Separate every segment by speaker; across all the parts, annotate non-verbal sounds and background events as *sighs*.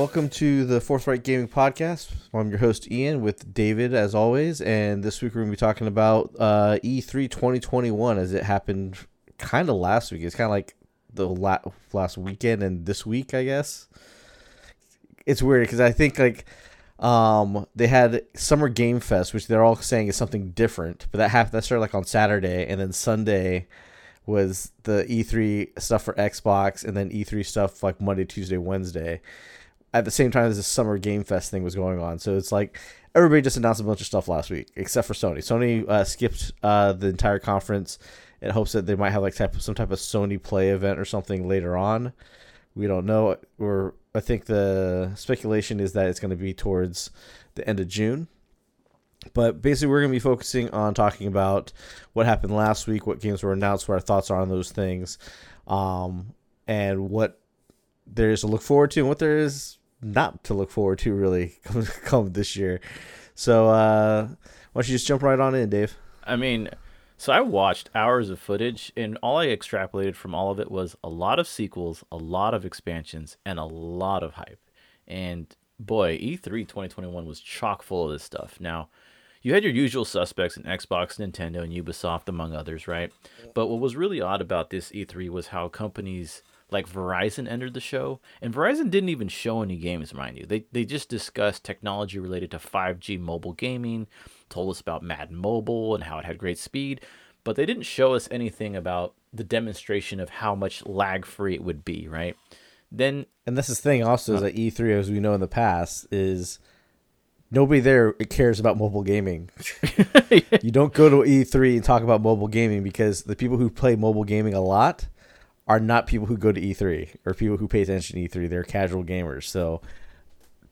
Speaker 1: welcome to the Forthright Gaming Podcast. I'm your host Ian with David as always, and this week we're going to be talking about uh, E3 2021 as it happened kind of last week. It's kind of like the la- last weekend and this week, I guess. It's weird because I think like um, they had Summer Game Fest, which they're all saying is something different, but that happened that started like on Saturday, and then Sunday was the E3 stuff for Xbox, and then E3 stuff like Monday, Tuesday, Wednesday. At the same time as the Summer Game Fest thing was going on, so it's like everybody just announced a bunch of stuff last week, except for Sony. Sony uh, skipped uh, the entire conference in hopes that they might have like type some type of Sony Play event or something later on. We don't know. We're I think the speculation is that it's going to be towards the end of June. But basically, we're going to be focusing on talking about what happened last week, what games were announced, what our thoughts are on those things, um, and what there is to look forward to and what there is not to look forward to really *laughs* come, come this year. So, uh, why don't you just jump right on in, Dave?
Speaker 2: I mean, so I watched hours of footage, and all I extrapolated from all of it was a lot of sequels, a lot of expansions, and a lot of hype. And boy, E3 2021 was chock full of this stuff. Now, you had your usual suspects in Xbox, Nintendo, and Ubisoft, among others, right? But what was really odd about this E3 was how companies like Verizon entered the show, and Verizon didn't even show any games, mind you. They they just discussed technology related to 5G mobile gaming, told us about Madden Mobile and how it had great speed, but they didn't show us anything about the demonstration of how much lag free it would be, right? Then
Speaker 1: and this is the thing also is that E3 as we know in the past is nobody there cares about mobile gaming. *laughs* you don't go to E3 and talk about mobile gaming because the people who play mobile gaming a lot are not people who go to E3 or people who pay attention to E3. They're casual gamers. So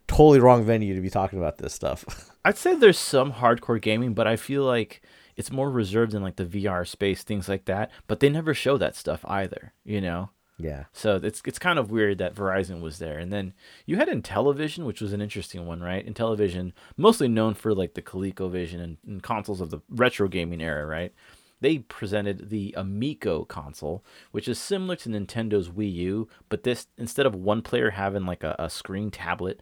Speaker 1: totally wrong venue to be talking about this stuff. *laughs*
Speaker 2: I'd say there's some hardcore gaming, but I feel like it's more reserved in like the VR space, things like that. But they never show that stuff either, you know.
Speaker 1: Yeah.
Speaker 2: So it's it's kind of weird that Verizon was there, and then you had Intellivision, which was an interesting one, right? Intellivision, mostly known for like the ColecoVision and, and consoles of the retro gaming era, right? They presented the Amico console, which is similar to Nintendo's Wii U, but this instead of one player having like a, a screen tablet,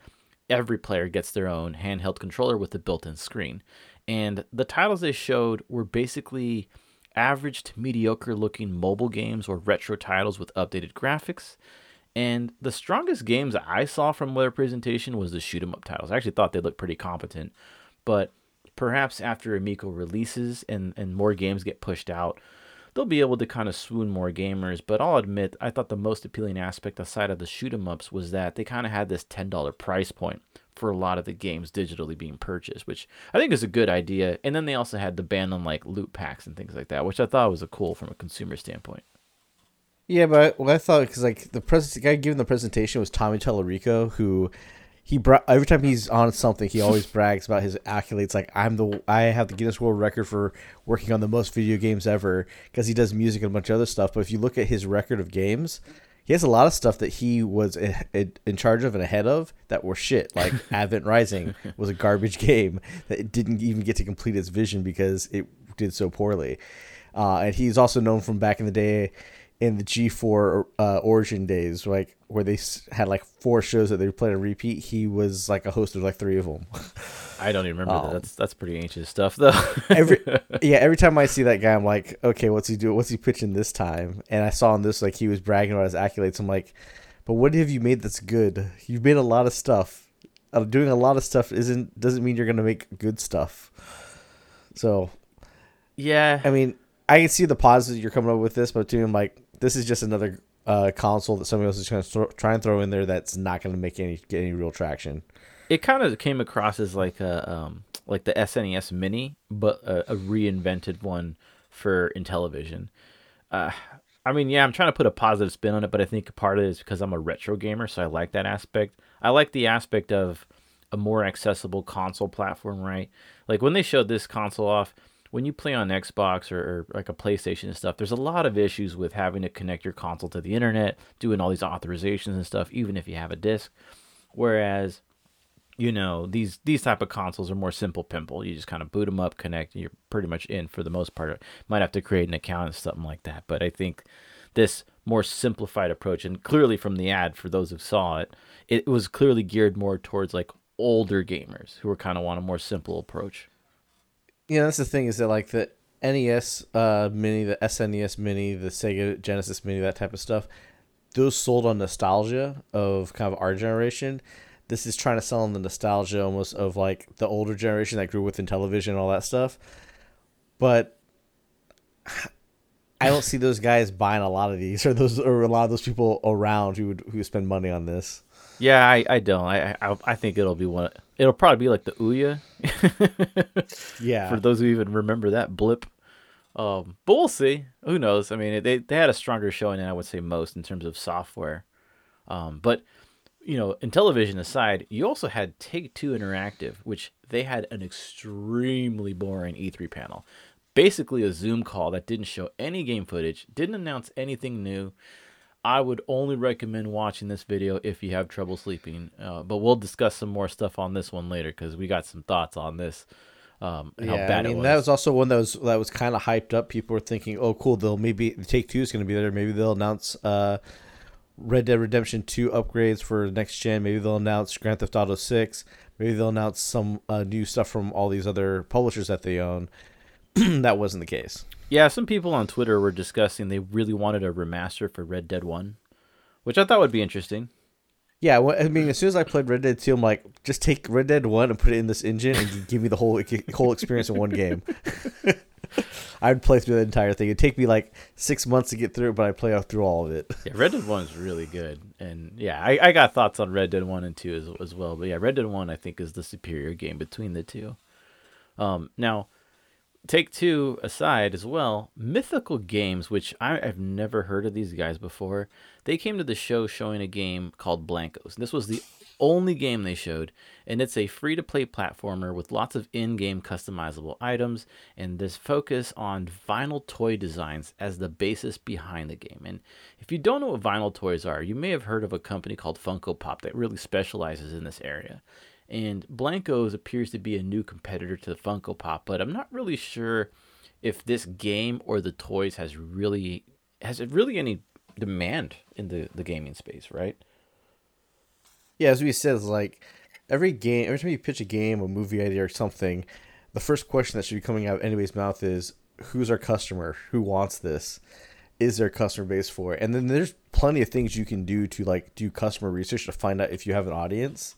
Speaker 2: every player gets their own handheld controller with a built-in screen. And the titles they showed were basically average to mediocre looking mobile games or retro titles with updated graphics. And the strongest games I saw from their presentation was the shoot 'em up titles. I actually thought they looked pretty competent, but perhaps after Amico releases and, and more games get pushed out, they'll be able to kind of swoon more gamers. But I'll admit, I thought the most appealing aspect aside of the shoot 'em ups was that they kind of had this $10 price point for a lot of the games digitally being purchased, which I think is a good idea. And then they also had the ban on like loot packs and things like that, which I thought was a cool from a consumer standpoint.
Speaker 1: Yeah, but what I thought because like the pres- guy giving the presentation was Tommy Tallarico, who he bra- every time he's on something, he always brags about his accolades. Like I'm the I have the Guinness World Record for working on the most video games ever because he does music and a bunch of other stuff. But if you look at his record of games, he has a lot of stuff that he was in charge of and ahead of that were shit. Like *laughs* Advent Rising was a garbage game that didn't even get to complete its vision because it did so poorly. Uh, and he's also known from back in the day in the G4 uh, Origin days, like where they had like four shows that they played on repeat. He was like a host of like three of them. *laughs*
Speaker 2: I don't even remember um, that. That's that's pretty ancient stuff though. *laughs*
Speaker 1: every yeah, every time I see that guy, I'm like, okay, what's he doing? What's he pitching this time? And I saw on this like he was bragging about his accolades. I'm like, but what have you made that's good? You've made a lot of stuff. Uh, doing a lot of stuff isn't doesn't mean you're gonna make good stuff. So,
Speaker 2: yeah,
Speaker 1: I mean, I can see the positives you're coming up with this, but to me, I'm like, this is just another uh, console that somebody else is going to try and throw in there that's not going to make any get any real traction
Speaker 2: it kind of came across as like a um, like the SNES Mini, but a, a reinvented one for Intellivision. Uh, I mean, yeah, I'm trying to put a positive spin on it, but I think part of it is because I'm a retro gamer, so I like that aspect. I like the aspect of a more accessible console platform, right? Like when they showed this console off, when you play on Xbox or, or, like a PlayStation and stuff, there's a lot of issues with having to connect your console to the internet, doing all these authorizations and stuff, even if you have a disc. Whereas you know these these type of consoles are more simple pimple you just kind of boot them up connect and you're pretty much in for the most part might have to create an account and something like that but i think this more simplified approach. And clearly, from the ad, for those who saw it, it was clearly geared more towards like older gamers who were kind of want a more simple approach.
Speaker 1: Yeah, that's the thing is that like the NES uh, Mini, the SNES Mini, the Sega Genesis Mini, that type of stuff, those sold on nostalgia of kind of our generation. This is trying to sell on the nostalgia almost of like the older generation that grew with television and all that stuff. But *sighs* I don't see those guys buying a lot of these or those or a lot of those people around who would who spend money on this.
Speaker 2: Yeah, I, I don't. I, I I think it'll be one. It'll probably be like the Ouya.
Speaker 1: yeah. *laughs*
Speaker 2: For those who even remember that blip. Um, but we'll see. Who knows? I mean, they they had a stronger showing than I would say most in terms of software. Um, but you know, Intellivision aside, you also had Take Two Interactive, which they had an extremely boring E3 panel. Basically, a Zoom call that didn't show any game footage, didn't announce anything new. I would only recommend watching this video if you have trouble sleeping. Uh, but we'll discuss some more stuff on this one later because we got some thoughts on this. Um, and how
Speaker 1: yeah,
Speaker 2: bad
Speaker 1: I mean
Speaker 2: it was.
Speaker 1: that was also one that was that was kind of hyped up. People were thinking, "Oh, cool! They'll maybe Take Two is going to be there. Maybe they'll announce uh, Red Dead Redemption Two upgrades for next gen. Maybe they'll announce Grand Theft Auto Six. Maybe they'll announce some uh, new stuff from all these other publishers that they own." *clears throat* that wasn't the case.
Speaker 2: Yeah, some people on Twitter were discussing they really wanted a remaster for Red Dead One, which I thought would be interesting.
Speaker 1: Yeah, well, I mean, as soon as I played Red Dead 2, I'm like, just take Red Dead 1 and put it in this engine and give me the whole whole experience in one game. *laughs* I'd play through the entire thing. It'd take me like six months to get through it, but I'd play through all of it.
Speaker 2: Yeah, Red Dead One is really good, and yeah, I, I got thoughts on Red Dead One and Two as as well. But yeah, Red Dead One I think is the superior game between the two. Um, now, Take Two aside as well, Mythical Games, which I, I've never heard of these guys before, they came to the show showing a game called Blankos. This was the only game they showed, and it's a free to play platformer with lots of in game customizable items and this focus on vinyl toy designs as the basis behind the game. And if you don't know what vinyl toys are, you may have heard of a company called Funko Pop that really specializes in this area. And Blankos appears to be a new competitor to the Funko Pop, but I'm not really sure if this game or the toys has really has it really any demand in the, the gaming space, right?
Speaker 1: Yeah, as we said, like every game, every time you pitch a game, a movie idea, or something, the first question that should be coming out of anybody's mouth is, "Who's our customer? Who wants this? Is there a customer base for it?" And then there's plenty of things you can do to like do customer research to find out if you have an audience.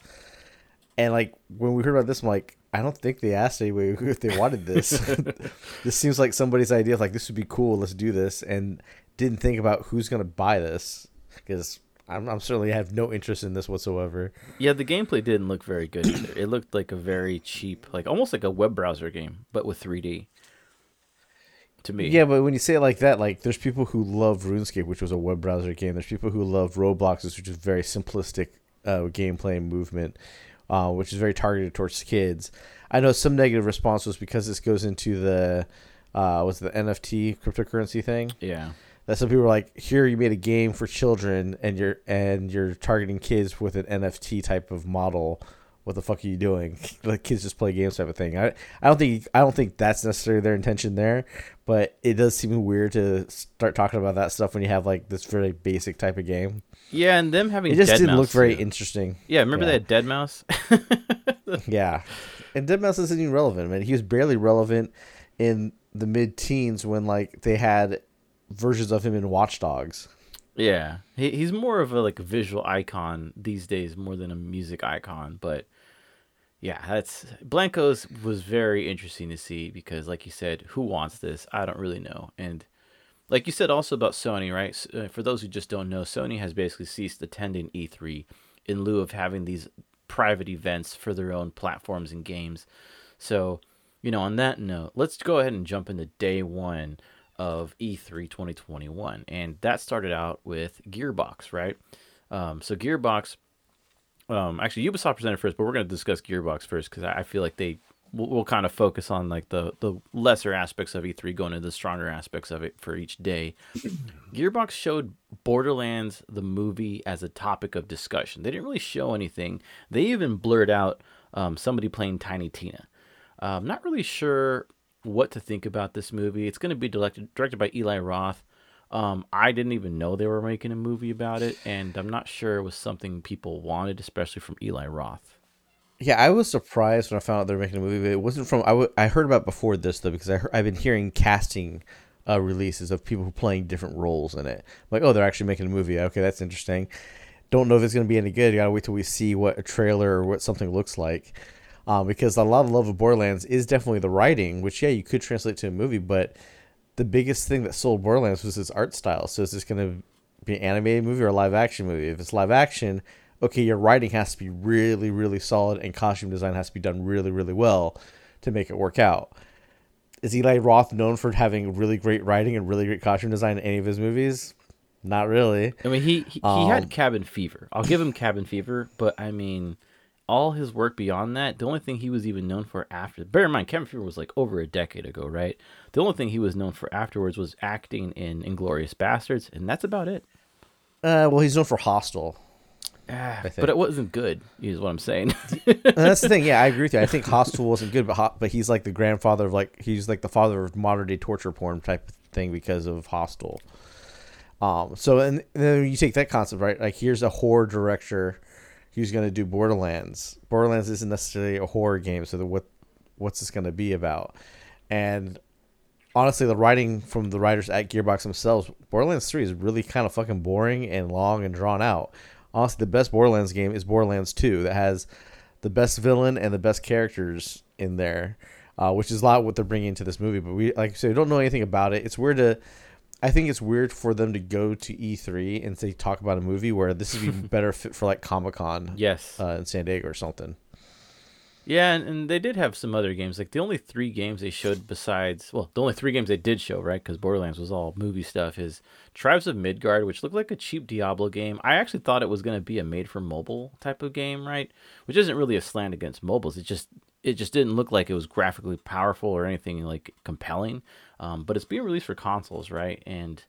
Speaker 1: And like when we heard about this, I'm like, I don't think they asked anybody if they wanted this. *laughs* this seems like somebody's idea of like this would be cool. Let's do this, and didn't think about who's gonna buy this because I'm, I'm certainly have no interest in this whatsoever.
Speaker 2: Yeah, the gameplay didn't look very good either. It looked like a very cheap, like almost like a web browser game, but with 3D. To me,
Speaker 1: Yeah, but when you say it like that, like there's people who love RuneScape, which was a web browser game. There's people who love Roblox, which is very simplistic uh, gameplay and movement, uh, which is very targeted towards kids. I know some negative response was because this goes into the uh, was the NFT cryptocurrency thing.
Speaker 2: yeah,
Speaker 1: that some people were like, here you made a game for children and you're and you're targeting kids with an NFT type of model. What the fuck are you doing? *laughs* Like kids just play games type of thing. I I don't think I don't think that's necessarily their intention there, but it does seem weird to start talking about that stuff when you have like this very basic type of game.
Speaker 2: Yeah, and them having
Speaker 1: It just didn't look very
Speaker 2: too.
Speaker 1: interesting.
Speaker 2: Yeah, remember
Speaker 1: yeah.
Speaker 2: they had deadmau5? *laughs*
Speaker 1: Yeah, and deadmau5 isn't even relevant. Man, he was barely relevant in the mid teens when like they had versions of him in Watch Dogs.
Speaker 2: yeah, he, he's more of a like visual icon these days more than a music icon. But yeah, that's Blankos was very interesting to see because, like you said, who wants this? I don't really know. And like you said also about Sony, right? Uh, For those who just don't know, Sony has basically ceased attending E3 in lieu of having these private events for their own platforms and games. So, you know, on that note, let's go ahead and jump into day one of E E3 2021. And that started out with Gearbox, right? Um, so, Gearbox, um, actually, Ubisoft presented first, but we're going to discuss Gearbox first because I feel like they we'll, we'll kind of focus on like the the lesser aspects of E3 going into the stronger aspects of it for each day. *laughs* Gearbox showed Borderlands the movie as a topic of discussion. They didn't really show anything. They even blurred out um, somebody playing Tiny Tina. I'm not really sure what to think about this movie. It's going to be directed directed by Eli Roth. Um, I didn't even know they were making a movie about it, and I'm not sure it was something people wanted, especially from Eli Roth.
Speaker 1: Yeah, I was surprised when I found out they were making a movie, but it wasn't from. I, w- I heard about before this though because I I've been hearing casting uh, releases of people playing different roles in it. like, oh, they're actually making a movie. Okay, that's interesting. Don't know if it's going to be any good. You gotta wait till we see what a trailer or what something looks like. Um, because a lot of love of Borderlands is definitely the writing, which yeah, you could translate to a movie, but the biggest thing that sold Borderlands was its art style. So is this going to be an animated movie or a live action movie? If it's live action, okay, your writing has to be really, really solid, and costume design has to be done really, really well to make it work out. Is Eli Roth known for having really great writing and really great costume design in any of his movies? Not really.
Speaker 2: I mean, he he, um, he had Cabin Fever. I'll give him Cabin Fever, but I mean, all his work beyond that, the only thing he was even known for after. Bear in mind, Cabin Fever was like over a decade ago, right? The only thing he was known for afterwards was acting in Inglourious Basterds, and that's about it.
Speaker 1: Uh, well, he's known for Hostel.
Speaker 2: Ah, but it wasn't good. Is what I'm saying. *laughs*
Speaker 1: that's the thing. Yeah, I agree with you. I think Hostel wasn't good, but but he's like the grandfather of like he's like the father of modern day torture porn type of thing because of Hostel. Um. So and, and then you take that concept right. Like here's a horror director who's going to do Borderlands. Borderlands isn't necessarily a horror game, so the, what what's this going to be about? And honestly, the writing from the writers at Gearbox themselves, Borderlands 3 is really kind of fucking boring and long and drawn out honestly, the best Borderlands game is Borderlands 2 that has the best villain and the best characters in there, uh, which is a lot what they're bringing to this movie. But we, like I said, don't know anything about it. It's weird to, I think it's weird for them to go to E3 and say talk about a movie where this would *laughs* be better fit for like Comic Con,
Speaker 2: yes,
Speaker 1: uh, in San Diego or something.
Speaker 2: Yeah, and, and, they did have some other games. Like the only three games they showed besides, well, the only three games they did show, right? Because Borderlands was all movie stuff. Is Tribes of Midgard, which looked like a cheap Diablo game. I actually thought it was going to be a made for mobile type of game, right? Which isn't really a slant against mobiles. It just it just didn't look like it was graphically powerful or anything like compelling. Um, but it's being released for consoles, right? And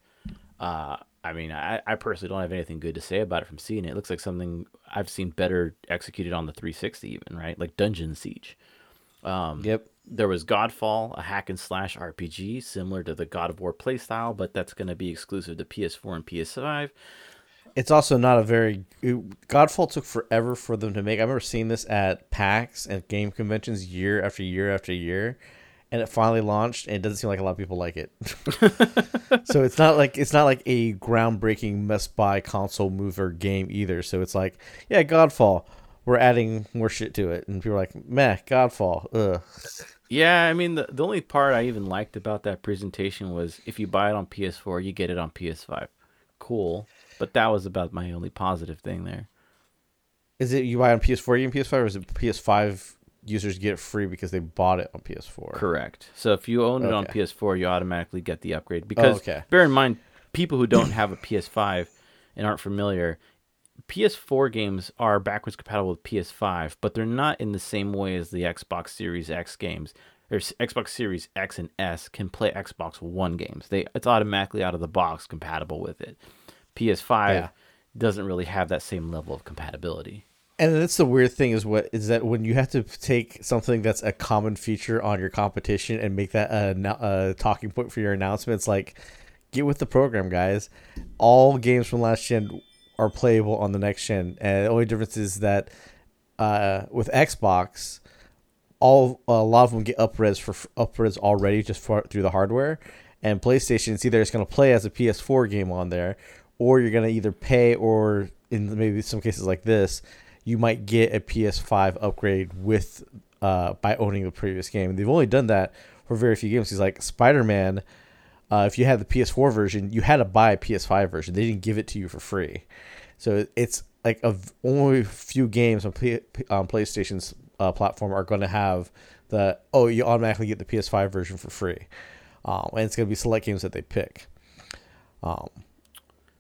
Speaker 2: uh, I mean, I, I personally don't have anything good to say about it from seeing it. It looks like something I've seen better executed on the 360, even right, like Dungeon Siege.
Speaker 1: Um, yep.
Speaker 2: There was Godfall, a hack and slash RPG similar to the God of War playstyle, but that's going to be exclusive to PS4 and PS5.
Speaker 1: It's also not a very Godfall took forever for them to make. I remember seeing this at PAX and game conventions year after year after year and it finally launched and it doesn't seem like a lot of people like it. *laughs* *laughs* So it's not like it's not like a groundbreaking must buy console mover game either. So it's like yeah godfall. We're adding more shit to it. And people are like meh godfall. Ugh.
Speaker 2: Yeah i mean the, the only part i even liked about that presentation was if you buy it on ps4 you get it on ps5 cool. But that was about my only positive thing there.
Speaker 1: Is it you buy on ps4 and ps5 or is it ps5 users get it free because they bought it on PS4.
Speaker 2: Correct. So if you own it okay. on PS4, you automatically get the upgrade. Because oh, okay. bear in mind, people who don't have a PS5 and aren't familiar, PS4 games are backwards compatible with PS5, but they're not in the same way as the Xbox Series X games. Or Xbox Series X and S can play Xbox One games. They it's automatically out of the box compatible with it. PS5 yeah. doesn't really have that same level of compatibility.
Speaker 1: And that's the weird thing is what is that when you have to take something that's a common feature on your competition and make that a, a talking point for your announcements, like get with the program, guys. All games from last gen are playable on the next gen, and the only difference is that uh, with Xbox, all a lot of them get upres for upres already just for, through the hardware, and PlayStation it's either it's going to play as a PS4 game on there, or you're going to either pay or in maybe some cases like this you might get a PS5 upgrade with uh, by owning the previous game. They've only done that for very few games. He's like Spider Man. Uh, if you had the PS4 version, you had to buy a PS5 version. They didn't give it to you for free. So it's like a only few games on, P- on PlayStation's uh, platform are going to have the oh you automatically get the PS5 version for free, um, and it's going to be select games that they pick. Um,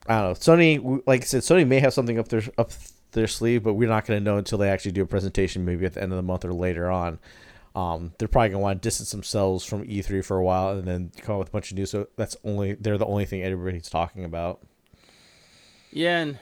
Speaker 1: I don't know. Sony, like I said, Sony may have something up there up their sleeve, but we're not going to know until they actually do a presentation, maybe at the end of the month or later on. Um, they're probably going to want to distance themselves from E3 for a while and then come up with a bunch of news. So that's only they're the only thing everybody's talking about.
Speaker 2: Yeah, and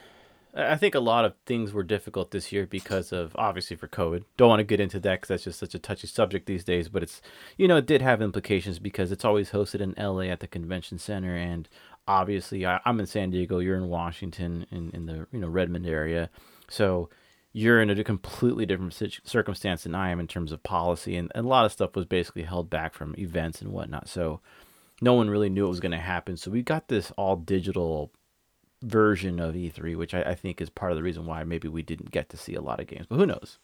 Speaker 2: I think a lot of things were difficult this year because of obviously for COVID. Don't want to get into that because that's just such a touchy subject these days. But it's you know it did have implications because it's always hosted in LA at the convention center, and obviously I, am in San Diego, you're in Washington, in, in the you know Redmond area, so you're in a completely different circumstance than I am in terms of policy, and, and a lot of stuff was basically held back from events and whatnot. So no one really knew it was going to happen. So we got this all digital version of E3, which I, I, think is part of the reason why maybe we didn't get to see a lot of games. But who knows?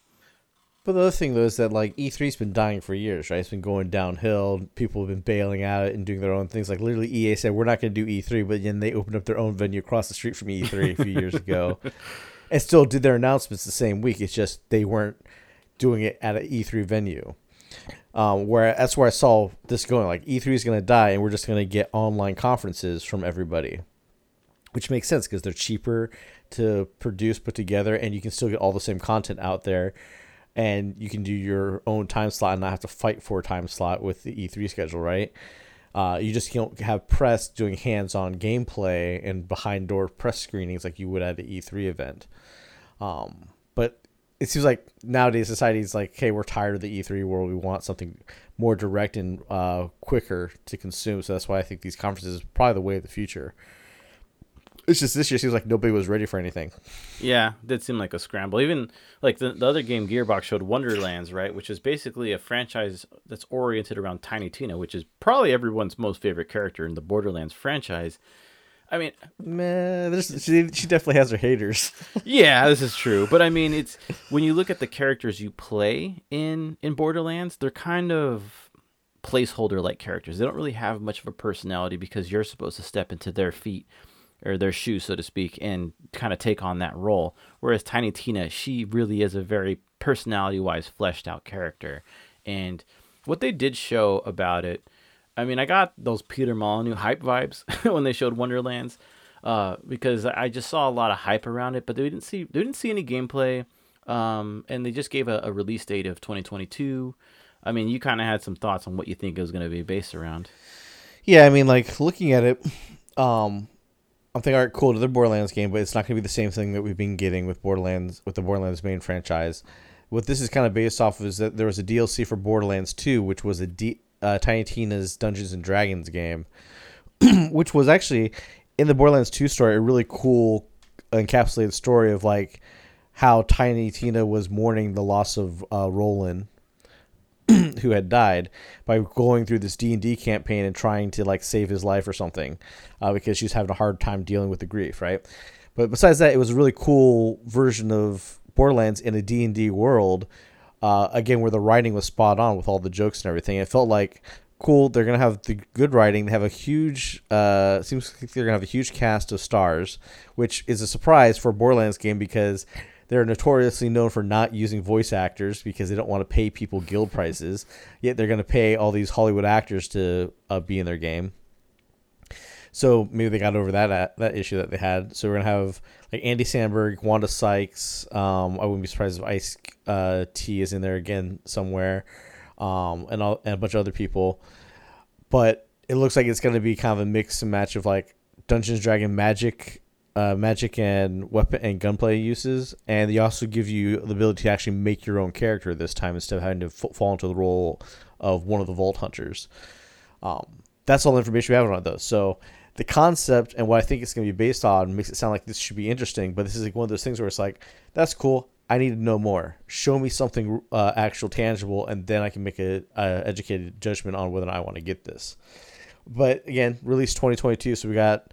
Speaker 1: But the other thing though is that like E3's been dying for years, right? It's been going downhill. People have been bailing out and doing their own things. Like literally, EA said we're not going to do E3, but then they opened up their own venue across the street from E3 a few years ago, *laughs* and still did their announcements the same week. It's just they weren't doing it at an E3 venue. Um, where that's where I saw this going. Like E3 is going to die, and we're just going to get online conferences from everybody, which makes sense because they're cheaper to produce, put together, and you can still get all the same content out there and you can do your own time slot and not have to fight for a time slot with the E3 schedule, right? Uh, you just don't have press doing hands-on gameplay and behind-door press screenings like you would at the E3 event. Um, but it seems like nowadays society is like, hey, we're tired of the E3 world. We want something more direct and uh, quicker to consume. So that's why I think these conferences is probably the way of the future. It's just this year seems like nobody was ready for anything.
Speaker 2: Yeah, did seem like a scramble. Even like the, the other game Gearbox showed Wonderlands, right, which is basically a franchise that's oriented around Tiny Tina, which is probably everyone's most favorite character in the Borderlands franchise. I mean,
Speaker 1: man, she she definitely has her haters. *laughs*
Speaker 2: yeah, this is true. But I mean, it's when you look at the characters you play in in Borderlands, they're kind of placeholder like characters. They don't really have much of a personality because you're supposed to step into their feet or their shoes, so to speak, and kind of take on that role. Whereas Tiny Tina, she really is a very personality wise fleshed out character. And what they did show about it, I mean, I got those Peter Molyneux hype vibes *laughs* when they showed Wonderlands, uh, because I just saw a lot of hype around it, but they didn't see they didn't see any gameplay, um, and they just gave a, a release date of 2022. I mean, you kind of had some thoughts on what you think it was going to be based around.
Speaker 1: Yeah, I mean, like looking at it, um, I'm thinking, all right, cool, another Borderlands game, but it's not going to be the same thing that we've been getting with Borderlands with the Borderlands main franchise. What this is kind of based off of is that there was a DLC for Borderlands 2, which was a D, uh, Tiny Tina's Dungeons and Dragons game, *clears throat* which was actually in the Borderlands 2 story a really cool encapsulated story of like how Tiny Tina was mourning the loss of uh, Roland *clears throat* who had died by going through this D&D campaign and trying to like save his life or something uh, because she's having a hard time dealing with the grief, right? But besides that, it was a really cool version of Borderlands in a D&D world, uh, again, where the writing was spot on with all the jokes and everything. It felt like cool. They're gonna have the good writing. They have a huge. Uh, seems like they're gonna have a huge cast of stars, which is a surprise for Borderlands game because they're notoriously known for not using voice actors because they don't want to pay people guild prices. Yet they're to pay all these Hollywood actors to uh, be in their game. So maybe they got over that uh, that issue that they had. So we're gonna have like Andy Samberg, Wanda Sykes. Um, I wouldn't be surprised if Ice uh, T is in there again somewhere, um, and all, and a bunch of other people. But it looks like it's gonna be kind of a mix and match of like Dungeons Dragon Magic uh, magic and weapon and gunplay uses, and they also give you the ability to actually make your own character this time instead of having to f- fall into the role of one of the vault hunters. Um, that's all the information we have on those. So the concept and what I think it's going to be based on makes it sound like this should be interesting, but this is like one of those things where it's like, that's cool. I need to know more. Show me something uh, actual, tangible, and then I can make a, a educated judgment on whether I want to get this. But again, release 2022, so we got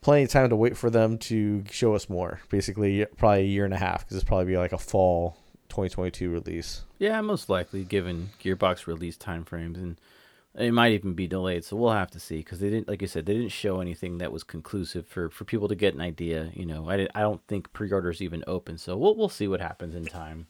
Speaker 1: plenty of time to wait for them to show us more. Basically, probably a year and a half because it's probably be like a fall 2022 release.
Speaker 2: Yeah, most likely, given Gearbox release timeframes, and it might even be delayed. So we'll have to see because they didn't, like I said, they didn't show anything that was conclusive for for people to get an idea. You know, I I don't think pre-orders even open, so we'll we'll see what happens in time.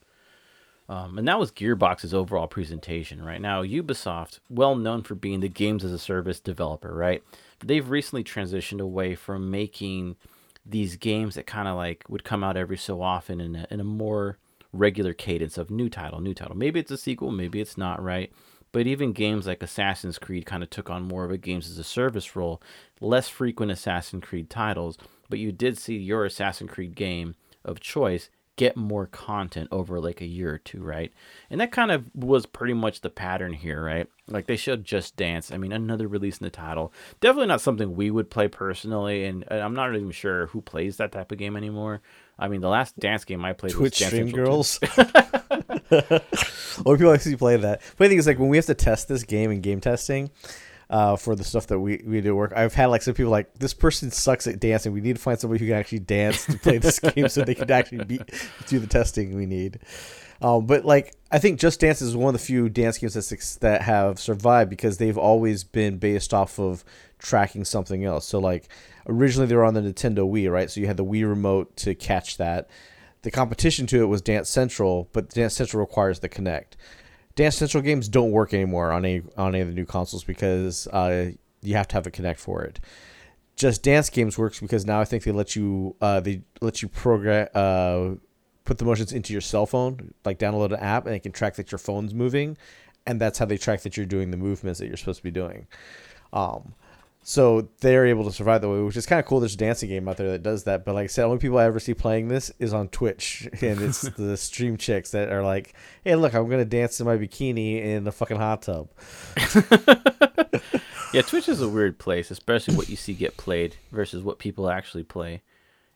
Speaker 2: Um, and that was Gearbox's overall presentation. Right now, Ubisoft, well known for being the games as a service developer, right? they've recently transitioned away from making these games that kind of like would come out every so often in a, in a more regular cadence of new title, new title. Maybe it's a sequel, maybe it's not, right? But even games like Assassin's Creed kind of took on more of a games as a service role, less frequent Assassin's Creed titles, but you did see your Assassin's Creed game of choice get more content over like a year or two, right? And that kind of was pretty much the pattern here, right? Like they showed Just Dance. I mean, another release in the title. Definitely not something we would play personally, and I'm not even sure who plays that type of game anymore. I mean, the last dance game I played
Speaker 1: Twitch
Speaker 2: was Dance
Speaker 1: Stream Girls. *laughs* *laughs* Or people actually play that. Funny thing is, like when we have to test this game in game testing, uh, for the stuff that we, we do work. I've had like some people like this person sucks at dancing. We need to find somebody who can actually dance to play this game so they can actually be, do the testing we need. Um, but like I think Just Dance is one of the few dance games that that have survived because they've always been based off of tracking something else. So like originally they were on the Nintendo Wii, right? So you had the Wii remote to catch that. The competition to it was Dance Central, but Dance Central requires the Kinect. Dance Central games don't work anymore on any on any of the new consoles because uh, you have to have a Kinect for it. Just Dance games works because now I think they let you uh, they let you program uh, put the motions into your cell phone, like download an app, and it can track that your phone's moving, and that's how they track that you're doing the movements that you're supposed to be doing. Um, so they're able to survive that way, which is kind of cool. There's a dancing game out there that does that, but like I said, the only people I ever see playing this is on Twitch, *laughs* and it's *laughs* the stream chicks that are like, "Hey, look, I'm gonna dance in my bikini in the fucking hot tub." *laughs*
Speaker 2: yeah, Twitch is a weird place, especially what you see get played versus what people actually play.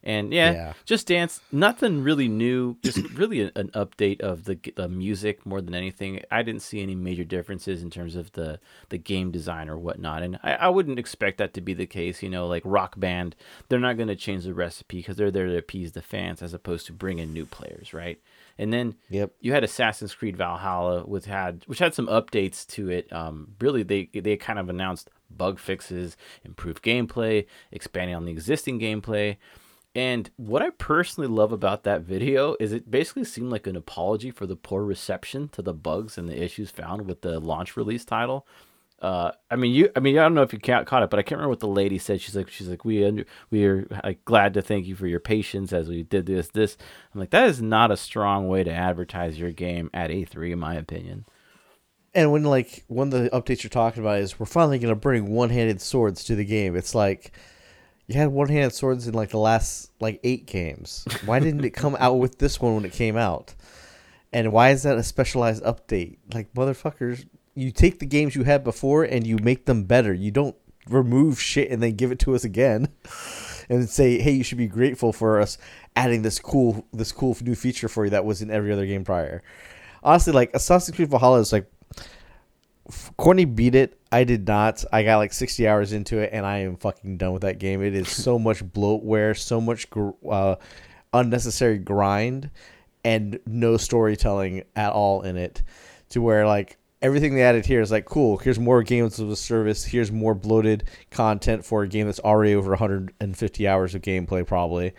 Speaker 2: And yeah, yeah, Just Dance, nothing really new. Just *clears throat* really a, an update of the, the music more than anything. I didn't see any major differences in terms of the, the game design or whatnot. And I, I wouldn't expect that to be the case. You know, like Rock Band, they're not going to change the recipe because they're there to appease the fans as opposed to bring in new players, right? And then
Speaker 1: yep.
Speaker 2: you had Assassin's Creed Valhalla, which had which had some updates to it. Um, really, they they kind of announced bug fixes, improved gameplay, expanding on the existing gameplay. And what I personally love about that video is it basically seemed like an apology for the poor reception to the bugs and the issues found with the launch release title. Uh, I mean, you. I mean, I don't know if you caught it, but I can't remember what the lady said. She's like, she's like, we under, we are like, glad to thank you for your patience as we did this. This. I'm like, that is not a strong way to advertise your game at A3, in my opinion.
Speaker 1: And when like one of the updates you're talking about is we're finally gonna bring one-handed swords to the game. It's like you had one handed swords in like the last like eight games. Why didn't it come out with this one when it came out? And why is that a specialized update? Like motherfuckers, you take the games you had before and you make them better. You don't remove shit and then give it to us again *laughs* and say, "Hey, you should be grateful for us adding this cool this cool new feature for you that was in every other game prior." Honestly, like Assassin's Creed Valhalla is like Courtney beat it. I did not. I got like 60 hours into it, and I am fucking done with that game. It is so *laughs* much bloatware, so much uh, unnecessary grind, and no storytelling at all in it. To where like everything they added here is like cool. Here's more games of a service. Here's more bloated content for a game that's already over 150 hours of gameplay, probably.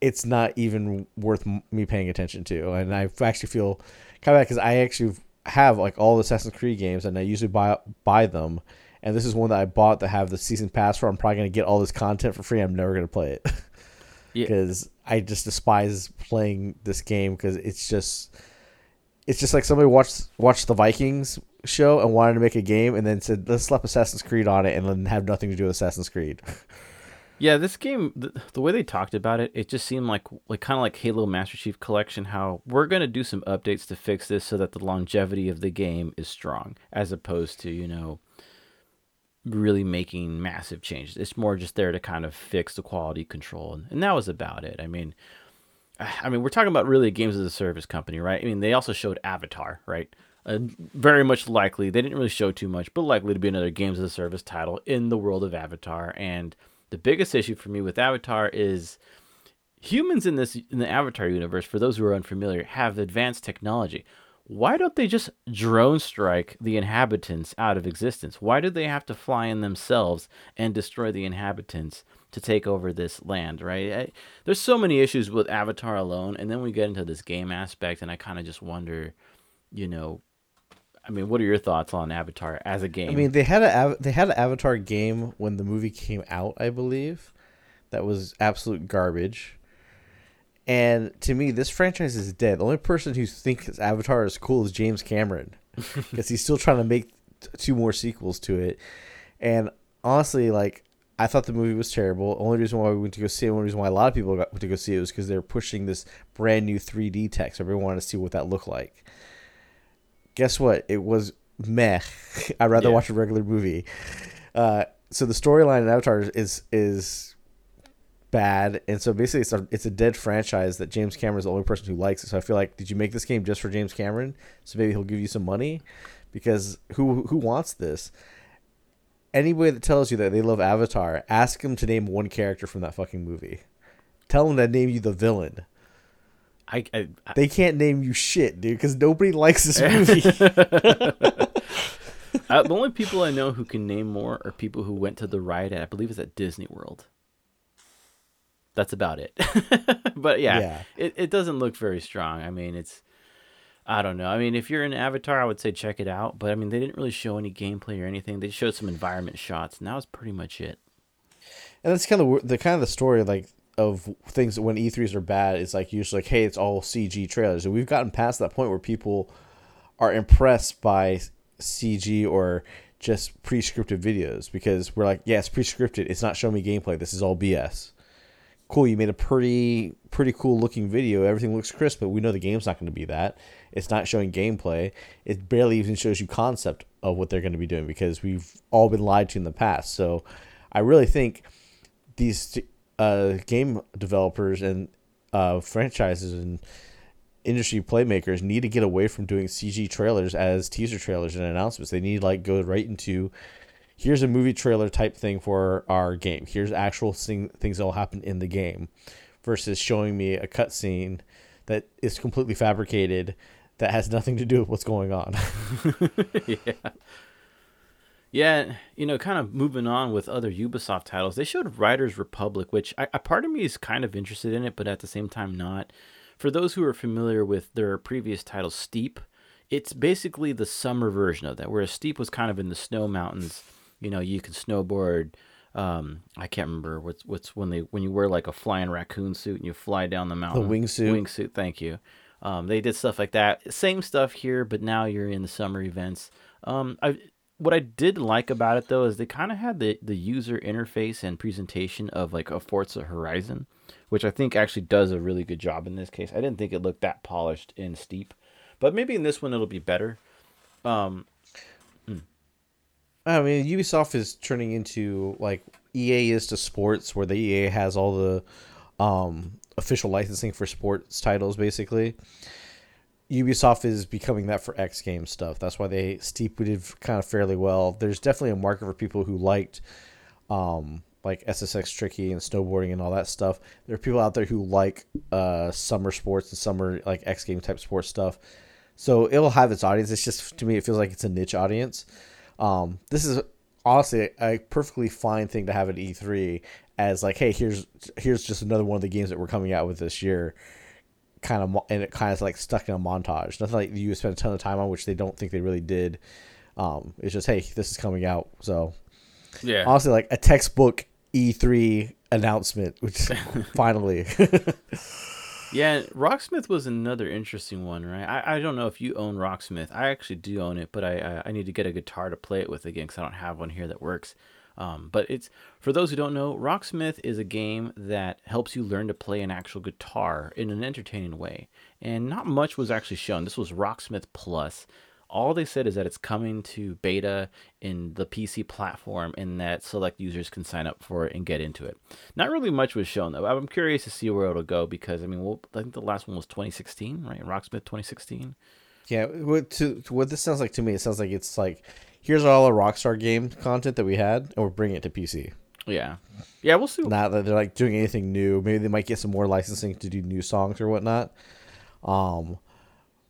Speaker 1: It's not even worth me paying attention to, and I actually feel kind of because I actually have like all the Assassin's Creed games, and I usually buy buy them. And this is one that I bought to have the season pass for. I'm probably gonna get all this content for free. I'm never gonna play it because yeah. I just despise playing this game because it's just it's just like somebody watched watched the Vikings show and wanted to make a game and then said let's slap Assassin's Creed on it and then have nothing to do with Assassin's Creed. *laughs*
Speaker 2: Yeah, this game, the, the, way they talked about it, it just seemed like like kind of like Halo Master Chief Collection. How we're gonna do some updates to fix this so that the longevity of the game is strong, as opposed to you know really making massive changes. It's more just there to kind of fix the quality control, and, and that was about it. I mean, *sighs* I mean, we're talking about really games as a service company, right? I mean, they also showed Avatar, right? Uh, very much likely, they didn't really show too much, but likely to be another games as a service title in the world of Avatar and the biggest issue for me with Avatar is humans in this in the Avatar universe, for those who are unfamiliar, have advanced technology. Why don't they just drone strike the inhabitants out of existence? Why do they have to fly in themselves and destroy the inhabitants to take over this land, right? I, there's so many issues with Avatar alone, and then we get into this game aspect, and I kind of just wonder, you know, I mean, what are your thoughts on Avatar as a game?
Speaker 1: I mean, they had a they had an Avatar game when the movie came out, I believe. That was absolute garbage. And to me, this franchise is dead. The only person who thinks Avatar is cool is James Cameron, *laughs* because he's still trying to make two more sequels to it. And honestly, like I thought the movie was terrible. Only reason why we went to go see it, only reason why a lot of people got, went to go see it was because they were pushing this brand new 3D text. Everyone wanted to see what that looked like. Guess what? It was meh. *laughs* I'd rather
Speaker 2: Yeah.
Speaker 1: watch a regular movie. Uh, so the storyline in Avatar is is bad, and so basically it's a it's a dead franchise that James Cameron is the only person who likes it. So I feel like, did you make this game just for James Cameron? So maybe he'll give you some money, because who who wants this? Anybody that tells you that they love Avatar, ask them to name one character from that fucking movie. Tell them to name you the villain.
Speaker 2: I, I, I
Speaker 1: They can't name you shit, dude, because nobody likes this *laughs* movie.
Speaker 2: uh, the only people I know who can name more are people who went to the ride at I believe it's at Disney World. That's about it. *laughs* but yeah,
Speaker 1: Yeah.
Speaker 2: It, it doesn't look very strong. I mean, it's I don't know. I mean, if you're an Avatar, I would say check it out. But I mean, they didn't really show any gameplay or anything. They showed some environment shots, and that was pretty much it.
Speaker 1: And that's kind of the kind of the story like of things when E3s are bad. It's like usually like, hey, it's all CG trailers, and we've gotten past that point where people are impressed by CG or just pre-scripted videos because we're like, yeah, it's pre-scripted. It's not showing me gameplay. This is all BS. Cool, you made a pretty pretty cool looking video. Everything looks crisp, but we know the game's not going to be that. It's not showing gameplay. It barely even shows you concept of what they're going to be doing because we've all been lied to in the past. So, I really think these uh, game developers and uh, franchises and industry playmakers need to get away from doing CG trailers as teaser trailers and announcements. They need like go right into here's a movie trailer type thing for our game. Here's actual thing, things that will happen in the game versus showing me a cutscene that is completely fabricated that has nothing to do with what's going on. *laughs*
Speaker 2: yeah. Yeah, you know, kind of moving on with other Ubisoft titles. They showed Riders Republic, which I, a part of me is kind of interested in it, but at the same time not. For those who are familiar with their previous title, Steep, it's basically the summer version of that. Whereas Steep was kind of in the snow mountains. You know, you could snowboard. Um, I can't remember what's what's when they when you wear like a flying raccoon suit and you fly down the mountain.
Speaker 1: The wingsuit.
Speaker 2: Wingsuit. Thank you. Um, they did stuff like that. Same stuff here, but now you're in the summer events. Um, I what I did like about it though is they kind of had the the user interface and presentation of like a Forza Horizon, which I think actually does a really good job in this case. I didn't think it looked that polished in Steep, but maybe in this one it'll be better. Um,
Speaker 1: I mean, Ubisoft is turning into like EA is to sports, where the EA has all the um, official licensing for sports titles, basically. Ubisoft is becoming that for X game stuff. That's why they Steep did kind of fairly well. There's definitely a market for people who liked um, like SSX Tricky and snowboarding and all that stuff. There are people out there who like uh, summer sports and summer like X game type sports stuff. So it'll have its audience. It's just to me, it feels like it's a niche audience. Um, this is honestly a perfectly fine thing to have at E3 as like, hey, here's here's just another one of the games that we're coming out with this year. Kind of, and it kind of like stuck in a montage. Nothing like you spent a ton of time on, which they don't think they really did. Um, it's just, hey, this is coming out. So
Speaker 2: yeah,
Speaker 1: honestly, like a textbook E3 announcement, which *laughs* finally.
Speaker 2: Yeah, Rocksmith was another interesting one, right? I, I don't know if you own Rocksmith. I actually do own it, but I I, I need to get a guitar to play it with again because I don't have one here that works. Um, but it's for those who don't know, Rocksmith is a game that helps you learn to play an actual guitar in an entertaining way. And not much was actually shown. This was Rocksmith Plus. All they said is that it's coming to beta in the PC platform and that select users can sign up for it and get into it. Not really much was shown though. I'm curious to see where it'll go because I mean, well, I think the last one was 2016, right? Rocksmith 2016.
Speaker 1: Yeah, what to what this sounds like to me, it sounds like it's like here's all the Rockstar game content that we had, and we're bringing it to PC.
Speaker 2: Yeah, yeah, we'll see.
Speaker 1: Not that they're like doing anything new. Maybe they might get some more licensing to do new songs or whatnot. Um,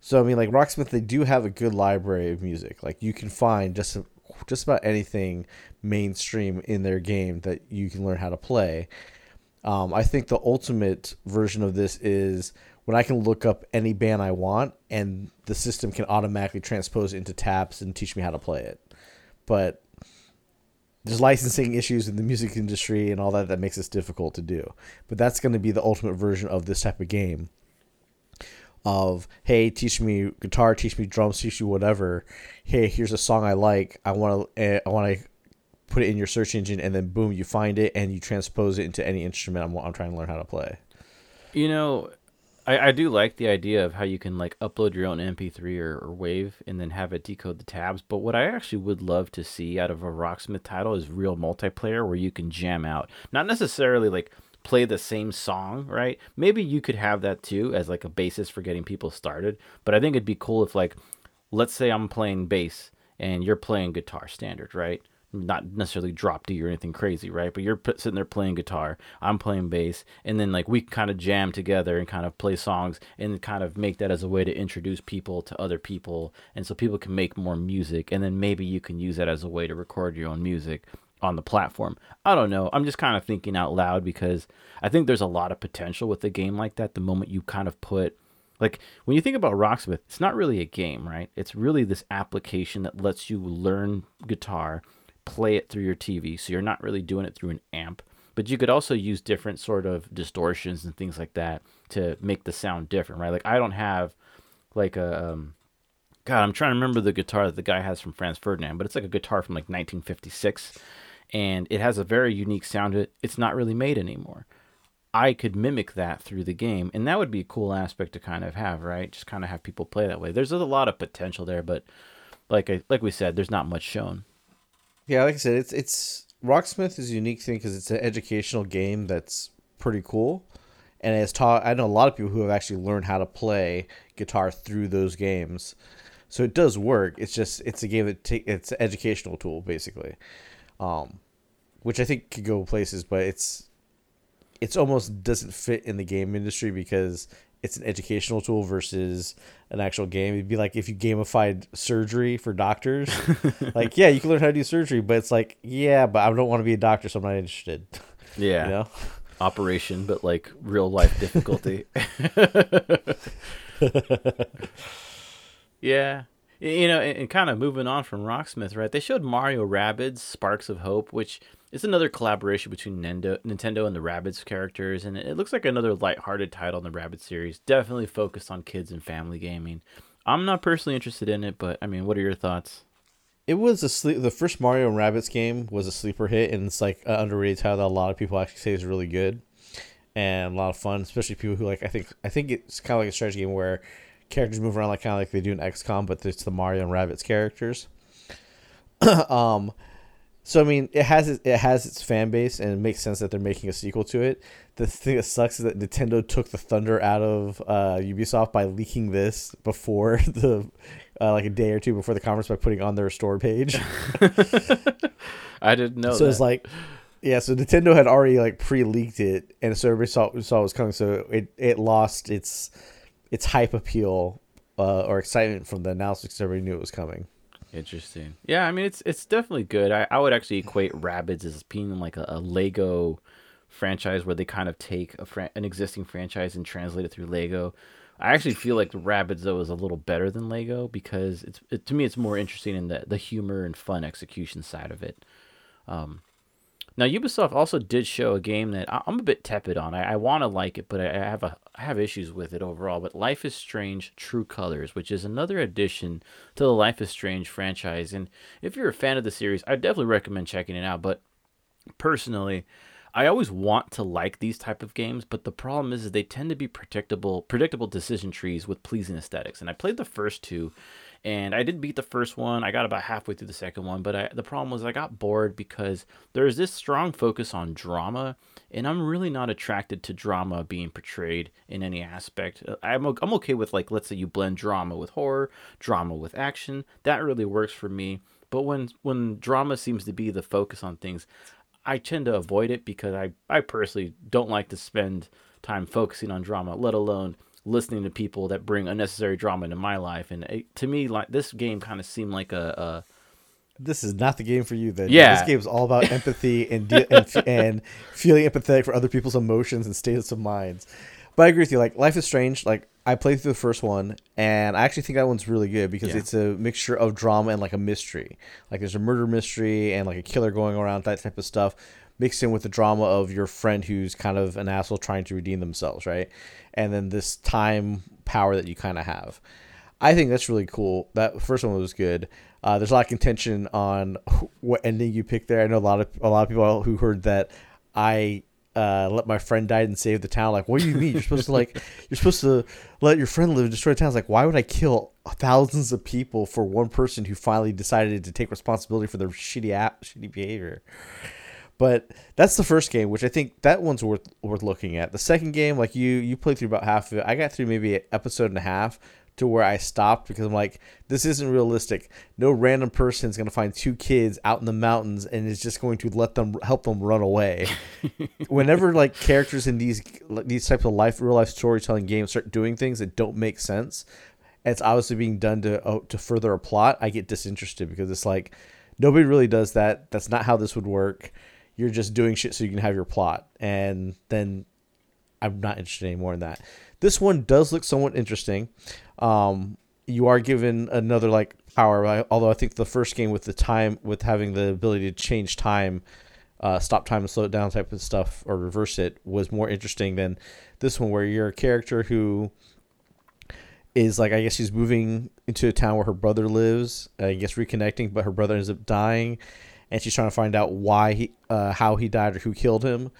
Speaker 1: so I mean, like Rocksmith, they do have a good library of music. Like you can find just just about anything mainstream in their game that you can learn how to play. Um, I think the ultimate version of this is when I can look up any band I want and the system can automatically transpose it into tabs and teach me how to play it. But there's licensing issues in the music industry and all that that makes this difficult to do. But that's going to be the ultimate version of this type of game. Of hey, teach me guitar, teach me drums, teach me whatever. Hey, here's a song I like. I want to eh, I want to put it in your search engine, and then boom, you find it and you transpose it into any instrument I'm, I'm trying to learn how to play.
Speaker 2: You know, I, I do like the idea of how you can like upload your own MP3 or, or wave and then have it decode the tabs. But what I actually would love to see out of a Rocksmith title is real multiplayer where you can jam out. Not necessarily like play the same song, right? Maybe you could have that too as like a basis for getting people started. But I think it'd be cool if like, let's say I'm playing bass and you're playing guitar standard, right? Not necessarily drop D or anything crazy, right? But you're sitting there playing guitar, I'm playing bass, and then like we kind of jam together and kind of play songs and kind of make that as a way to introduce people to other people, and so people can make more music, and then maybe you can use that as a way to record your own music on the platform. I don't know. I'm just kind of thinking out loud because I think there's a lot of potential with a game like that. The moment you kind of put like when you think about Rocksmith, it's not really a game, right? It's really this application that lets you learn guitar play it through your TV. So you're not really doing it through an amp. But you could also use different sort of distortions and things like that to make the sound different, right? Like I don't have like a um, God, I'm trying to remember the guitar that the guy has from Franz Ferdinand, but it's like a guitar from like 1956, and it has a very unique sound to it. It's not really made anymore. I could mimic that through the game, and that would be a cool aspect to kind of have, right? Just kind of have people play that way. There's a lot of potential there, but like I, like we said, there's not much shown.
Speaker 1: Yeah, like I said, it's it's Rocksmith is a unique thing because it's an educational game that's pretty cool, and it's taught. I know a lot of people who have actually learned how to play guitar through those games, so it does work. It's just it's a game that take it's an educational tool basically, um, which I think could go places, but it's it's almost doesn't fit in the game industry because it's an educational tool versus an actual game. It'd be like if you gamified surgery for doctors. *laughs* like, yeah, you can learn how to do surgery, but it's like, yeah, but I don't want to be a doctor, so I'm not interested. *laughs*
Speaker 2: Yeah. You know? Operation, but like real life difficulty. *laughs* yeah. You know, and, and kind of moving on from Rocksmith, right? They showed Mario Rabbids Sparks of Hope, which is another collaboration between Nintendo, Nintendo and the Rabbids characters, and it looks like another light-hearted title in the Rabbids series. Definitely focused on kids and family gaming. I'm not personally interested in it, but I mean, what are your thoughts?
Speaker 1: It was a sleep. The first Mario and Rabbids game was a sleeper hit, and it's like an underrated title that a lot of people actually say is really good and a lot of fun, especially people who like. I think I think it's kind of like a strategy game where characters move around like kind of like they do in XCOM, but it's the Mario and Rabbids characters. *clears throat* um, so I mean, it has it, has its fan base, and it makes sense that they're making a sequel to it. The thing that sucks is that Nintendo took the thunder out of uh, Ubisoft by leaking this before *laughs* the uh, like a day or two before the conference by putting on their store page. *laughs*
Speaker 2: I didn't know.
Speaker 1: So it's like, yeah. So Nintendo had already like pre-leaked it, and so everybody saw saw it was coming. So it it lost its its hype appeal uh, or excitement from the announcement because everybody knew it was coming.
Speaker 2: Interesting. Yeah, I mean it's it's definitely good. I, I would actually equate Rabbids as being like a, a Lego franchise where they kind of take a fran- an existing franchise and translate it through Lego. I actually feel like the Rabbids though is a little better than Lego because it's it, to me it's more interesting in the the humor and fun execution side of it. Um, now Ubisoft also did show a game that I'm a bit tepid on. I, I want to like it, but I have a I have issues with it overall. But Life is Strange: True Colors, which is another addition to the Life is Strange franchise, and if you're a fan of the series, I definitely recommend checking it out. But personally, I always want to like these type of games, but the problem is, is they tend to be predictable predictable decision trees with pleasing aesthetics. And I played the first two, and I did beat the first one. I got about halfway through the second one, but I, the problem was I got bored because there's this strong focus on drama, and I'm really not attracted to drama being portrayed in any aspect. Uh, I'm I'm okay with like let's say you blend drama with horror, drama with action. That really works for me. But when when drama seems to be the focus on things, I tend to avoid it because I I personally don't like to spend time focusing on drama, let alone listening to people that bring unnecessary drama into my life. And it, to me, like this game kind of seemed like a, a
Speaker 1: this is not the game for you then.
Speaker 2: Yeah.
Speaker 1: This game is all about empathy and, de- and, *laughs* and feeling empathetic for other people's emotions and states of minds. But I agree with you. Like Life is Strange. Like I played through the first one, and I actually think that one's really good because yeah. it's a mixture of drama and like a mystery. Like there's a murder mystery and like a killer going around, that type of stuff, mixed in with the drama of your friend who's kind of an asshole trying to redeem themselves, right? And then this time power that you kind of have. I think that's really cool. That first one was good. Uh, there's a lot of contention on what ending you pick there. I know a lot of a lot of people who heard that I uh, let my friend die and save the town. Like, what do you mean? You're supposed to like *laughs* you're supposed to let your friend live and destroy the town. It's like, why would I kill thousands of people for one person who finally decided to take responsibility for their shitty app, shitty behavior? But that's the first game, which I think that one's worth worth looking at. The second game, like you you played through about half of it. I got through maybe an episode and a half to where I stopped because I'm like, this isn't realistic. No random person is going to find two kids out in the mountains and is just going to let them help them run away. *laughs* Whenever like characters in these these types of life real life storytelling games start doing things that don't make sense, it's obviously being done to oh, to further a plot. I get disinterested because it's like nobody really does that. That's not how this would work you're just doing shit so you can have your plot. And then i'm not interested anymore in that. This one does look somewhat interesting. Um, you are given another like power although i think the first game with the time with having the ability to change time uh, stop time and slow it down type of stuff or reverse it was more interesting than this one where you're a character who is like i guess she's moving into a town where her brother lives i guess reconnecting but her brother ends up dying and she's trying to find out why he, uh, how he died or who killed him.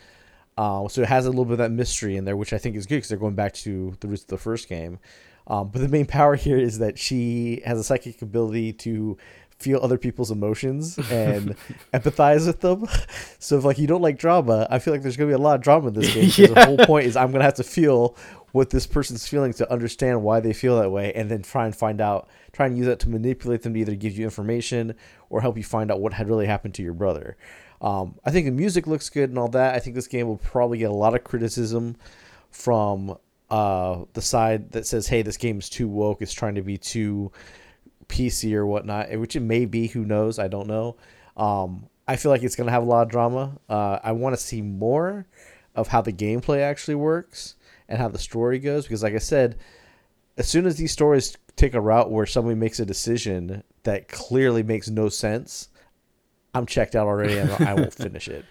Speaker 1: Uh, so it has a little bit of that mystery in there, which I think is good because they're going back to the roots of the first game. Um, but the main *laughs* power here is that she has a psychic ability to feel other people's emotions and *laughs* empathize with them. *laughs* So if like you don't like drama, I feel like there's gonna be a lot of drama in this game. yeah. The whole point is I'm gonna have to feel what this person's feeling to understand why they feel that way, and then try and find out, try and use that to manipulate them to either give you information or help you find out what had really happened to your brother. Um, I think the music looks good and all that. I think this game will probably get a lot of criticism from uh, the side that says, "Hey, this game is too woke. It's trying to be too PC or whatnot," which it may be. Who knows? I don't know. Um, I feel like it's gonna have a lot of drama. Uh, I want to see more of how the gameplay actually works and how the story goes because, like I said, as soon as these stories take a route where somebody makes a decision that clearly makes no sense, I'm checked out already and I won't *laughs* finish it.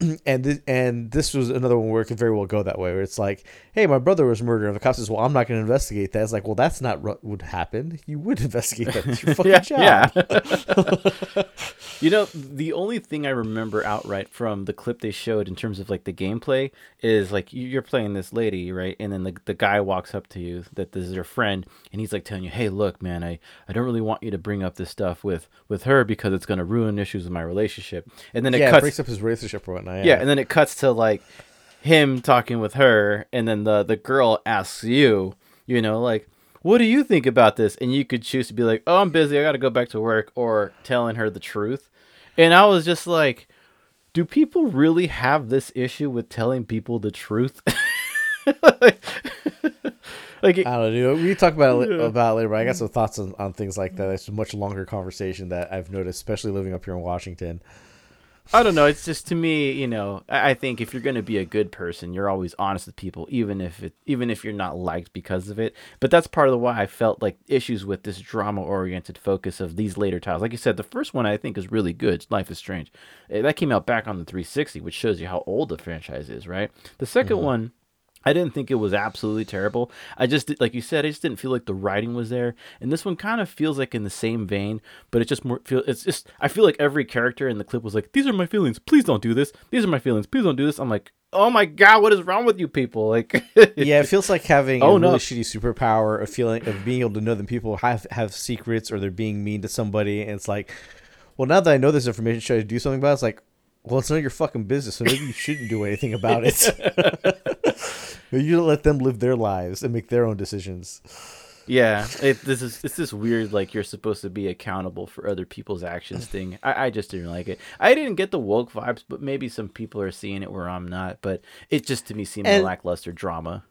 Speaker 1: *clears throat* And th- and this was another one where it could very well go that way, where it's like, hey, my brother was murdered, and the cop says, well, I'm not going to investigate that. It's like, well, that's not what would happen. You would *laughs* investigate that. It's your *laughs* fucking yeah,
Speaker 2: job. Yeah. *laughs* you know, the only thing I remember outright from the clip they showed in terms of like the gameplay is like you're playing this lady, right? And then the, the guy walks up to you that this is your friend, and he's like telling you, hey, look, man, I, I don't really want you to bring up this stuff with with her because it's going to ruin issues with my relationship. And then it
Speaker 1: yeah,
Speaker 2: cuts,
Speaker 1: it breaks up his relationship or whatnot
Speaker 2: yeah. yeah, and then it cuts to like him talking with her, and then the the girl asks you, you know, like, what do you think about this? And you could choose to be like, oh, I'm busy, I got to go back to work, or telling her the truth. And I was just like, do people really have this issue with telling people the truth?
Speaker 1: like, *laughs* like it, I don't know. We talk about it, yeah. about it later, but I got some thoughts on, on things like that. It's a much longer conversation that I've noticed, especially living up here in Washington.
Speaker 2: I don't know. It's just to me, you know. I think if you're going to be a good person, you're always honest with people, even if it, even if you're not liked because of it. But that's part of the why I felt like issues with this drama-oriented focus of these later titles. Like you said, the first one I think is really good. Life is Strange. Eh, that came out back on the 360, which shows you how old the franchise is, right? The 2nd mm-hmm. one I didn't think it was absolutely terrible. I just like you said, I just didn't feel like the writing was there. And this one kind of feels like in the same vein, but it just more feel it's just I feel like every character in the clip was like, "These are my feelings. Please don't do this. These are my feelings. Please don't do this." I'm like, "Oh my god, what is wrong with you people?" Like *laughs*
Speaker 1: Yeah, it feels like having oh, a really no. shitty superpower, a feeling of being able to know that people have have secrets or they're being mean to somebody and it's like, "Well, now that I know this information, should I do something about it?" It's like, "Well, it's none of your fucking business, so maybe you shouldn't do anything about it." *laughs* *laughs* you let them live their lives and make their own decisions.
Speaker 2: Yeah, it, this is it's this weird like you're supposed to be accountable for other people's actions *laughs* thing. I, I just didn't like it. I didn't get the woke vibes, but maybe some people are seeing it where I'm not. But it just to me seemed and lackluster drama.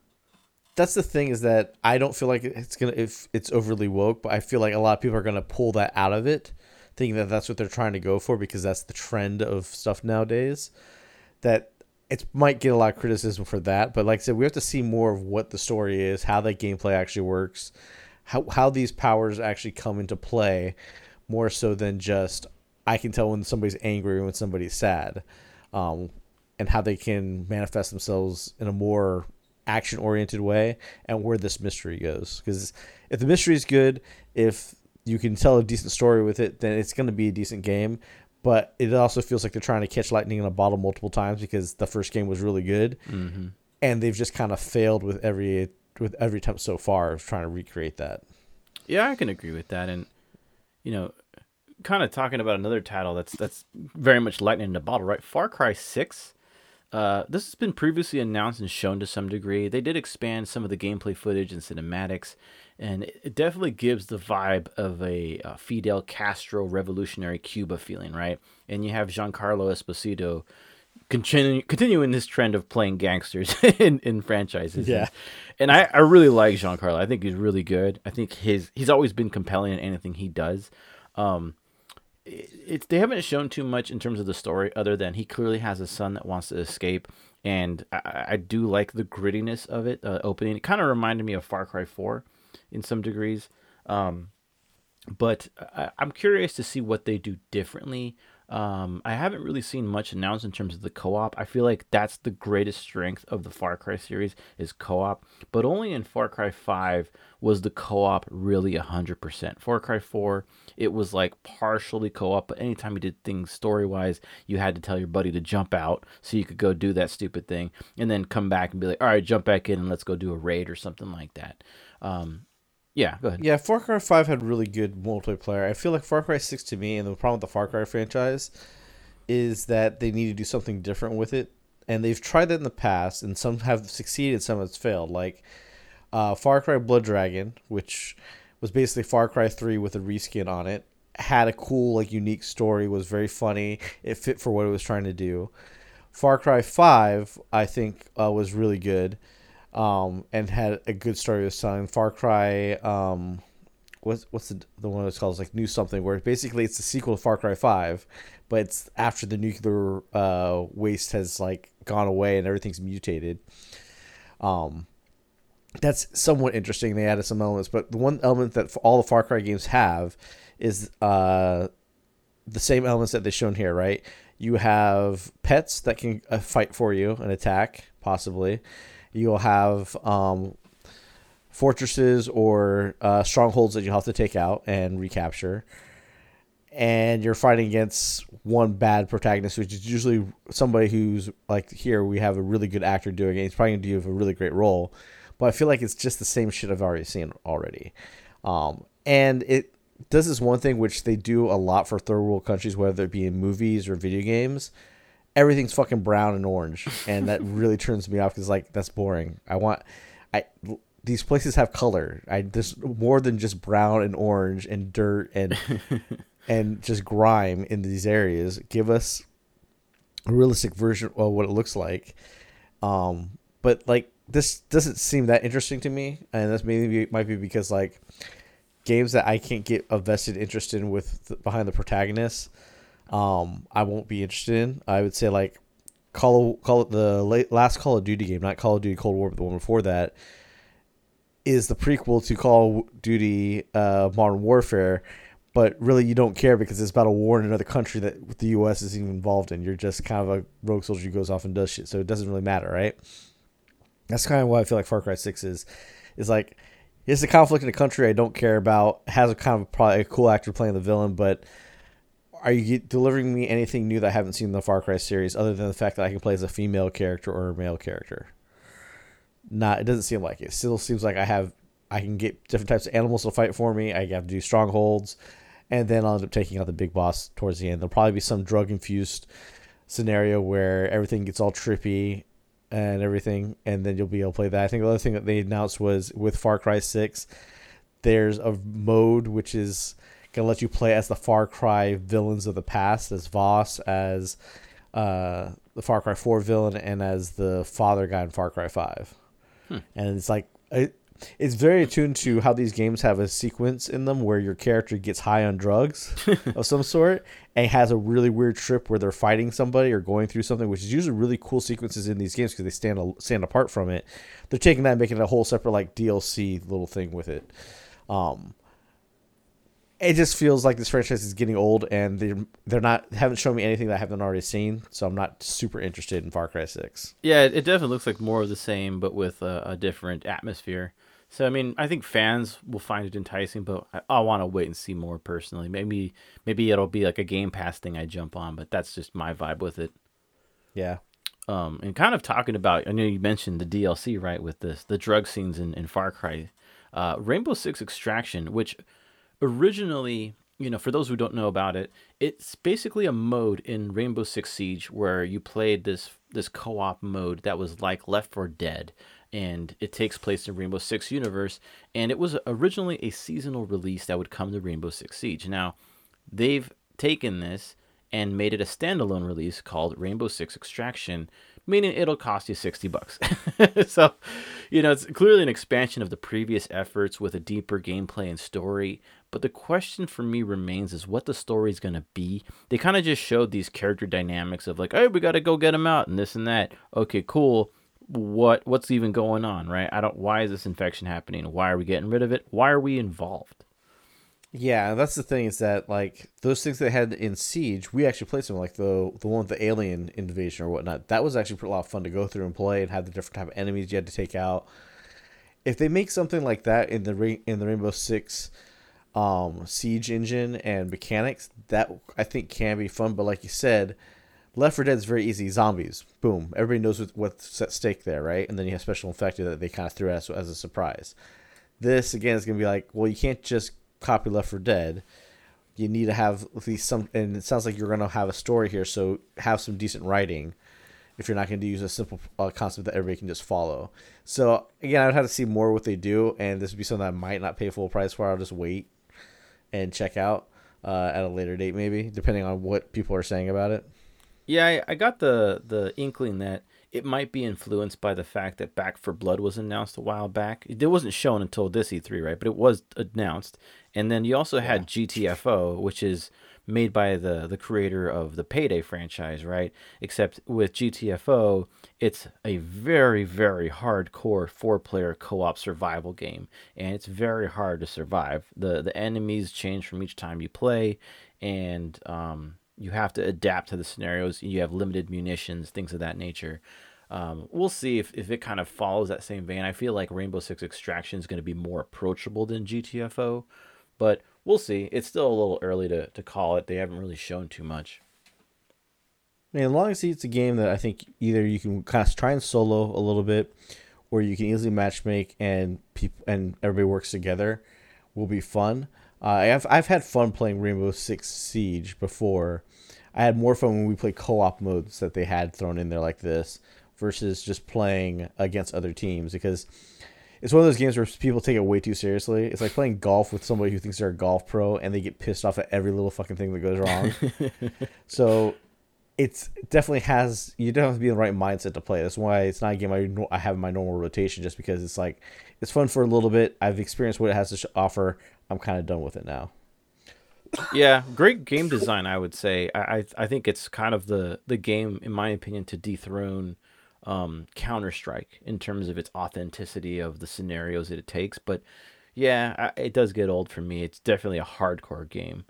Speaker 1: That's the thing is that I don't feel like it's gonna if it's overly woke, but I feel like a lot of people are gonna pull that out of it, thinking that that's what they're trying to go for because that's the trend of stuff nowadays. That it might get a lot of criticism for that, but like I said, we have to see more of what the story is, how that gameplay actually works, how how these powers actually come into play, more so than just I can tell when somebody's angry and when somebody's sad, um, and how they can manifest themselves in a more action oriented way, and where this mystery goes. Because if the mystery is good, if you can tell a decent story with it, then it's going to be a decent game. But it also feels like they're trying to catch lightning in a bottle multiple times because the first game was really good,
Speaker 2: Mm-hmm.
Speaker 1: and they've just kind of failed with every with every attempt so far of trying to recreate that.
Speaker 2: Yeah, I can agree with that. And you know, kind of talking about another title that's that's very much lightning in a bottle, right? Far Cry Six. Uh, this has been previously announced and shown to some degree. They did expand some of the gameplay footage and cinematics, and it it definitely gives the vibe of a, uh Fidel Castro revolutionary Cuba feeling, right? And you have Giancarlo Esposito continue, continuing this trend of playing gangsters *laughs* in, in franchises.
Speaker 1: Yeah.
Speaker 2: And I, I really like Giancarlo. I think he's really good. I think his he's always been compelling in anything he does. Um, it's they haven't shown too much in terms of the story, other than he clearly has a son that wants to escape, and I, I do like the grittiness of it. Uh, opening it kind of reminded me of Far Cry Four, in some degrees. Um, but I, I'm curious to see what they do differently. Um, I haven't really seen much announced in terms of the co-op. I feel like that's the greatest strength of the Far Cry series is co-op, but only in Far Cry 5 was the co-op really 100%. Far Cry 4, it was like partially co-op, but anytime you did things story-wise, you had to tell your buddy to jump out so you could go do that stupid thing and then come back and be like, "All right, jump back in and let's go do a raid or something like that." Um, yeah, go ahead.
Speaker 1: Yeah, Far Cry Five had really good multiplayer. I feel like Far Cry Six to me, and the problem with the Far Cry franchise is that they need to do something different with it, and they've tried that in the past, and some have succeeded, some have failed. Like uh, Far Cry Blood Dragon, which was basically Far Cry Three with a reskin on it, had a cool, like, unique story. Was very funny. It fit for what it was trying to do. Far Cry Five, I think, uh, was really good um, and had a good story with son. Far Cry, um, what's what's the the one that's called it's like New Something, where basically it's the sequel to Far Cry Five, but it's after the nuclear uh, waste has like gone away and everything's mutated. Um, that's somewhat interesting. They added some elements, but the one element that all the Far Cry games have is uh, the same elements that they've shown here. Right, you have pets that can uh, fight for you and attack, possibly. You'll have um, fortresses or uh, strongholds that you'll have to take out and recapture. And you're fighting against one bad protagonist, which is usually somebody who's like here. We have a really good actor doing it. He's probably gonna do a really great role, but I feel like it's just the same shit I've already seen already. Um, and it does this one thing which they do a lot for third world countries, whether it be in movies or video games. Everything's fucking brown and orange, and that really turns me off because like that's boring. I want, I these places have color. I there's more than just brown and orange and dirt and *laughs* and just grime in these areas. Give us a realistic version of what it looks like. Um, but like this doesn't seem that interesting to me, and that's maybe might be because like games that I can't get a vested interest in with the, behind the protagonist, um, I won't be interested in. I would say like call call it the late, last Call of Duty game, not Call of Duty Cold War, but the one before that is the prequel to Call of Duty uh, Modern Warfare. But really, you don't care because it's about a war in another country that the U.S. isn't even involved in. You're just kind of a rogue soldier who goes off and does shit, so it doesn't really matter, right? That's kind of why I feel like Far Cry Six is, is like, it's a conflict in a country I don't care about. Has a kind of probably a cool actor playing the villain, but are you delivering me anything new that I haven't seen in the Far Cry series, other than the fact that I can play as a female character or a male character? Not, it doesn't seem like it. it still seems like I have, I can get different types of animals to fight for me. I have to do strongholds, and then I'll end up taking out the big boss towards the end. There'll probably be some drug infused scenario where everything gets all trippy and everything, and then you'll be able to play that. I think the other thing that they announced was with Far Cry Six, there's a mode which is gonna let you play as the Far Cry villains of the past, as Vaas, as uh, the Far Cry Four villain, and as the father guy in Far Cry Five.
Speaker 2: Hmm.
Speaker 1: And it's like it, it's very attuned to how these games have a sequence in them where your character gets high on drugs *laughs* of some sort and has a really weird trip where they're fighting somebody or going through something, which is usually really cool sequences in these games because they stand a, stand apart from it. They're taking that and making it a whole separate like DLC little thing with it. Um, it just feels like this franchise is getting old and they're they're not haven't shown me anything that I haven't already seen, so I'm not super interested in Far Cry Six.
Speaker 2: Yeah, it it definitely looks like more of the same, but with a, a different atmosphere. So I mean, I think fans will find it enticing, but I, I want to wait and see more personally. Maybe maybe it'll be like a Game Pass thing I jump on, but that's just my vibe with it.
Speaker 1: Yeah.
Speaker 2: Um, and kind of talking about, I know you mentioned the DLC, right? With this, the drug scenes in, in Far Cry, uh, Rainbow Six Extraction, which originally, you know, for those who don't know about it, it's basically a mode in Rainbow Six Siege where you played this this co-op mode that was like Left 4 Dead, and it takes place in Rainbow Six universe, and it was originally a seasonal release that would come to Rainbow Six Siege. Now, they've taken this and made it a standalone release called Rainbow Six Extraction, meaning it'll cost you 60 bucks. *laughs* so, you know, it's clearly an expansion of the previous efforts with a deeper gameplay and story. But the question for me remains is what the story is going to be. They kind of just showed these character dynamics of like, hey, we got to go get them out and this and that. Okay, cool. What what's even going on, right? I don't. Why is this infection happening? Why are we getting rid of it? Why are we involved?
Speaker 1: Yeah, that's the thing is that like those things they had in Siege, we actually played some like the the one with the alien invasion or whatnot. That was actually a lot of fun to go through and play and have the different type of enemies you had to take out. If they make something like that in the in the Rainbow Six um, Siege engine and mechanics, that I think can be fun. But like you said, Left 4 Dead is very easy. Zombies, boom, everybody knows what, what's at stake there, right? And then you have special infected that they kind of threw as as a surprise. This again is gonna be like, well, you can't just copy Left 4 Dead, you need to have at least some. And it sounds like you're going to have a story here, so have some decent writing. If you're not going to use a simple uh, concept that everybody can just follow, so again, I'd have to see more what they do, and this would be something I might not pay full price for. I'll just wait and check out uh, at a later date, maybe depending on what people are saying about it.
Speaker 2: Yeah, I, I got the the inkling that it might be influenced by the fact that Back 4 Blood was announced a while back. It wasn't shown until this E3, right? But it was announced. And then you also had yeah. GTFO, which is made by the the creator of the Payday franchise, right? Except with GTFO, it's a very very hardcore four-player co-op survival game, and it's very hard to survive. the The enemies change from each time you play, and um, you have to adapt to the scenarios. You have limited munitions, things of that nature. Um, we'll see if, if it kind of follows that same vein. I feel like Rainbow Six Extraction is going to be more approachable than GTFO, but we'll see. It's still a little early to, to call it. They haven't really shown too much.
Speaker 1: I mean, as long as it's a game that I think either you can kind of try and solo a little bit, or you can easily matchmake and people and everybody works together, will be fun. Uh, I've I've had fun playing Rainbow Six Siege before. I had more fun when we played co-op modes that they had thrown in there like this versus just playing against other teams because it's one of those games where people take it way too seriously. It's like playing golf with somebody who thinks they're a golf pro and they get pissed off at every little fucking thing that goes wrong. *laughs* so it's definitely has you don't have to be in the right mindset to play. That's why it's not a game I I have in my normal rotation just because it's like it's fun for a little bit. I've experienced what it has to offer. I'm kind of done with it now.
Speaker 2: yeah, great game design. I would say. I I think it's kind of the the game, in my opinion, to dethrone um, Counter Strike in terms of its authenticity of the scenarios that it takes. But yeah, it does get old for me. It's definitely a hardcore game.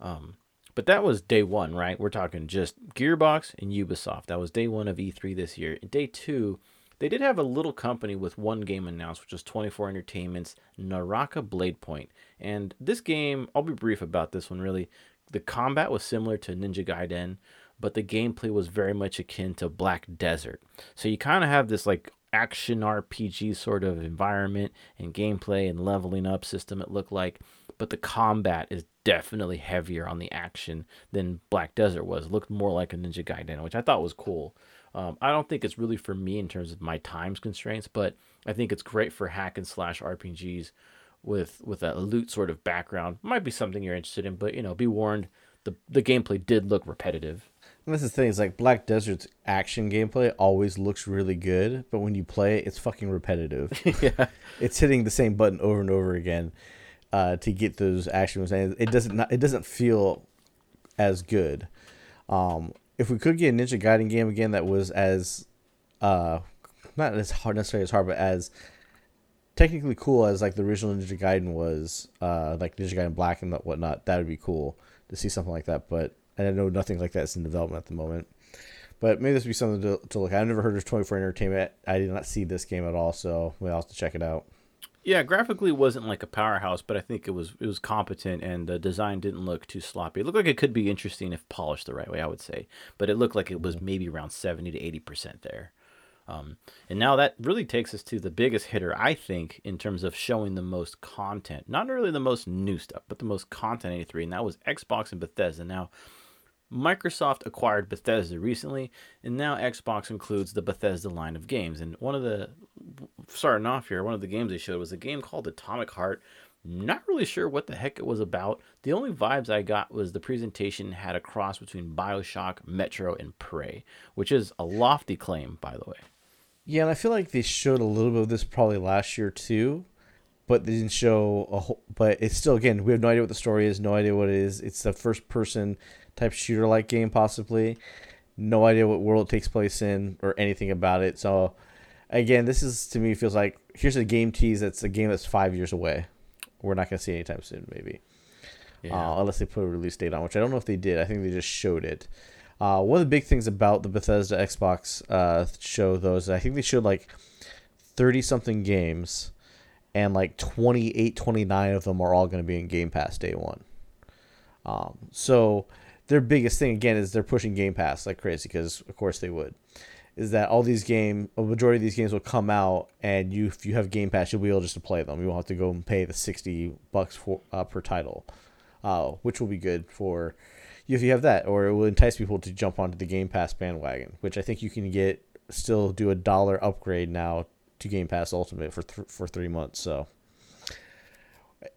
Speaker 2: Um, but that was day one, right? We're talking just Gearbox and Ubisoft. That was day one of E3 this year. Day two, they did have a little company with one game announced, which was 24 Entertainment's Naraka Bladepoint. And this game, I'll be brief about this one really. The combat was similar to Ninja Gaiden, but the gameplay was very much akin to Black Desert. So you kind of have this like action RPG sort of environment and gameplay and leveling up system it looked like, but the combat is definitely heavier on the action than Black Desert was. It looked more like a Ninja Gaiden, which I thought was cool. Um, I don't think it's really for me in terms of my times constraints, but I think it's great for hack and slash RPGs with with a loot sort of background. Might be something you're interested in, but you know, be warned, the the gameplay did look repetitive.
Speaker 1: And that's the thing is like Black Desert's action gameplay always looks really good, but when you play it, it's fucking repetitive. *laughs* yeah, it's hitting the same button over and over again uh, to get those action moves, and it doesn't not, it doesn't feel as good. Um, if we could get a Ninja Gaiden game again that was as uh, not as hard necessarily as hard, but as technically cool as like the original Ninja Gaiden was, uh, like Ninja Gaiden Black and whatnot, that would be cool to see something like that. But and I know nothing like that's in development at the moment. But maybe this would be something to, to look at. I've never heard of 24 Entertainment. I did not see this game at all, so we'll have to check it out.
Speaker 2: Yeah, graphically wasn't like a powerhouse, but I think it was it was competent, and the design didn't look too sloppy. It looked like it could be interesting if polished the right way, I would say. But it looked like it was maybe around seventy to eighty percent there. Um, and now that really takes us to the biggest hitter, I think, in terms of showing the most content. Not really the most new stuff, but the most content E3, and that was Xbox and Bethesda. Now, Microsoft acquired Bethesda recently, and now Xbox includes the Bethesda line of games. And one of the, starting off here, one of the games they showed was a game called Atomic Heart. Not really sure what the heck it was about. The only vibes I got was the presentation had a cross between Bioshock, Metro, and Prey, which is a lofty claim, by the way.
Speaker 1: Yeah, and I feel like they showed a little bit of this probably last year too, but they didn't show a whole. But it's still again, we have no idea what the story is, no idea what it is. It's the first person type shooter like game possibly. No idea what world it takes place in or anything about it. So again, this is to me feels like here's a game tease that's a game that's five years away. We're not gonna see anytime soon, maybe. Yeah. Uh, unless they put a release date on, which I don't know if they did. I think they just showed it. Uh, one of the big things about the Bethesda Xbox uh, show, though, is I think they showed like 30 something games, and like 28, 29 of them are all going to be in Game Pass day one. Um, so their biggest thing, again, is they're pushing Game Pass like crazy because, of course, they would. Is that all these game? a majority of these games will come out, and you, if you have Game Pass, you'll be able just to play them. You won't have to go and pay the 60 bucks for, uh, per title, uh, which will be good for you if you have that, or it will entice people to jump onto the Game Pass bandwagon, which I think you can get still do a dollar upgrade now to Game Pass Ultimate for th- for three months. So,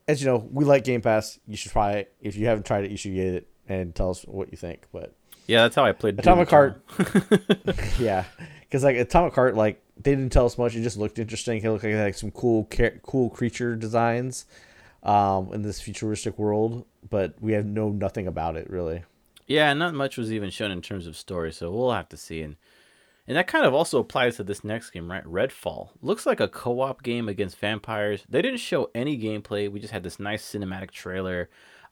Speaker 1: as you know, we like Game Pass. You should try it. If you haven't tried it, you should get it and tell us what you think. But
Speaker 2: yeah, that's how I played
Speaker 1: Atomic Heart. *laughs* *laughs* yeah, because like Atomic Heart, like they didn't tell us much. It just looked interesting. It looked like had some cool, cool creature designs um, in this futuristic world, but we have know nothing about it really.
Speaker 2: Yeah, not much was even shown in terms of story, so we'll have to see. And and that kind of also applies to this next game, right? Redfall looks like a co-op game against vampires. They didn't show any gameplay. We just had this nice cinematic trailer.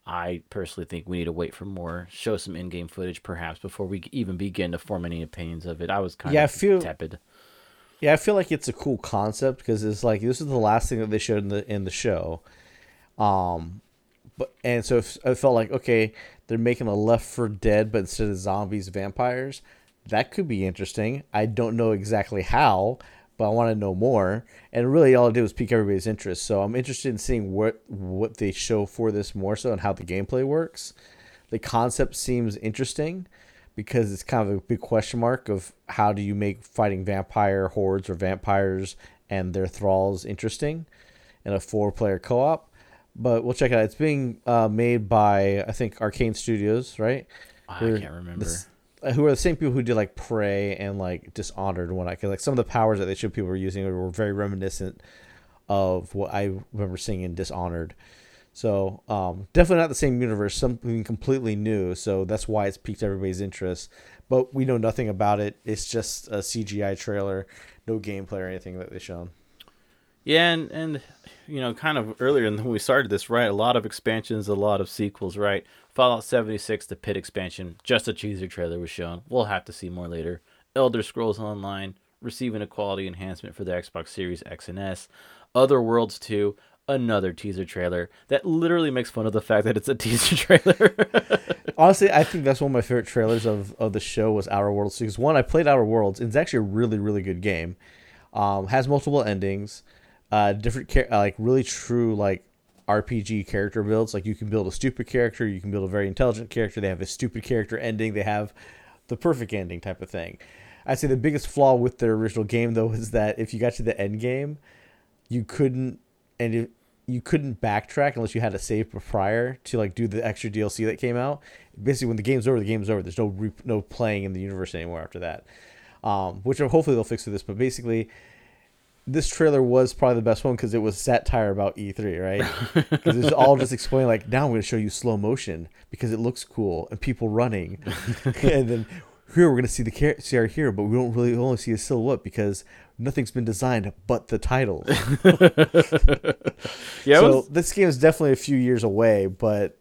Speaker 2: I personally think we need to wait for more, show some in-game footage perhaps before we even begin to form any opinions of it. I was kind
Speaker 1: yeah,
Speaker 2: of
Speaker 1: I feel,
Speaker 2: tepid.
Speaker 1: Yeah, I feel like it's a cool concept because it's like this is the last thing that they showed in the in the show, um, but and so I felt like okay, they're making a Left 4 Dead, but instead of zombies, vampires. That could be interesting. I don't know exactly how, but I want to know more. And really, all I did was pique everybody's interest. So I'm interested in seeing what what they show for this more so and how the gameplay works. The concept seems interesting because it's kind of a big question mark of how do you make fighting vampire hordes or vampires and their thralls interesting in a four player co op but we'll check it out. It's being uh, made by I think Arkane Studios, right?
Speaker 2: I can't remember.
Speaker 1: This, who are the same people who did like Prey and like Dishonored and whatnot? Cause like some of the powers that they showed people were using were very reminiscent of what I remember seeing in Dishonored. So um, definitely not the same universe, something completely new. So that's why it's piqued everybody's interest. But we know nothing about it. It's just a CGI trailer, no gameplay or anything that they shown.
Speaker 2: Yeah, and and you know, kind of earlier when we started this, right? A lot of expansions, a lot of sequels, right? Fallout 76, the Pit expansion, just a teaser trailer was shown. We'll have to see more later. Elder Scrolls Online receiving a quality enhancement for the Xbox Series X and S. Outer Worlds 2, another teaser trailer that literally makes fun of the fact that it's a *laughs* teaser trailer. *laughs*
Speaker 1: Honestly, I think that's one of my favorite trailers of, of the show was Outer Worlds because one, I played Outer Worlds. And it's actually a really, really good game. Um, has multiple endings uh, different char- uh, like really true like RPG character builds. Like you can build a stupid character, you can build a very intelligent character. They have a stupid character ending. They have the perfect ending type of thing. I'd say the biggest flaw with their original game though is that if you got to the end game, you couldn't and it, you couldn't backtrack unless you had a save prior to like do the extra DLC that came out. Basically, when the game's over, the game's over. There's no re- no playing in the universe anymore after that. Um, which hopefully they'll fix with this. But basically, this trailer was probably the best one because it was satire about E3, right? *laughs* Because it's all just explaining like now I'm going to show you slow motion because it looks cool and people running, *laughs* and then here we're going to see the see our hero, but we don't really only see a silhouette because nothing's been designed but the title. *laughs* yeah, so was... this game is definitely a few years away, but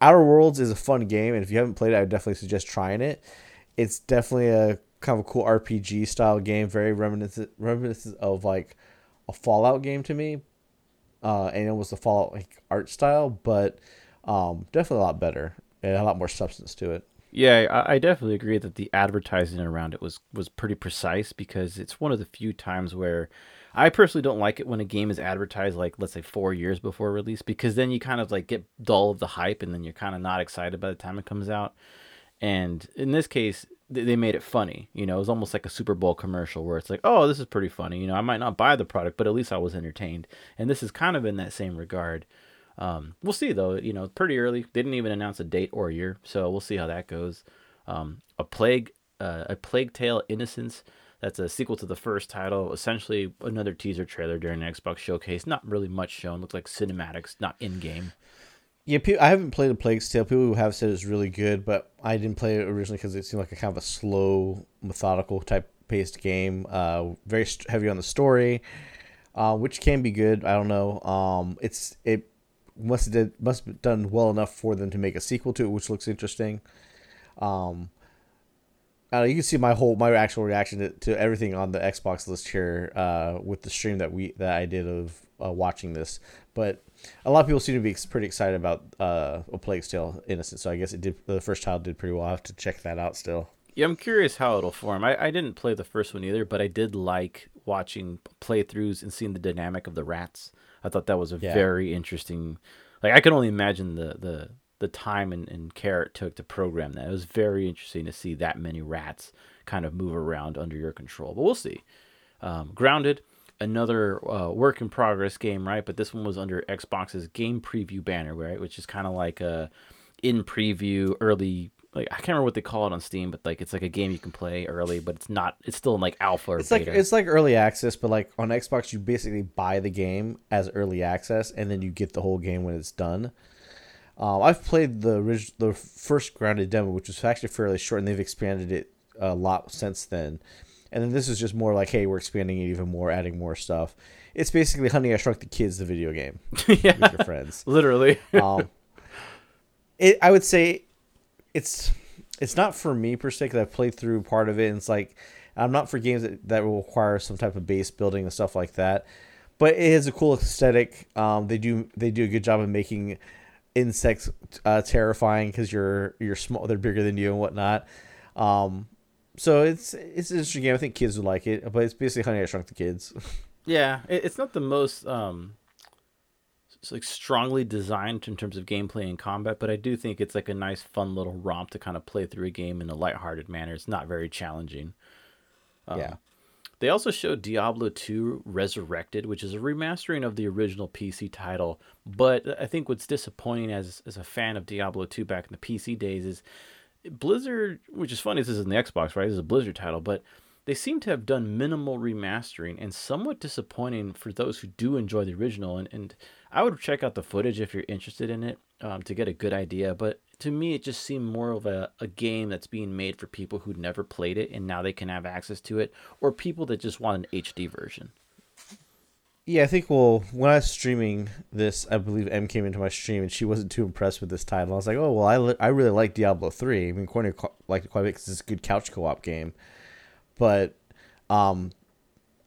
Speaker 1: Outer Worlds is a fun game, and if you haven't played it, I would definitely suggest trying it. It's definitely a kind of a cool RPG style game, very reminiscent reminiscent of like a Fallout game to me. uh, and it was the Fallout like art style, but um, definitely a lot better and a lot more substance to it.
Speaker 2: Yeah, I, I definitely agree that the advertising around it was was pretty precise because it's one of the few times where I personally don't like it when a game is advertised like let's say four years before release because then you kind of like get dull of the hype and then you're kind of not excited by the time it comes out. And in this case, they made it funny. You know, it was almost like a Super Bowl commercial where it's like, oh, this is pretty funny. You know, I might not buy the product, but at least I was entertained. And this is kind of in that same regard. Um, we'll see though. You know, pretty early. They didn't even announce a date or a year, so we'll see how that goes. Um, a plague, uh, a plague tale, innocence. That's a sequel to the first title. Essentially, another teaser trailer during the Xbox showcase. Not really much shown. Looked like cinematics, not in game.
Speaker 1: Yeah, I haven't played a Plague's Tale. People who have said it's really good, but I didn't play it originally because it seemed like a kind of a slow, methodical type paced game. Uh, very heavy on the story, uh, which can be good. I don't know. Um, it's it must have did, must have done well enough for them to make a sequel to it, which looks interesting. Um, you can see my whole my actual reaction to, to everything on the Xbox list here uh, with the stream that we that I did of uh, watching this. But a lot of people seem to be pretty excited about uh, A Plague's Tale Innocent. So I guess it did. The first child did pretty well. I have to check that out still.
Speaker 2: Yeah, I'm curious how it'll form. I, I didn't play the first one either, but I did like watching playthroughs and seeing the dynamic of the rats. I thought that was a yeah. very interesting. Like I can only imagine the the the time and, and care it took to program that. It was very interesting to see that many rats kind of move around under your control. But we'll see. Um, Grounded, another uh, work in progress game, right? But this one was under Xbox's game preview banner, right? Which is kind of like a in preview early like I can't remember what they call it on Steam, but like it's like a game you can play early, but it's not. It's still in like alpha.
Speaker 1: it's
Speaker 2: beta.
Speaker 1: like it's like early access, but like on Xbox, you basically buy the game as early access, and then you get the whole game when it's done. Um, I've played the the first grounded demo, which was actually fairly short, and they've expanded it a lot since then. And then this is just more like, hey, we're expanding it even more, adding more stuff. It's basically Honey I Shrunk the Kids, the video game, yeah, *laughs* with your friends,
Speaker 2: literally.
Speaker 1: um, it, I would say it's it's not for me per se because I've played through part of it and it's like I'm not for games that, that will require some type of base building and stuff like that. But it is a cool aesthetic. Um, they do they do a good job of making insects uh, terrifying because you're you're small, they're bigger than you and whatnot. Um, so it's it's an interesting game. I think kids would like it, but it's basically Honey I Shrunk the Kids. *laughs*
Speaker 2: yeah, it's not the most um, it's like strongly designed in terms of gameplay and combat, but I do think it's like a nice, fun little romp to kind of play through a game in a lighthearted manner. It's not very challenging.
Speaker 1: Um, yeah.
Speaker 2: They also showed Diablo 2 Resurrected, which is a remastering of the original PC title. But I think what's disappointing as as a fan of Diablo 2 back in the PC days is Blizzard, which is funny, this is in the Xbox, right? This is a Blizzard title, but they seem to have done minimal remastering and somewhat disappointing for those who do enjoy the original. And, and I would check out the footage if you're interested in it um, to get a good idea. But to me, it just seemed more of a, a game that's being made for people who never played it and now they can have access to it, or people that just want an HD version.
Speaker 1: Yeah, I think well, when I was streaming this, I believe M came into my stream and she wasn't too impressed with this title. I was like, oh well, I, li- I really like Diablo three. I mean, Courtney liked it quite a bit because it's a good couch co op game, but um,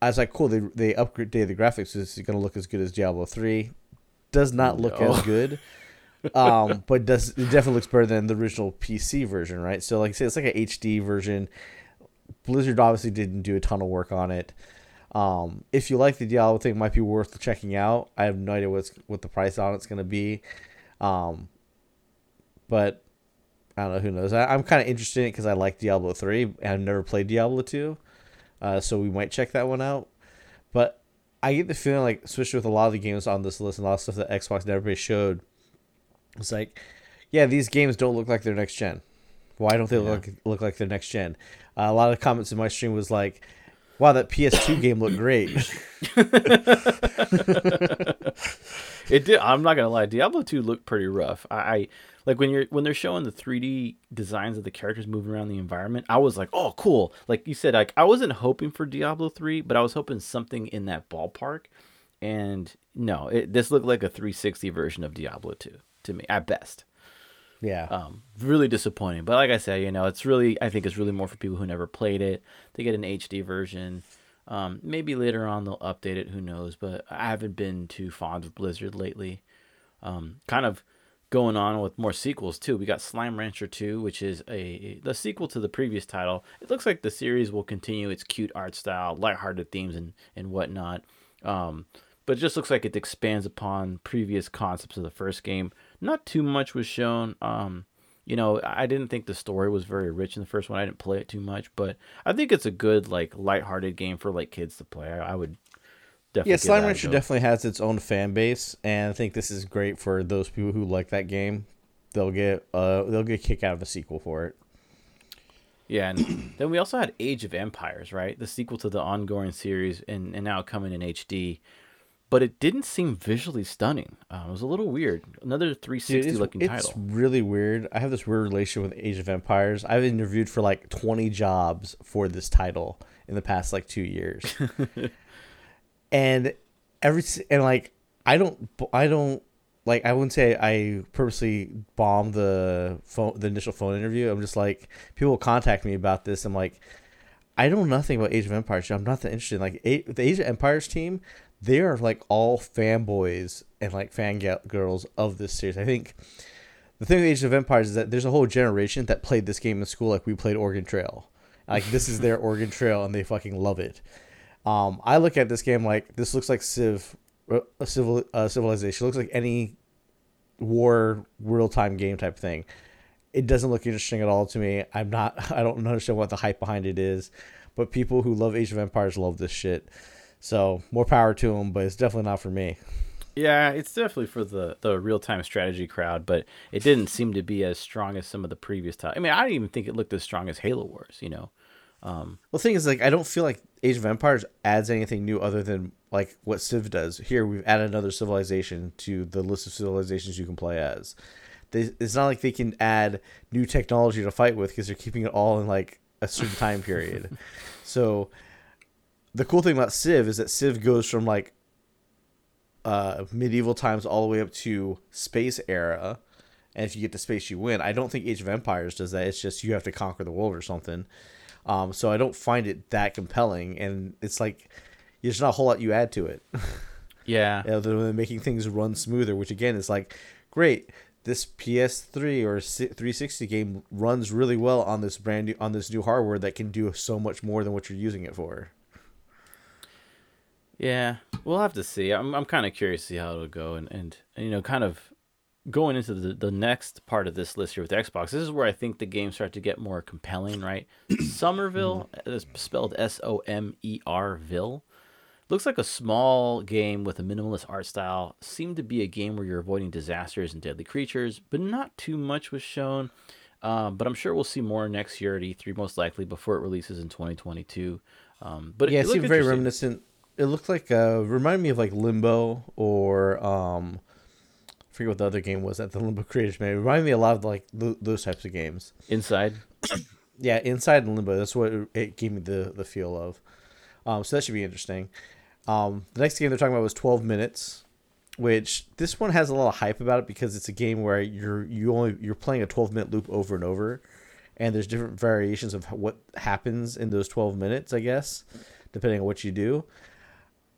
Speaker 1: I was like, cool. They they upgraded the graphics. It's going to look as good as Diablo three does not look no. as good. um, *laughs* but does it definitely looks better than the original PC version, right? So like I say, it's like an HD version. Blizzard obviously didn't do a ton of work on it. Um, if you like the Diablo thing, it might be worth checking out. I have no idea what's what the price on it's gonna be, um, but I don't know. Who knows? I, am kind of interested in it because I like Diablo three. I've never played Diablo two, uh, so we might check that one out. But I get the feeling like, especially with a lot of the games on this list and a lot of stuff that Xbox and everybody showed, it's like, yeah, these games don't look like they're next gen. Why don't they yeah. look look like they're next gen? Uh, a lot of comments in my stream was like, "Wow, that PS2 game looked great." *laughs*
Speaker 2: it did. I'm not gonna lie. Diablo 2 looked pretty rough. I, I like when you're when they're showing the 3D designs of the characters moving around the environment. I was like, oh, cool. Like you said, like I wasn't hoping for Diablo 3, but I was hoping something in that ballpark. And no, it, this looked like a 360 version of Diablo 2 to me, at best.
Speaker 1: Yeah.
Speaker 2: Um, really disappointing. But like I said, you know, it's really I think it's really more for people who never played it. They get an HD version. Um, maybe later on they'll update it. Who knows? But I haven't been too fond of Blizzard lately. Um, kind of going on with more sequels too. We got Slime Rancher 2, which is a the sequel to the previous title. It looks like the series will continue its cute art style, lighthearted themes, and and whatnot. Um, but it just looks like it expands upon previous concepts of the first game. Not too much was shown. Um, you know, I didn't think the story was very rich in the first one. I didn't play it too much, but I think it's a good like lighthearted game for like kids to play. I, I would
Speaker 1: definitely yeah, Slime Rancher definitely has its own fan base, and I think this is great for those people who like that game. They'll get uh they'll get a kick out of a sequel for it.
Speaker 2: Yeah, and *coughs* then we also had Age of Empires, right? The sequel to the ongoing series, and, and now coming in HD but it didn't seem visually stunning. Uh, it was a little weird. Another 360
Speaker 1: Dude,
Speaker 2: looking
Speaker 1: it's
Speaker 2: title.
Speaker 1: It's really weird. I have this weird relationship with Age of Empires. I've interviewed for like 20 jobs for this title in the past like two years, *laughs* and every and like I don't I don't like I wouldn't say I purposely bombed the phone the initial phone interview. I'm just like people contact me about this. I'm like. I know nothing about Age of Empires. I'm not that interested. Like the Age of Empires team, they are like all fanboys and like fangirls of this series. I think the thing with Age of Empires is that there's a whole generation that played this game in school like we played Oregon Trail. Like this is their *laughs* Oregon Trail and they fucking love it. Um, I look at this game like this looks like Civ, uh, a civil uh, civilization. It looks like any war real time game type thing. It doesn't look interesting at all to me. I'm not. *laughs* I don't understand what the hype behind it is, but people who love Age of Empires love this shit. So more power to them, but it's definitely not for me.
Speaker 2: Yeah, it's definitely for the the real time strategy crowd, but it didn't seem to be as strong as some of the previous titles. I mean, I didn't even think it looked as strong as Halo Wars. You know.
Speaker 1: Um, well, the thing is, like, I don't feel like Age of Empires adds anything new other than like what Civ does. Here, we've added another civilization to the list of civilizations you can play as. They, it's not like they can add new technology to fight with because they're keeping it all in like a certain time period. *laughs* so the cool thing about Civ is that Civ goes from like uh, medieval times all the way up to space era, and if you get to space, you win. I don't think Age of Empires does that. It's just you have to conquer the world or something. Um, so I don't find it that compelling, and it's like there's not a whole lot you add to it. *laughs*
Speaker 2: Yeah,
Speaker 1: other than making things run smoother, which again is like great. This PS3 or 360 game runs really well on this brand new on this new hardware that can do so much more than what you're using it for.
Speaker 2: Yeah, we'll have to see. I'm I'm kind of curious to see how it'll go, and, and you know, kind of going into the the next part of this list here with Xbox. This is where I think the games start to get more compelling, right? *clears throat* Somerville is spelled S O M E R Ville. Looks like a small game with a minimalist art style. Seemed to be a game where you're avoiding disasters and deadly creatures, but not too much was shown. Um, but I'm sure we'll see more next year at E3, most likely before it releases in 2022. Um, but
Speaker 1: yeah,
Speaker 2: it,
Speaker 1: it seemed very reminiscent it looked like uh reminded me of like Limbo or um I forget what the other game was that the Limbo *laughs* creators made. It reminded me a lot of like th- those types of games.
Speaker 2: Inside. *coughs*
Speaker 1: yeah, Inside and Limbo. That's what it gave me the the feel of. Um, so that should be interesting. Um, the next game they're talking about was 12 minutes, which this one has a lot of hype about it because it's a game where you're you only you're playing a 12 minute loop over and over, and there's different variations of what happens in those 12 minutes, I guess, depending on what you do.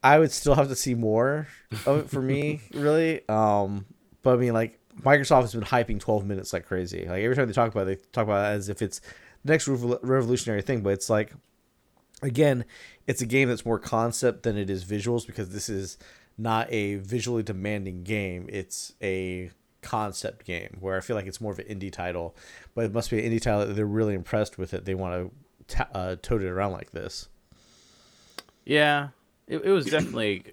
Speaker 1: I would still have to see more of it for me, *laughs* really. Um, but I mean, like Microsoft has been hyping 12 minutes like crazy. Like every time they talk about it, they talk about it as if it's the next revolutionary thing. But it's like, again, it's a game that's more concept than it is visuals because this is not a visually demanding game. It's a concept game where I feel like it's more of an indie title, but it must be an indie title that they're really impressed with it. They want to t- uh, tote it around like this.
Speaker 2: Yeah, it, it was definitely.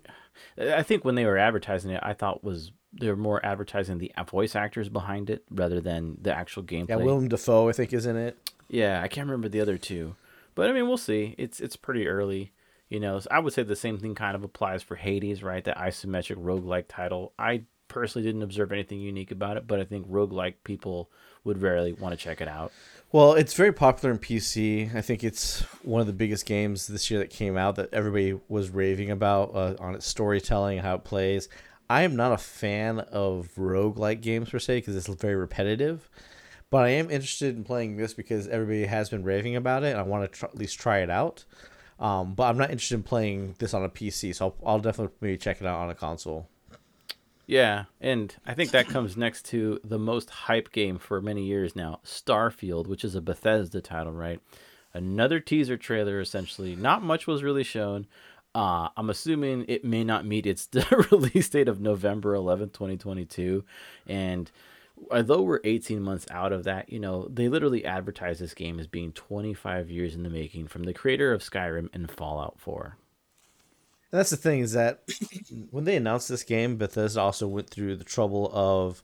Speaker 2: I think when they were advertising it, I thought was they were more advertising the voice actors behind it rather than the actual gameplay.
Speaker 1: Yeah, Willem Dafoe, I think, is in it.
Speaker 2: Yeah, I can't remember the other two, but I mean, we'll see. It's it's pretty early, you know. So I would say the same thing kind of applies for Hades, right? That isometric roguelike title. I personally didn't observe anything unique about it, but I think roguelike people would rarely want to check it out.
Speaker 1: Well, it's very popular in PC. I think it's one of the biggest games this year that came out that everybody was raving about uh, on its storytelling and how it plays. I am not a fan of rogue-like games per se because it's very repetitive, but I am interested in playing this because everybody has been raving about it. and I want to tr- at least try it out. Um, but I'm not interested in playing this on a PC, so I'll, I'll definitely maybe check it out on a console.
Speaker 2: Yeah, and I think that comes next to the most hype game for many years now, Starfield, which is a Bethesda title, right? Another teaser trailer, essentially. Not much was really shown. Uh, I'm assuming it may not meet its *laughs* release date of November 11th, 2022. And although we're 18 months out of that, you know, they literally advertise this game as being 25 years in the making from the creator of Skyrim and Fallout 4.
Speaker 1: And that's the thing is that when they announced this game, Bethesda also went through the trouble of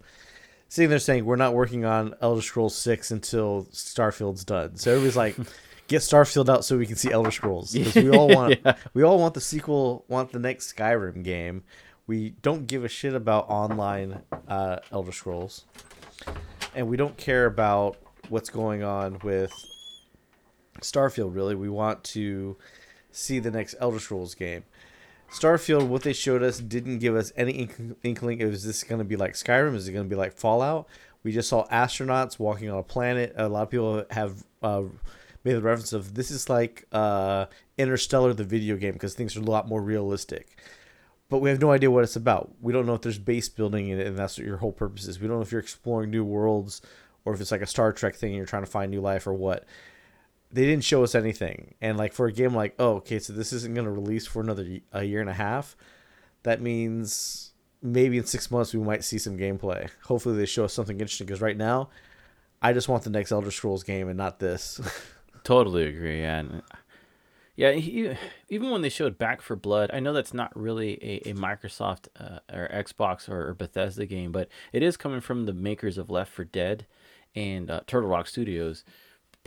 Speaker 1: sitting there saying we're not working on Elder Scrolls Six until Starfield's done. So everybody's like, *laughs* get Starfield out so we can see Elder Scrolls because we all *laughs* want yeah. we all want the sequel, want the next Skyrim game. We don't give a shit about online uh, Elder Scrolls, and we don't care about what's going on with Starfield. Really, we want to see the next Elder Scrolls game. Starfield, what they showed us didn't give us any inkling. It was this going to be like Skyrim? Is it going to be like Fallout? We just saw astronauts walking on a planet. A lot of people have uh, made the reference of this is like uh, Interstellar, the video game, because things are a lot more realistic. But we have no idea what it's about. We don't know if there's base building in it, and that's what your whole purpose is. We don't know if you're exploring new worlds or if it's like a Star Trek thing and you're trying to find new life or what they didn't show us anything. And like for a game like, oh, okay, so this isn't going to release for another a year and a half. That means maybe in six months we might see some gameplay. Hopefully they show us something interesting because right now, I just want the next Elder Scrolls game and not this. *laughs*
Speaker 2: totally agree. Yeah. And yeah, he, even when they showed Back 4 Blood, I know that's not really a, a Microsoft uh, or Xbox or, or, Bethesda game, but it is coming from the makers of Left 4 Dead and uh, Turtle Rock Studios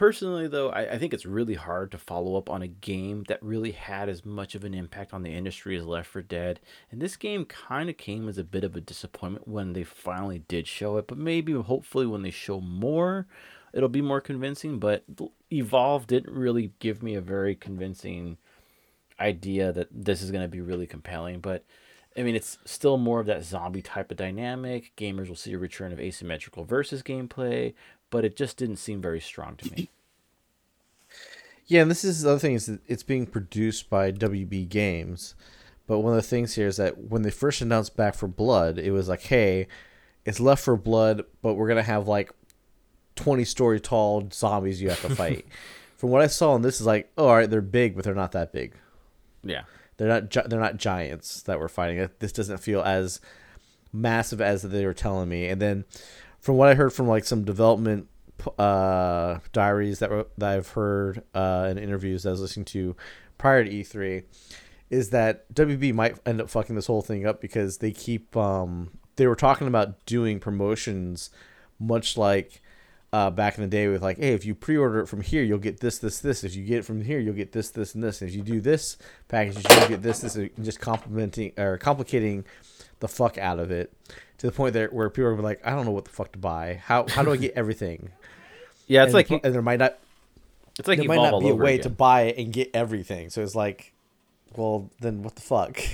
Speaker 2: Personally, though, I, I, think it's really hard to follow up on a game that really had as much of an impact on the industry as Left 4 Dead. And this game kind of came as a bit of a disappointment when they finally did show it. But maybe, hopefully, when they show more, it'll be more convincing. But Evolve didn't really give me a very convincing idea that this is going to be really compelling. But I mean, it's still more of that zombie type of dynamic. Gamers will see a return of asymmetrical versus gameplay, but it just didn't seem very strong to me.
Speaker 1: Yeah, and this is the other thing is that it's being produced by WB Games. But one of the things here is that when they first announced Back 4 Blood, it was like, hey, it's Left for Blood, but we're gonna have like twenty story tall zombies you have to fight. *laughs* From what I saw, and this is like, oh, all right, they're big, but they're not that big.
Speaker 2: Yeah,
Speaker 1: they're not. Gi- they're not giants that we're fighting. This doesn't feel as massive as they were telling me. And then from what I heard from like some development uh, diaries that, were, that I've heard uh, in interviews that I was listening to prior to E3, is that WB might end up fucking this whole thing up because they keep um, they were talking about doing promotions much like uh, back in the day with like, hey, if you pre-order it from here, you'll get this, this, this. If you get it from here, you'll get this, this, and this. And if you do this package, you'll get this, this, and just complimenting or complicating the fuck out of it to the point that where people are like, I don't know what the fuck to buy. How how do I get *laughs* everything?
Speaker 2: yeah, it's
Speaker 1: and
Speaker 2: like
Speaker 1: and there might not.
Speaker 2: It's like
Speaker 1: there might not be a way again. to buy it and get everything. So it's like, well, then what the fuck? *laughs*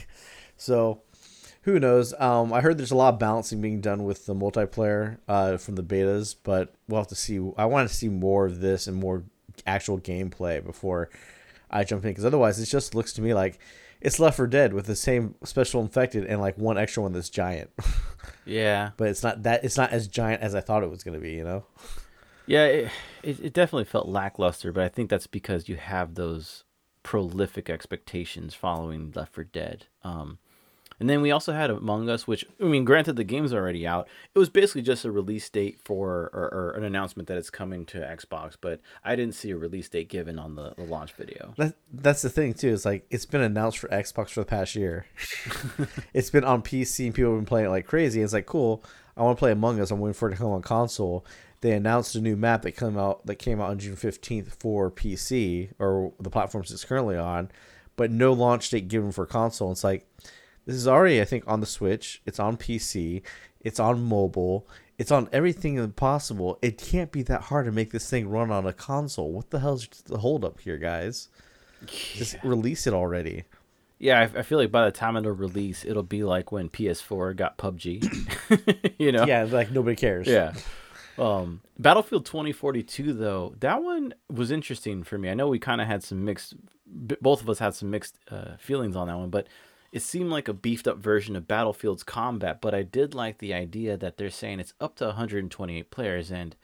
Speaker 1: So, who knows? Um, I heard there's a lot of balancing being done with the multiplayer uh, from the betas, but we'll have to see. I want to see more of this and more actual gameplay before I jump in, because otherwise, it just looks to me like it's Left 4 Dead with the same special infected and like one extra one that's giant. *laughs*
Speaker 2: yeah,
Speaker 1: but it's not that it's not as giant as I thought it was gonna be. You know.
Speaker 2: Yeah, it, it, it definitely felt lackluster, but I think that's because you have those prolific expectations following Left 4 Dead. Um, and then we also had Among Us, which I mean, granted the game's already out. It was basically just a release date for or, or an announcement that it's coming to Xbox, but I didn't see a release date given on the, the launch video.
Speaker 1: That, that's the thing too. It's like it's been announced for Xbox for the past year. *laughs* it's been on PC and people have been playing it like crazy. It's like cool. I want to play Among Us. I'm waiting for it to come on console. They announced a new map that came out that came out on June 15th for PC or the platforms it's currently on, but no launch date given for console. It's like this is already, I think, on the Switch. It's on PC. It's on mobile. It's on everything possible. It can't be that hard to make this thing run on a console. What the hell's the holdup here, guys? Yeah. Just release it already.
Speaker 2: Yeah, I, I, feel like by the time it'll release, it'll be like when PS4 got PUBG. *laughs* you know?
Speaker 1: Yeah, like nobody cares.
Speaker 2: Yeah. Um, Battlefield 2042 though, that one was interesting for me. I know we kind of had some mixed b- both of us had some mixed uh, feelings on that one, but it seemed like a beefed up version of Battlefield's combat. But I did like the idea that they're saying it's up to 128 players. And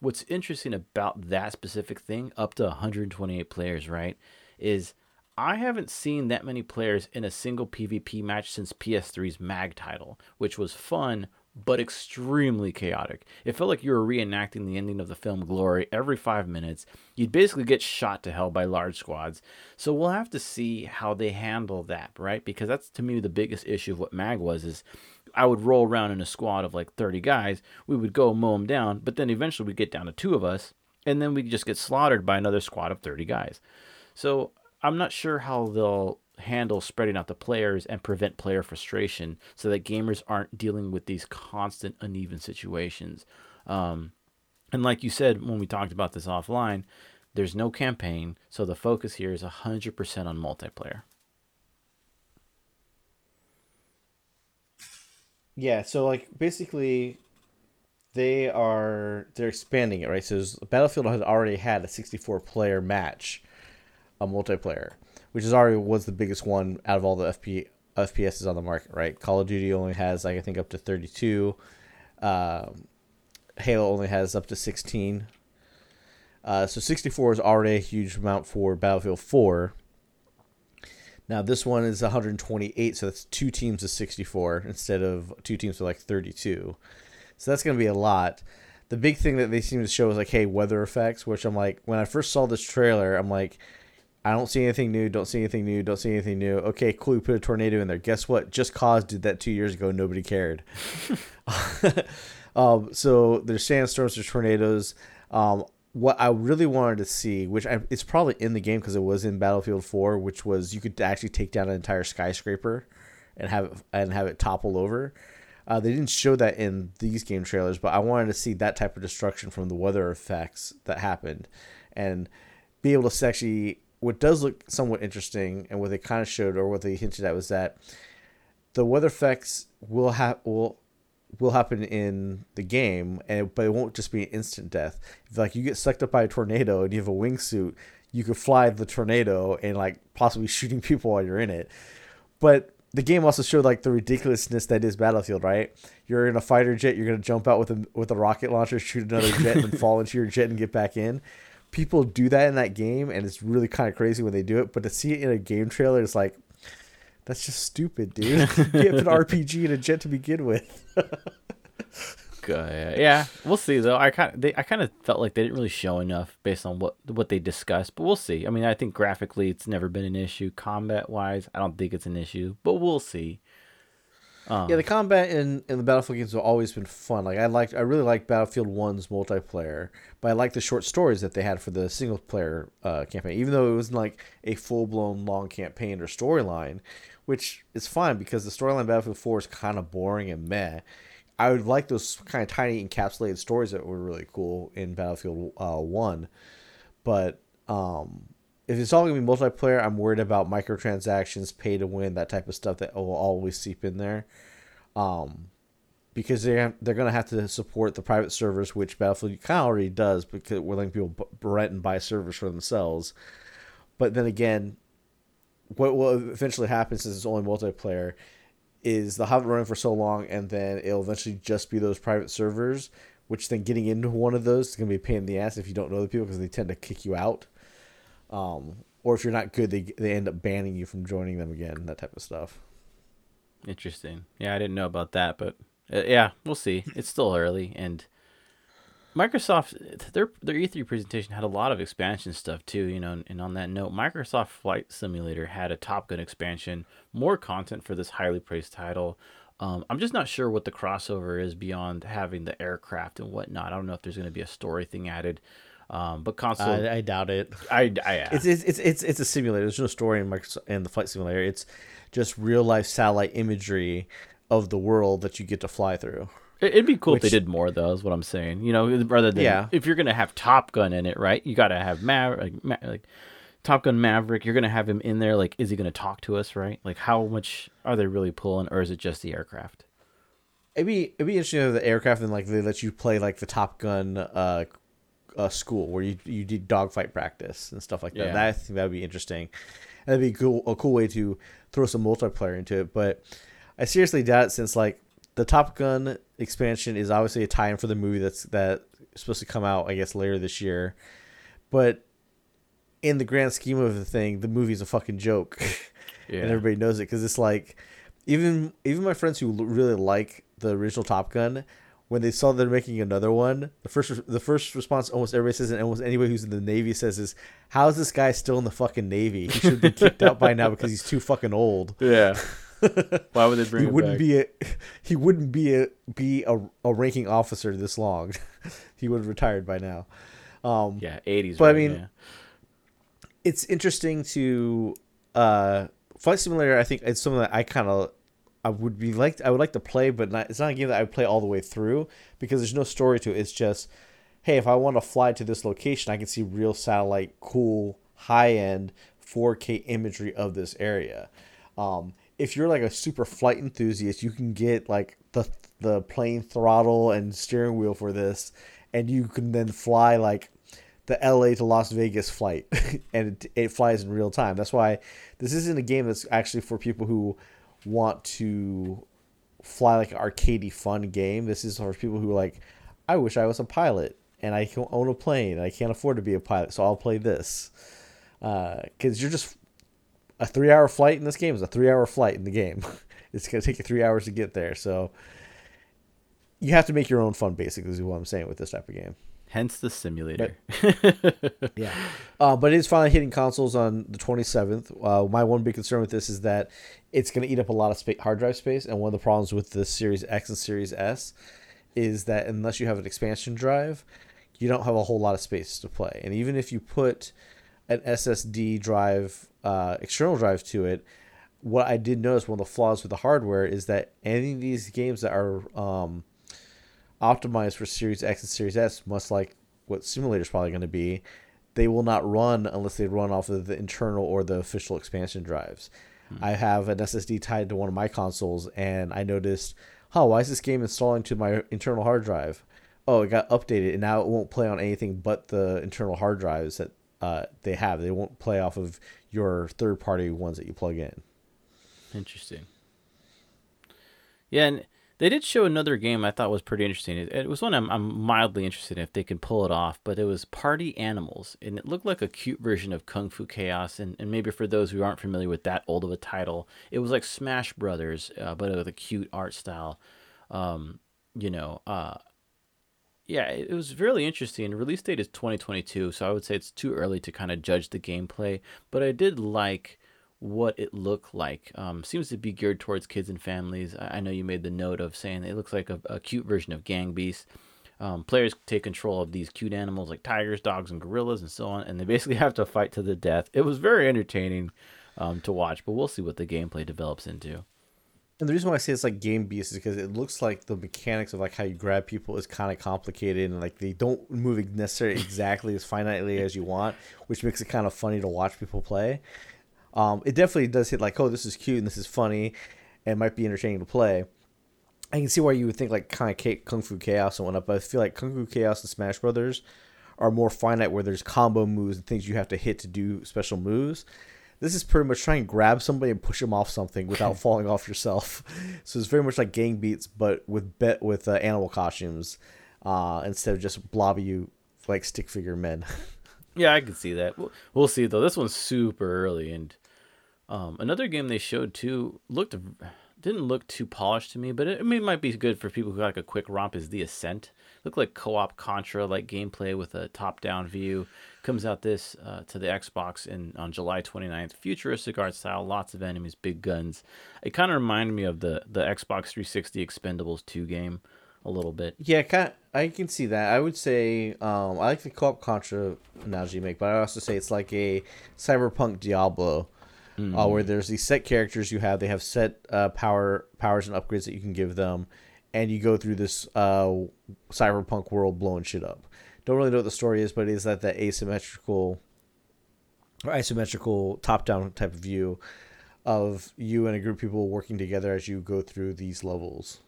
Speaker 2: what's interesting about that specific thing, up to 128 players, right, is I haven't seen that many players in a single PvP match since PS3's MAG title, which was fun but extremely chaotic. It felt like you were reenacting the ending of the film Glory every five minutes. You'd basically get shot to hell by large squads. So we'll have to see how they handle that, right? Because that's to me the biggest issue of what MAG was is I would roll around in a squad of like 30 guys. We would go mow them down, but then eventually we'd get down to two of us, and then we'd just get slaughtered by another squad of 30 guys. So I'm not sure how they'll handle spreading out the players and prevent player frustration so that gamers aren't dealing with these constant uneven situations. Um, and like you said when we talked about this offline, there's no campaign, so the focus here is 100% on multiplayer.
Speaker 1: Yeah, so like basically they are they're expanding it, right? So Battlefield has already had a 64 player match, a multiplayer which is already was the biggest one out of all the FP, FPSs on the market, right? Call of Duty only has like I think up to 32. Um, Halo only has up to 16. Uh, so 64 is already a huge amount for Battlefield 4. Now this one is 128, so that's two teams of 64 instead of two teams of like 32. So that's going to be a lot. The big thing that they seem to show is like, hey, weather effects, which I'm like, when I first saw this trailer, I'm like, I don't see anything new. Don't see anything new. Don't see anything new. Okay, cool. We put a tornado in there. Guess what? Just Cause did that two years ago. Nobody cared. *laughs* um, so there's sandstorms, there's tornadoes. Um, what I really wanted to see, which I, it's probably in the game because it was in Battlefield 4, which was you could actually take down an entire skyscraper and have it, and have it topple over. Uh, they didn't show that in these game trailers, but I wanted to see that type of destruction from the weather effects that happened, and be able to actually what does look somewhat interesting and what they kind of showed or what they hinted at was that the weather effects will have will will happen in the game and but it won't just be an instant death. If like you get sucked up by a tornado and you have a wingsuit you could fly the tornado and like possibly *laughs* shooting people while you're in it. But the game also showed like the ridiculousness that is battlefield right? You're in a fighter jet you're going to jump out with a with a rocket launcher shoot another jet and *laughs* fall into your jet and get back in people do that in that game, and it's really kind of crazy when they do it. But to see it in a game trailer, it's like that's just stupid, dude. you have an *laughs* RPG and a jet to begin with. *laughs*
Speaker 2: Good. Yeah, we'll see though. I kind of, I kind of felt like they didn't really show enough based on what what they discussed, but we'll see. I mean, I think graphically it's never been an issue. Combat wise, I don't think it's an issue, but we'll see.
Speaker 1: Um, yeah, the combat in, in the Battlefield games have always been fun. Like I liked, I really liked Battlefield One's multiplayer, but I liked the short stories that they had for the single player uh, campaign. Even though it wasn't like a full blown long campaign or storyline, which is fine because the storyline Battlefield Four is kind of boring and meh. I would like those kind of tiny encapsulated stories that were really cool in Battlefield uh, One, but um, if it's all gonna be multiplayer, I'm worried about microtransactions, pay to win, that type of stuff that will always seep in there. Um, because they're they're gonna have to support the private servers, which Battlefield kind of already does, because we're letting people rent and buy servers for themselves. But then again, what will eventually happen since it's only multiplayer is they'll have it running for so long, and then it'll eventually just be those private servers. Which then getting into one of those is gonna be a pain in the ass if you don't know the people because they tend to kick you out. Um, or if you're not good, they they end up banning you from joining them again. That type of stuff.
Speaker 2: Interesting. Yeah, I didn't know about that, but uh, yeah, we'll see. It's still early, and Microsoft their their E3 presentation had a lot of expansion stuff too. You know, and on that note, Microsoft Flight Simulator had a Top Gun expansion, more content for this highly praised title. Um, I'm just not sure what the crossover is beyond having the aircraft and whatnot. I don't know if there's going to be a story thing added. Um, but console,
Speaker 1: I, I doubt it.
Speaker 2: I, I yeah.
Speaker 1: it's, it's it's it's a simulator. There's no story in Microsoft in the flight simulator. It's just real life satellite imagery of the world that you get to fly through.
Speaker 2: It'd be cool Which, if they did more, though. Is what I'm saying. You know, rather than yeah. if you're gonna have Top Gun in it, right? You got to have Maverick, like, like Top Gun Maverick. You're gonna have him in there. Like, is he gonna talk to us, right? Like, how much are they really pulling, or is it just the aircraft?
Speaker 1: It'd be it'd be interesting if the aircraft and like they let you play like the Top Gun uh uh, school where you you did dogfight practice and stuff like that.
Speaker 2: Yeah.
Speaker 1: That I think that would be interesting. And that'd be cool, a cool way to throw some multiplayer into it. But I seriously doubt it since like the Top Gun expansion is obviously a tie-in for the movie that's that supposed to come out I guess later this year. But in the grand scheme of the thing, the movie's a fucking joke, *laughs*
Speaker 2: Yeah.
Speaker 1: and everybody knows it because it's like even even my friends who l- really like the original Top Gun, when they saw they're making another one, the first the first response almost everybody says, and almost anybody who's in the Navy says is, "How is this guy still in the fucking Navy? He should be kicked out by now because he's too fucking old." *laughs*
Speaker 2: yeah. *laughs* Why would they bring
Speaker 1: he wouldn't
Speaker 2: back?
Speaker 1: be a *laughs* he wouldn't be a be a, a ranking officer this long. he would have retired by now. Um,
Speaker 2: yeah, 80s.
Speaker 1: But I mean,
Speaker 2: yeah.
Speaker 1: it's interesting to uh flight simulator i think it's something that i kind of i would be like i would like to play but not, it's not a game that i play all the way through because there's no story to it it's just hey if i want to fly to this location i can see real satellite cool high end 4k imagery of this area um if you're like a super flight enthusiast you can get like the the plane throttle and steering wheel for this and you can then fly like the LA to Las Vegas flight, *laughs* and it, it flies in real time. That's why this isn't a game that's actually for people who want to fly like an arcadey fun game. This is for people who are like, I wish I was a pilot and I can own a plane and I can't afford to be a pilot, so I'll play this. Uh, because you're just a three hour flight in this game is a three hour flight in the game. *laughs* it's gonna take you three hours to get there, so you have to make your own fun. Basically, is what I'm saying with this type of game.
Speaker 2: Hence the simulator. *laughs*
Speaker 1: Yeah. Uh, but it is finally hitting consoles on the 27th. Uh, my one big concern with this is that it's going to eat up a lot of spa- hard drive space. And one of the problems with the Series X and Series S is that unless you have an expansion drive, you don't have a whole lot of space to play. And even if you put an SSD drive, uh, external drive to it, what I did notice one of the flaws with the hardware is that any of these games that are um, optimized for Series X and Series S, much like what simulator is probably going to be, they will not run unless they run off of the internal or the official expansion drives. I have an SSD tied to one of my consoles, and I noticed, huh, why is this game installing to my internal hard drive? Oh, it got updated, and now it won't play on anything but the internal hard drives that uh, they have. They won't play off of your third party ones that you plug in.
Speaker 2: Interesting. Yeah, and they did show another game I thought was pretty interesting. It, it was one I'm, I'm mildly interested in if they can pull it off, but it was Party Animals, and it looked like a cute version of Kung Fu Chaos. And, and maybe for those who aren't familiar with that old of a title, it was like Smash Brothers, uh, but with a cute art style. Um, you know, uh, yeah, it it was really interesting. Release date is 2022, so I would say it's too early to kind of judge the gameplay, but I did like what it looked like. Um, seems to be geared towards kids and families. I, I know you made the note of saying it looks like a, a cute version of Gang Beast. Um, players take control of these cute animals like tigers, dogs, and gorillas, and so on, and they basically *laughs* have to fight to the death. It was very entertaining um, to watch, but we'll see what the gameplay develops into.
Speaker 1: And the reason why I say it's like Gang Beast is because it looks like the mechanics of like how you grab people is kind of complicated and like they don't move necessarily *laughs* exactly as finitely as you want, which makes it kind of funny to watch people play. Um, it definitely does hit like, oh, this is cute and this is funny, and might be entertaining to play. I can see why you would think like kind of Kung Fu Chaos and whatnot, but I feel like Kung Fu Chaos and Smash Brothers are more finite where there's combo moves and things you have to hit to do special moves. This is pretty much trying to grab somebody and push them off something without *laughs* falling off yourself. *laughs* So it's very much like Gang Beasts, but with bet with uh, animal costumes uh, instead of just blobby you like stick figure men. *laughs*
Speaker 2: Yeah, I can see that. We'll, we'll see though. This one's super early, and um, another game they showed too looked didn't look too polished to me, but it, I mean, it might be good for people who like a quick romp. Is the Ascent looked like co-op Contra like gameplay with a top-down view? Comes out this uh, to the Xbox in on July 29th. Futuristic art style, lots of enemies, big guns. It kind of reminded me of the the Xbox 360 Expendables 2 game a little bit.
Speaker 1: yeah, kind I can see that. I would say um, I like the co-op Contra analogy you make, but I also say it's like a cyberpunk Diablo. Uh, where there's these set characters you have, they have set uh, power powers and upgrades that you can give them, and you go through this uh, cyberpunk world blowing shit up. Don't really know what the story is, but it is that that asymmetrical or isometrical top-down type of view of you and a group of people working together as you go through these levels.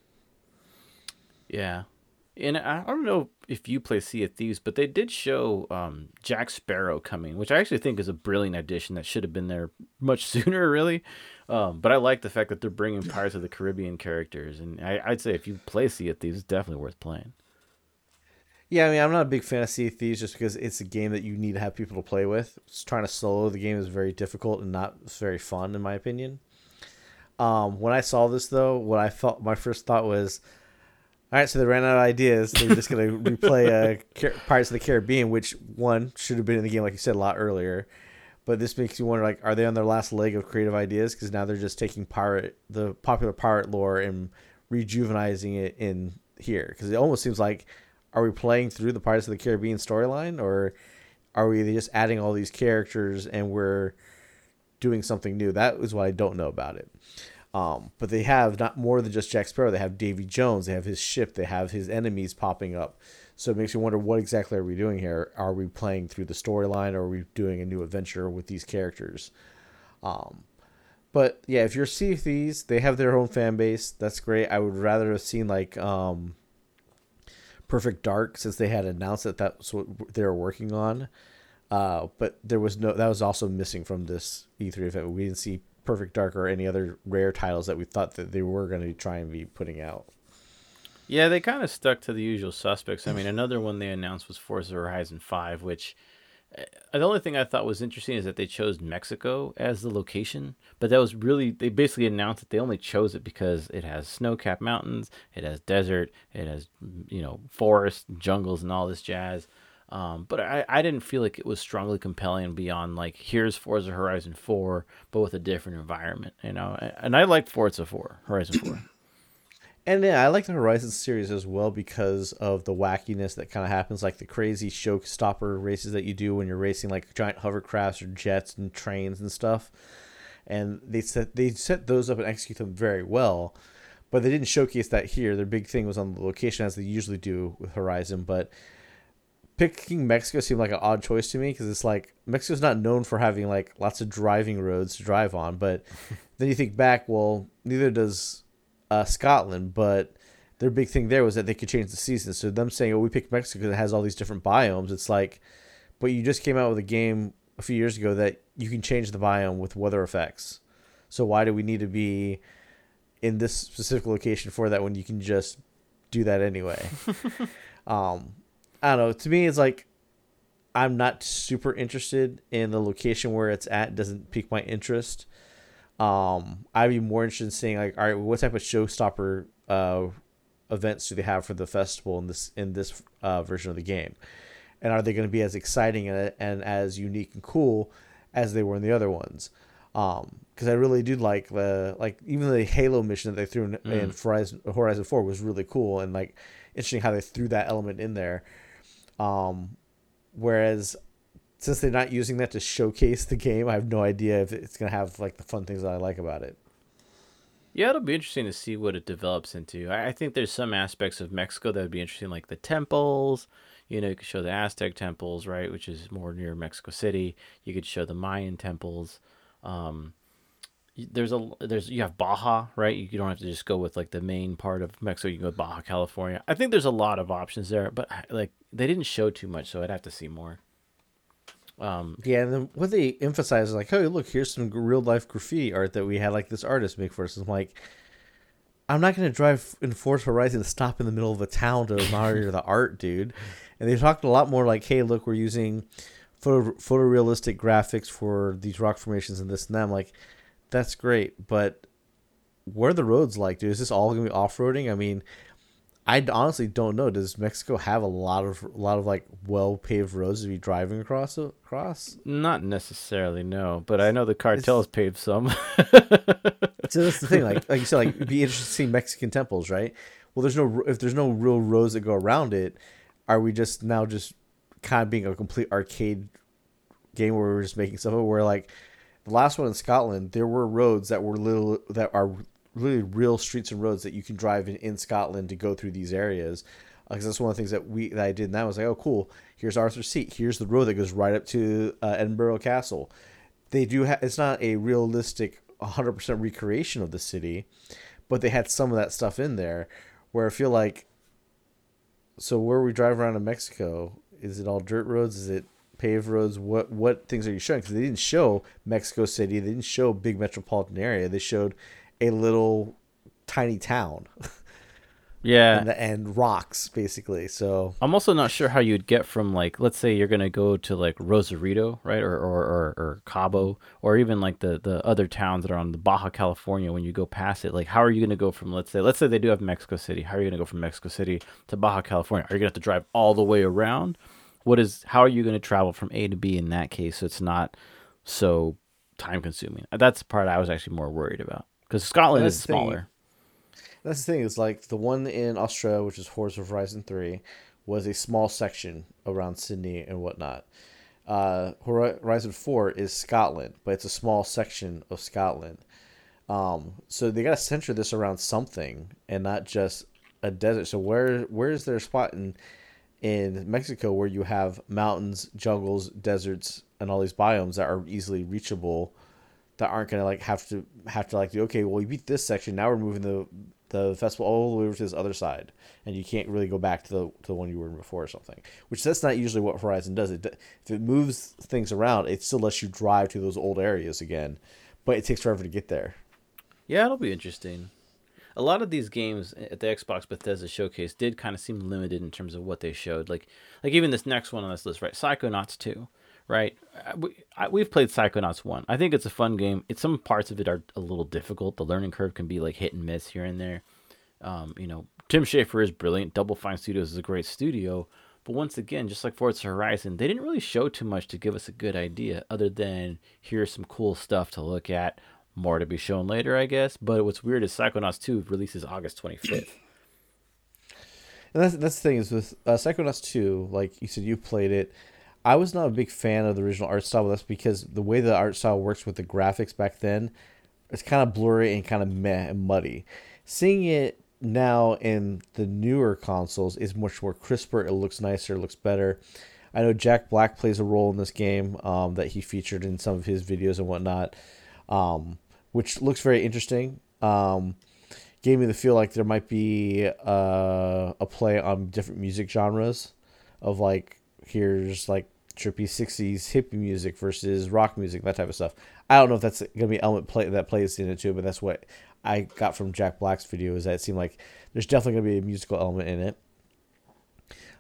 Speaker 2: Yeah. And I don't know if you play Sea of Thieves, but they did show um, Jack Sparrow coming, which I actually think is a brilliant addition that should have been there much *laughs* sooner, really. Um, but I like the fact that they're bringing Pirates of the Caribbean characters, and I, would say if you play Sea of Thieves, it's definitely worth playing.
Speaker 1: Yeah, I mean, I'm not a big fan of Sea of Thieves just because it's a game that you need to have people to play with. Just trying to solo the game is very difficult and not very fun, in my opinion. Um, when I saw this, though, what I felt my first thought was, all right, so they ran out of ideas. They're just gonna *laughs* replay uh, Pirates of the Caribbean, which one should have been in the game, like you said, a lot earlier. But this makes you wonder, like, are they on their last leg of creative ideas? Because now they're just taking pirate, the popular pirate lore, and rejuvenizing it in here. Because it almost seems like, are we playing through the Pirates of the Caribbean storyline, or are we just adding all these characters and we're doing something new? That is what I don't know about it. Um, but they have not more than just Jack Sparrow. They have Davy Jones. They have his ship. They have his enemies popping up. So it makes you wonder what exactly are we doing here? Are we playing through the storyline, or are we doing a new adventure with these characters? Um, but yeah, if you're Sea of Thieves, they have their own fan base. That's great. I would rather have seen like um, Perfect Dark since they had announced that that's what they were working on. Uh, but there was no that was also missing from this E3 event. We didn't see Perfect Dark or any other rare titles that we thought that they were going to try and be putting out.
Speaker 2: Yeah, they kind of stuck to the usual suspects. I mean, another one they announced was Forza Horizon 5, which uh, the only thing I thought was interesting is that they chose Mexico as the location, but that was really they basically announced that they only chose it because it has snow-capped mountains, it has desert, it has you know forest, jungles, and all this jazz. Um, but I, I didn't feel like it was strongly compelling beyond like here's Forza Horizon 4, but with a different environment, you know. And I like Forza 4, Horizon 4. *clears throat*
Speaker 1: And yeah, I like the Horizon series as well because of the wackiness that kind of happens, like the crazy showstopper races that you do when you're racing like giant hovercrafts or jets and trains and stuff. And they set they set those up and execute them very well, but they didn't showcase that here. Their big thing was on the location as they usually do with Horizon, but picking Mexico seemed like an odd choice to me because it's like Mexico's not known for having like lots of driving roads to drive on, but *laughs* then you think back, well, neither does uh, Scotland, but their big thing there was that they could change the season. So them saying, "Oh, we picked Mexico that has all these different biomes," it's like, but you just came out with a game a few years ago that you can change the biome with weather effects. So why do we need to be in this specific location for that when you can just do that anyway? *laughs* um, I don't know. To me, it's like I'm not super interested in the location where it's at. It doesn't pique my interest. Um, I'd be more interested in seeing like, all right, what type of showstopper uh, events do they have for the festival in this in this uh, version of the game, and are they going to be as exciting and, and as unique and cool as they were in the other ones? Um, because I really do like the like even the Halo mission that they threw in, mm. in Horizon Horizon Four was really cool and like interesting how they threw that element in there. Um, whereas since they're not using that to showcase the game, I have no idea if it's gonna have like the fun things that I like about it.
Speaker 2: Yeah, it'll be interesting to see what it develops into. I, think there's some aspects of Mexico that would be interesting, like the temples. You know, you could show the Aztec temples, right, which is more near Mexico City. You could show the Mayan temples. Um, there's a there's you have Baja, right? You, don't have to just go with like the main part of Mexico. You can go with Baja California. I think there's a lot of options there, but like they didn't show too much, so I'd have to see more.
Speaker 1: Um, yeah, and then what they emphasize is like, oh, look, here's some real life graffiti art that we had like this artist make for us. I'm like, I'm not gonna drive in Forza Horizon to stop in the middle of a town to admire the art, dude. And they talked a lot more like, hey, look, we're using photo photorealistic graphics for these rock formations and this and that. I'm like, that's great, but what are the roads like, dude? Is this all gonna be off roading? I mean, I honestly don't know. Does Mexico have a lot of a lot of like well paved roads to be driving across? Across?
Speaker 2: Not necessarily, no. But I know the cartels it's, paved some. *laughs*
Speaker 1: so that's the thing. Like like you said, like it'd be interesting to see Mexican temples, right? Well, there's no if there's no real roads that go around it. Are we just now just kind of being a complete arcade game where we're just making stuff up? Where like the last one in Scotland, there were roads that were little that are really real streets and roads that you can drive in, in Scotland to go through these areas. Because uh, that's one of the things that we that I did. And that was like, oh, cool. Here's Arthur's Seat. Here's the road that goes right up to uh, Edinburgh Castle. They do. have. it's not a realistic 100% recreation of the city, but they had some of that stuff in there. Where I feel like so where we drive around in Mexico, is it all dirt roads? Is it paved roads? What what things are you showing? Because they didn't show Mexico City. They didn't show big metropolitan area. They showed a little tiny town. *laughs*
Speaker 2: Yeah.
Speaker 1: And, and, rocks basically. So
Speaker 2: I'm also not sure how you'd get from like let's say you're gonna go to like Rosarito, right, or or, or, or Cabo, or even like the the other towns that are on the Baja California. When you go past it, like how are you gonna go from let's say let's say they do have Mexico City. How are you gonna go from Mexico City to Baja California? Are you gonna have to drive all the way around? What is how are you gonna travel from A to B in that case? So it's not so time consuming. That's the part I was actually more worried about because Scotland is smaller.
Speaker 1: Thing that's the thing is like the one in Australia, which is Forza Horizon Three, was a small section around Sydney and whatnot. Uh, Horizon Four is Scotland, but it's a small section of Scotland. Um, so they gotta center this around something and not just a desert. So where where is their spot in in Mexico where you have mountains, jungles, deserts, and all these biomes that are easily reachable that aren't gonna like have to have to like do okay, well you beat this section, now we're moving the the festival all the way over to this other side, and you can't really go back to the to the one you were in before or something. Which that's not usually what Horizon does. It if it moves things around, it still lets you drive to those old areas again, but it takes forever to get there.
Speaker 2: Yeah, it'll be interesting. A lot of these games at the Xbox Bethesda showcase did kind of seem limited in terms of what they showed. Like, like even this next one on this list, right? Psychonauts two, right? We, I, we've played Psychonauts one. I think it's a fun game. It's some parts of it are a little difficult. The learning curve can be like hit and miss here and there. Um, you know, Tim Schafer is brilliant. Double Fine Studios is a great studio. But once again, just like Forza Horizon, they didn't really show too much to give us a good idea, other than here's some cool stuff to look at. More to be shown later, I guess. But what's weird is Psychonauts 2 releases August 25th.
Speaker 1: And that's, that's the thing is with uh, Psychonauts 2, like you said, you played it. I was not a big fan of the original art style, but that's because the way the art style works with the graphics back then, it's kind of blurry and kind of meh and muddy. Seeing it now in the newer consoles is much more crisper. It looks nicer. It looks better. I know Jack Black plays a role in this game um, that he featured in some of his videos and whatnot, um, which looks very interesting. Um, gave me the feel like there might be uh, a play on different music genres, of like here's like trippy '60s hippie music versus rock music, that type of stuff. I don't know if that's gonna be element play that plays in it too, but that's what I got from Jack Black's video is that it seemed like there's definitely gonna be a musical element in it.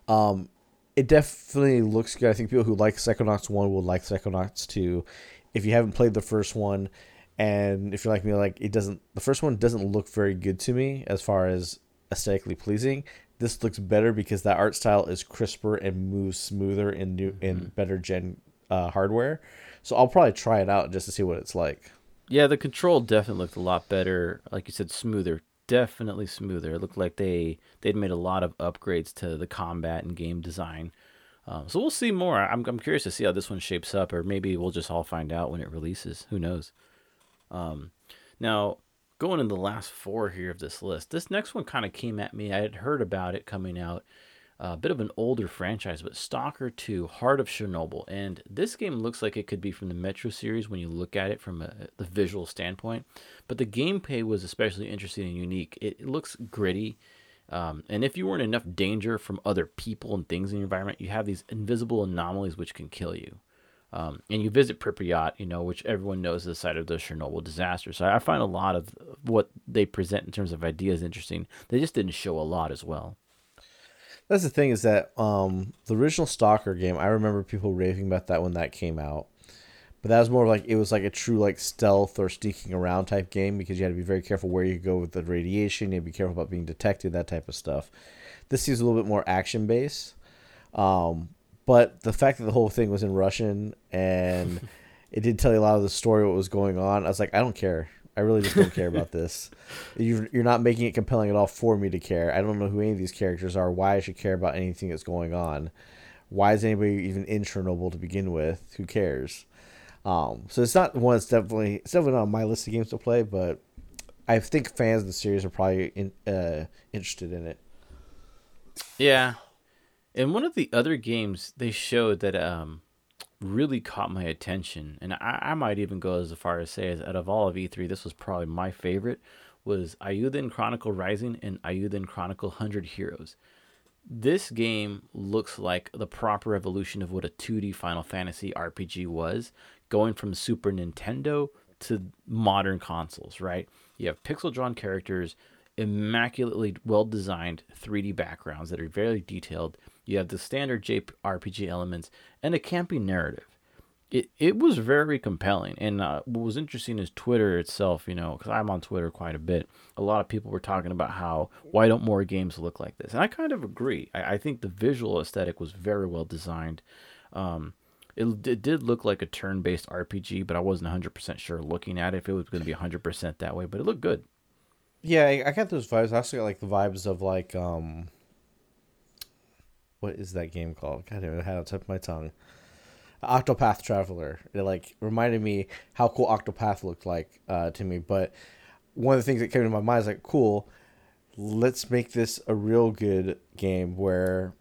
Speaker 1: Um, it definitely looks good. I think people who like Psychonauts one will like Psychonauts two. If you haven't played the first one, and if you're like me, like it doesn't, the first one doesn't look very good to me as far as aesthetically pleasing. This looks better because that art style is crisper and moves smoother in new in mm-hmm. better gen uh, hardware. So I'll probably try it out just to see what it's like.
Speaker 2: Yeah, the control definitely looked a lot better. Like you said, smoother. Definitely smoother. It looked like they they'd made a lot of upgrades to the combat and game design. Um, so we'll see more. I'm I'm curious to see how this one shapes up, or maybe we'll just all find out when it releases. Who knows? Um, now going in the last four here of this list, this next one kind of came at me. I had heard about it coming out a bit of an older franchise, but Stalker 2 Heart of Chernobyl. And this game looks like it could be from the Metro series when you look at it from a, the visual standpoint. But the gameplay was especially interesting and unique. It, it looks gritty. Um, and if you were in enough danger from other people and things in your environment, you have these invisible anomalies which can kill you. Um, and you visit Pripyat, you know, which everyone knows is the site of the Chernobyl disaster. So I find a lot of what they present in terms of ideas interesting. They just didn't show a lot as well.
Speaker 1: That's the thing is that um, the original Stalker game, I remember people raving about that when that came out. But that was more like it was like a true like stealth or sneaking around type game because you had to be very careful where you go with the radiation. You had to be careful about being detected, that type of stuff. This seems a little bit more action based. Um, but the fact that the whole thing was in Russian and *laughs* it did tell you a lot of the story, what was going on, I was like, I don't care. I really just don't care about *laughs* this. You're, you're not making it compelling at all for me to care. I don't know who any of these characters are, why I should care about anything that's going on. Why is anybody even in Chernobyl to begin with? Who cares? Um, so it's not one that's definitely it's definitely not on my list of games to play, but I think fans of the series are probably in, uh, interested in it.
Speaker 2: Yeah, and one of the other games, they showed that um, really caught my attention, and I, I might even go as far as say, as out of all of E3, this was probably my favorite. Was Eiyuden Chronicle Rising and Eiyuden Chronicle Hundred Heroes. this game looks like the proper evolution of what a 2D Final Fantasy RPG was, going from Super Nintendo to modern consoles, right? You have pixel drawn characters, immaculately well designed 3D backgrounds that are very detailed. You have the standard JRPG elements and a campy narrative. It, it was very compelling. And uh, what was interesting is Twitter itself, you know, because I'm on Twitter quite a bit. A lot of people were talking about how, why don't more games look like this? And I kind of agree. I, I think the visual aesthetic was very well designed. Um, it, it did look like a turn based RPG, but I wasn't 100% sure looking at it if it was going to be 100% that way, but it looked good.
Speaker 1: Yeah, I, I got those vibes. I also got like the vibes of like um, what is that game called? God damn it, I had it on tip of my tongue. Octopath Traveler. It like reminded me how cool Octopath looked like uh, to me. But one of the things that came to my mind is like, cool, let's make this a real good game where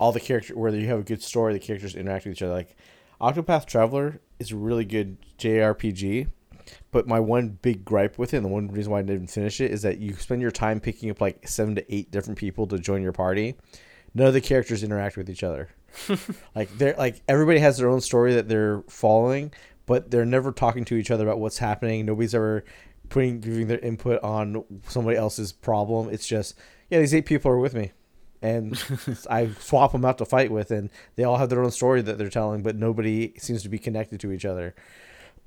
Speaker 1: all the characters, whether you have a good story, the characters interact with each other. Like Octopath Traveler is a really good JRPG. But my one big gripe with it, and the one reason why I didn't finish it, is that you spend your time picking up like seven to eight different people to join your party. None of the characters interact with each other. *laughs* like they're like everybody has their own story that they're following, but they're never talking to each other about what's happening. Nobody's ever putting giving their input on somebody else's problem. It's just yeah, these eight people are with me, and *laughs* I swap them out to fight with, and they all have their own story that they're telling, but nobody seems to be connected to each other.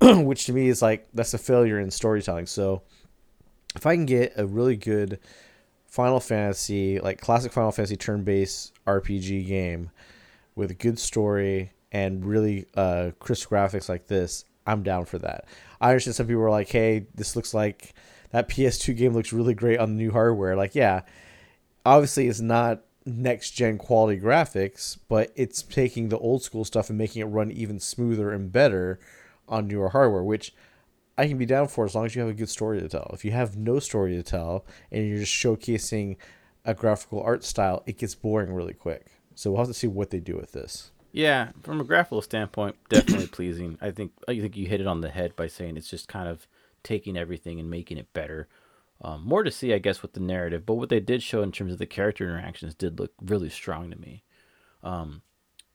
Speaker 1: *clears throat* which to me is like that's a failure in storytelling. So if I can get a really good Final Fantasy, like classic Final Fantasy turn-based RPG game with a good story and really uh, crisp graphics like this, I'm down for that. I understand some people are like, "Hey, this looks like that PS2 game looks really great on the new hardware." Like, yeah, obviously it's not next gen quality graphics, but it's taking the old school stuff and making it run even smoother and better on newer hardware, which I can be down for as long as you have a good story to tell. If you have no story to tell and you're just showcasing a graphical art style, it gets boring really quick. So we'll have to see what they do with this.
Speaker 2: Yeah, from a graphical standpoint, definitely pleasing. I think I think you hit it on the head by saying it's just kind of taking everything and making it better. Um, more to see, I guess, with the narrative, but what they did show in terms of the character interactions did look really strong to me. Um,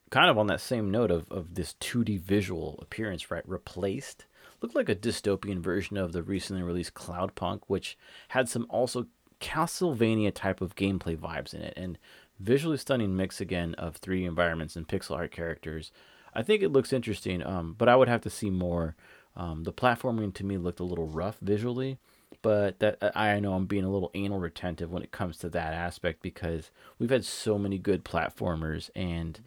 Speaker 2: kind of on that same note of, of this 2D visual appearance, right? Replaced looked like a dystopian version of the recently released Cloudpunk, which had some also Castlevania type of gameplay vibes in it, and visually stunning mix again of 3D environments and pixel art characters. I think it looks interesting, um, but I would have to see more. Um, the platforming to me looked a little rough visually, but that I know I'm being a little anal retentive when it comes to that aspect because we've had so many good platformers and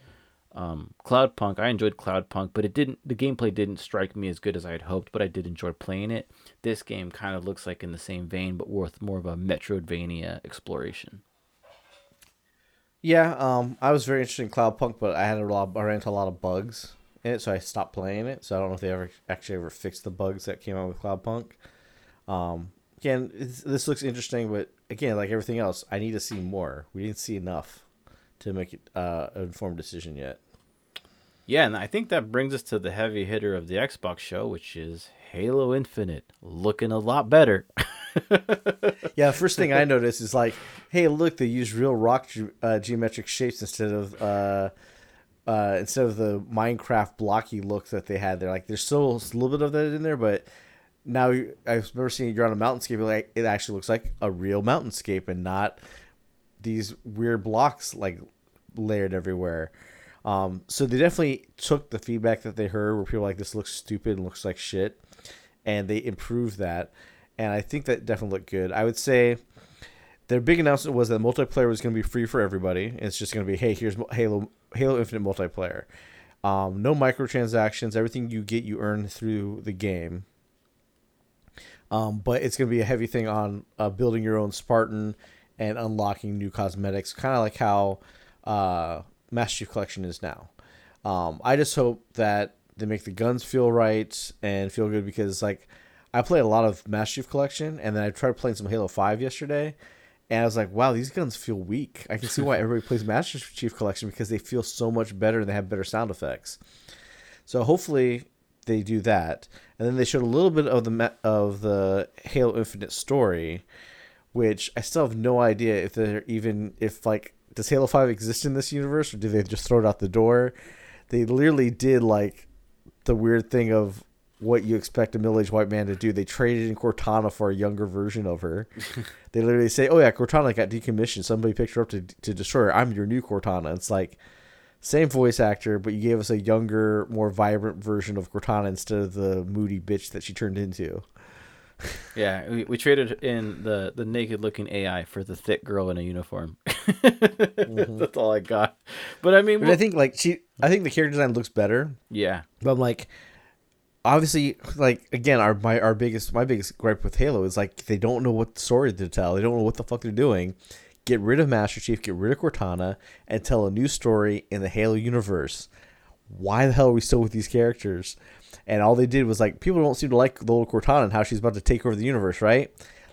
Speaker 2: um, Cloudpunk, I enjoyed Cloudpunk, but it didn't. The gameplay didn't strike me as good as I had hoped, but I did enjoy playing it. This game kind of looks like in the same vein, but with more of a Metroidvania exploration.
Speaker 1: Yeah, um, I was very interested in Cloudpunk, but I had a lot, I ran into a lot of bugs in it, so I stopped playing it. So I don't know if they ever actually ever fixed the bugs that came out with Cloudpunk. Um, again, this looks interesting, but again, like everything else, I need to see more. We didn't see enough to make it, uh, an informed decision yet.
Speaker 2: Yeah, and I think that brings us to the heavy hitter of the Xbox show, which is Halo Infinite, looking a lot better. *laughs*
Speaker 1: yeah, first thing I noticed is like, hey, look, they use real rock ge- uh, geometric shapes instead of uh, uh, instead of the Minecraft blocky look that they had there. Like, there's still a little bit of that in there, but now I've never seen you're on a mountainscape. Like, it actually looks like a real mountainscape and not these weird blocks like layered everywhere. Um, so they definitely took the feedback that they heard where people were like this looks stupid and looks like shit, and they improved that. And I think that definitely looked good. I would say their big announcement was that multiplayer was going to be free for everybody. It's just going to be hey, here's Halo Halo Infinite multiplayer. Um, no microtransactions. Everything you get, you earn through the game. Um, but it's going to be a heavy thing on uh, building your own Spartan and unlocking new cosmetics, kind of like how uh, Master Chief Collection is now. Um, I just hope that they make the guns feel right and feel good because like I played a lot of Master Chief Collection and then I tried playing some Halo Five yesterday, and I was like, wow, these guns feel weak. I can see why *laughs* everybody plays Master Chief Collection because they feel so much better and they have better sound effects. So hopefully they do that, and then they showed a little bit of the of the Halo Infinite story, which I still have no idea if they're even if like does Halo Five exist in this universe, or do they just throw it out the door? They literally did like the weird thing of what you expect a middle-aged white man to do. They traded in Cortana for a younger version of her. *laughs* they literally say, "Oh yeah, Cortana got decommissioned. Somebody picked her up to to destroy her. I'm your new Cortana." It's like same voice actor, but you gave us a younger, more vibrant version of Cortana instead of the moody bitch that she turned into. *laughs*
Speaker 2: Yeah, we, we traded in the the naked looking AI for the thick girl in a uniform. *laughs* mm-hmm. That's all I got. But I mean,
Speaker 1: but I think like she, I think the character design looks better.
Speaker 2: Yeah,
Speaker 1: but I'm like, obviously, like again, our my our biggest my biggest gripe with Halo is like they don't know what story to tell. They don't know what the fuck they're doing. Get rid of Master Chief, get rid of Cortana, and tell a new story in the Halo universe. Why the hell are we still with these characters? And all they did was like people don't seem to like the old Cortana and how she's about to take over the universe, right?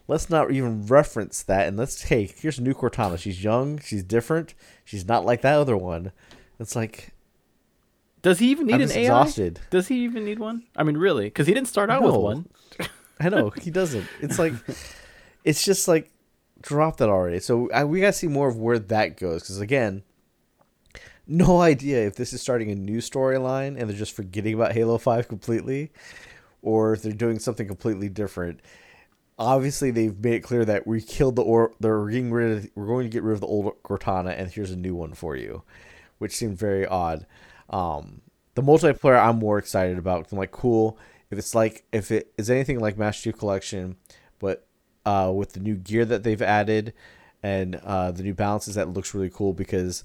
Speaker 1: Let's not even reference that and let's hey, here's a new Cortana. She's young, she's different, she's not like that other one. It's like
Speaker 2: does he even need I'm an AI? Exhausted. Does he even need one? I mean, really? Because he didn't start out with one. *laughs*
Speaker 1: I know he doesn't. It's like, *laughs* it's just like, drop that already. So I, we gotta see more of where that goes. Because again, no *laughs* idea if this is starting a new storyline and they're just forgetting about Halo 5 completely or if they're doing something completely different. Obviously, they've made it clear that we killed the or they're getting rid of we're going to get rid of the old Cortana and here's a new one for you, which seemed very odd. Um, the multiplayer I'm more excited about. I'm like, cool. If it's like if it is anything like Master Chief Collection, but uh, with the new gear that they've added and uh, the new balances, that looks really cool because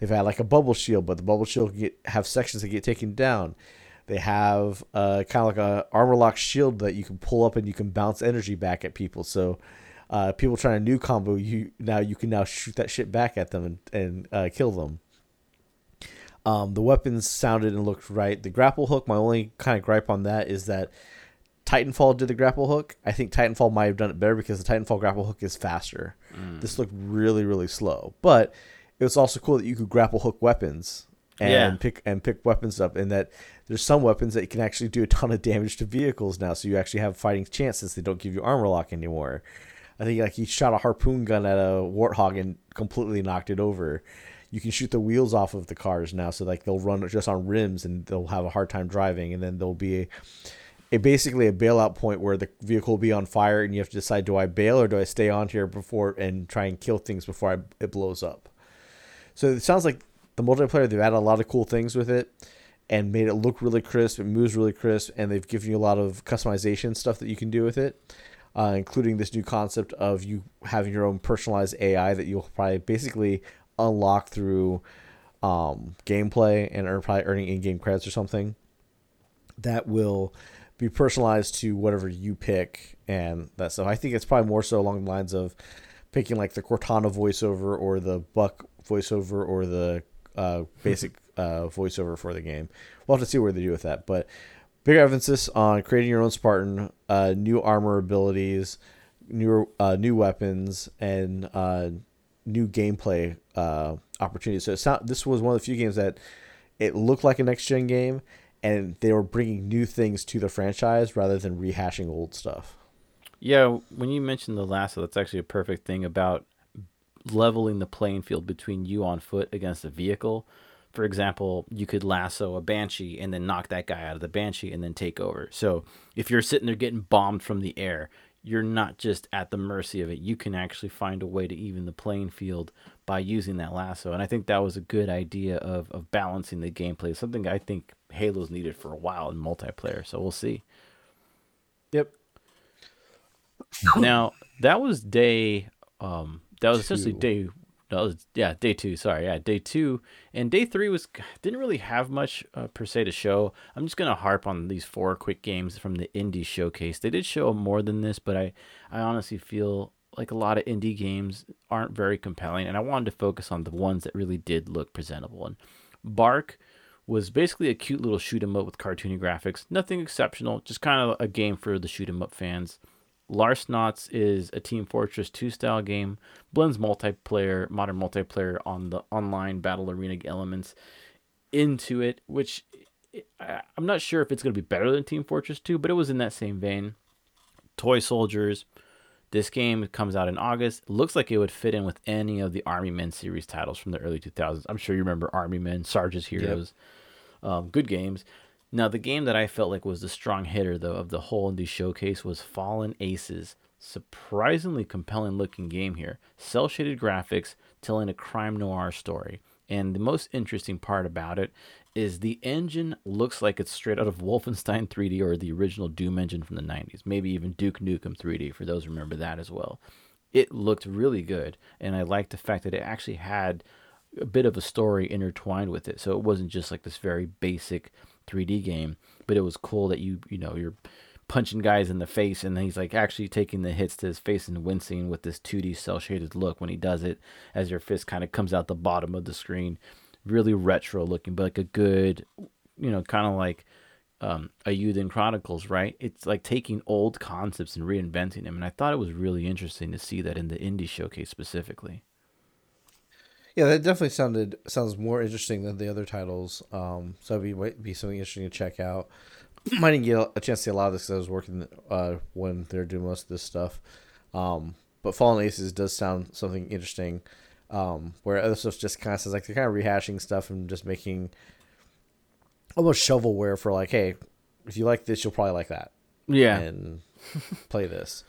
Speaker 1: They've had like a bubble shield, but the bubble shield get have sections that get taken down. They have uh, kind of like a armor lock shield that you can pull up and you can bounce energy back at people. So uh, people trying a new combo, you now you can now shoot that shit back at them and and uh, kill them. Um, the weapons sounded and looked right. The grapple hook, my only kind of gripe on that is that Titanfall did the grapple hook. I think Titanfall might have done it better because the Titanfall grapple hook is faster. Mm. This looked really really slow, but it was also cool that you could grapple hook weapons and yeah. pick and pick weapons up, and that there's some weapons that you can actually do a ton of damage to vehicles now, so you actually have fighting chances. They don't give you armor lock anymore. I think like he shot a harpoon gun at a warthog and completely knocked it over. You can shoot the wheels off of the cars now, so like they'll run just on rims and they'll have a hard time driving, and then there'll be a, a basically a bailout point where the vehicle will be on fire, and you have to decide: do I bail or do I stay on here before and try and kill things before I, it blows up? So it sounds like the multiplayer they've added a lot of cool things with it and made it look really crisp. It moves really crisp, and they've given you a lot of customization stuff that you can do with it, uh, including this new concept of you having your own personalized AI that you'll probably basically unlock through um, gameplay and are probably earning in-game credits or something. That will be personalized to whatever you pick and that stuff. I think it's probably more so along the lines of picking like the Cortana voiceover or the Buck voiceover or the uh, *laughs* basic uh, voiceover for the game. We'll have to see where they do with that. But bigger emphasis on creating your own Spartan, uh, new armor abilities, new uh, new weapons, and uh, new gameplay uh, opportunities. So it's not, this was one of the few games that it looked like a next gen game, and they were bringing new things to the franchise rather than rehashing old stuff.
Speaker 2: Yeah, when you mentioned the lasso, that's actually a perfect thing about leveling the playing field between you on foot against a vehicle. For example, you could lasso a banshee and then knock that guy out of the banshee and then take over. So if you're sitting there getting bombed from the air, you're not just at the mercy of it. You can actually find a way to even the playing field by using that lasso. And I think that was a good idea of, of balancing the gameplay. Something I think Halo's needed for a while in multiplayer. So we'll see.
Speaker 1: Yep.
Speaker 2: now that was day um that was essentially day. That was yeah, day two. Sorry, yeah, day two. And day three was didn't really have much uh, per se to show. I'm just gonna harp on these four quick games from the indie showcase. They did show more than this, but I I honestly feel like a lot of indie games aren't very compelling, and I wanted to focus on the ones that really did look presentable. And Bark was basically a cute little shoot 'em up with cartoony graphics. Nothing exceptional, just kind of a game for the shoot 'em up fans. Larsnauts is a Team Fortress 2 style game, blends multiplayer, modern multiplayer on the online battle arena elements into it, which I'm not sure if it's going to be better than Team Fortress 2, but it was in that same vein. Toy Soldiers, This game comes out in August. Looks like it would fit in with any of the Army Men series titles from the early 2000s. I'm sure you remember Army Men, Sarge's Heroes. Yep. Um, good games. Now, the game that I felt like was the strong hitter, though, of the whole indie showcase was Fallen Aces. Surprisingly compelling looking game here. Cell shaded graphics telling a crime noir story. And the most interesting part about it is the engine looks like it's straight out of Wolfenstein 3D or the original Doom engine from the 90s, maybe even Duke Nukem 3D for those remember that as well. It looked really good, and I liked the fact that it actually had a bit of a story intertwined with it. So it wasn't just like this very basic 3D game, but it was cool that you you know you're punching guys in the face and he's like actually taking the hits to his face and wincing with this 2D cell shaded look when he does it as your fist kind of comes out the bottom of the screen really retro looking, but like a good, you know, kind of like um, Eiyuden Chronicles, right? It's like taking old concepts and reinventing them. And I thought it was really interesting to see that in the indie showcase specifically.
Speaker 1: Yeah, that definitely sounded sounds more interesting than the other titles. Um, so it'd be be something interesting to check out. *clears throat* Didn't get a chance to see a lot of this because I was working uh, when they're doing most of this stuff. Um, but Fallen Aces does sound something interesting. Um, where other stuff just kind of says like they're kind of rehashing stuff and just making almost shovelware for like, hey, if you like this, you'll probably like that.
Speaker 2: Yeah.
Speaker 1: And play this.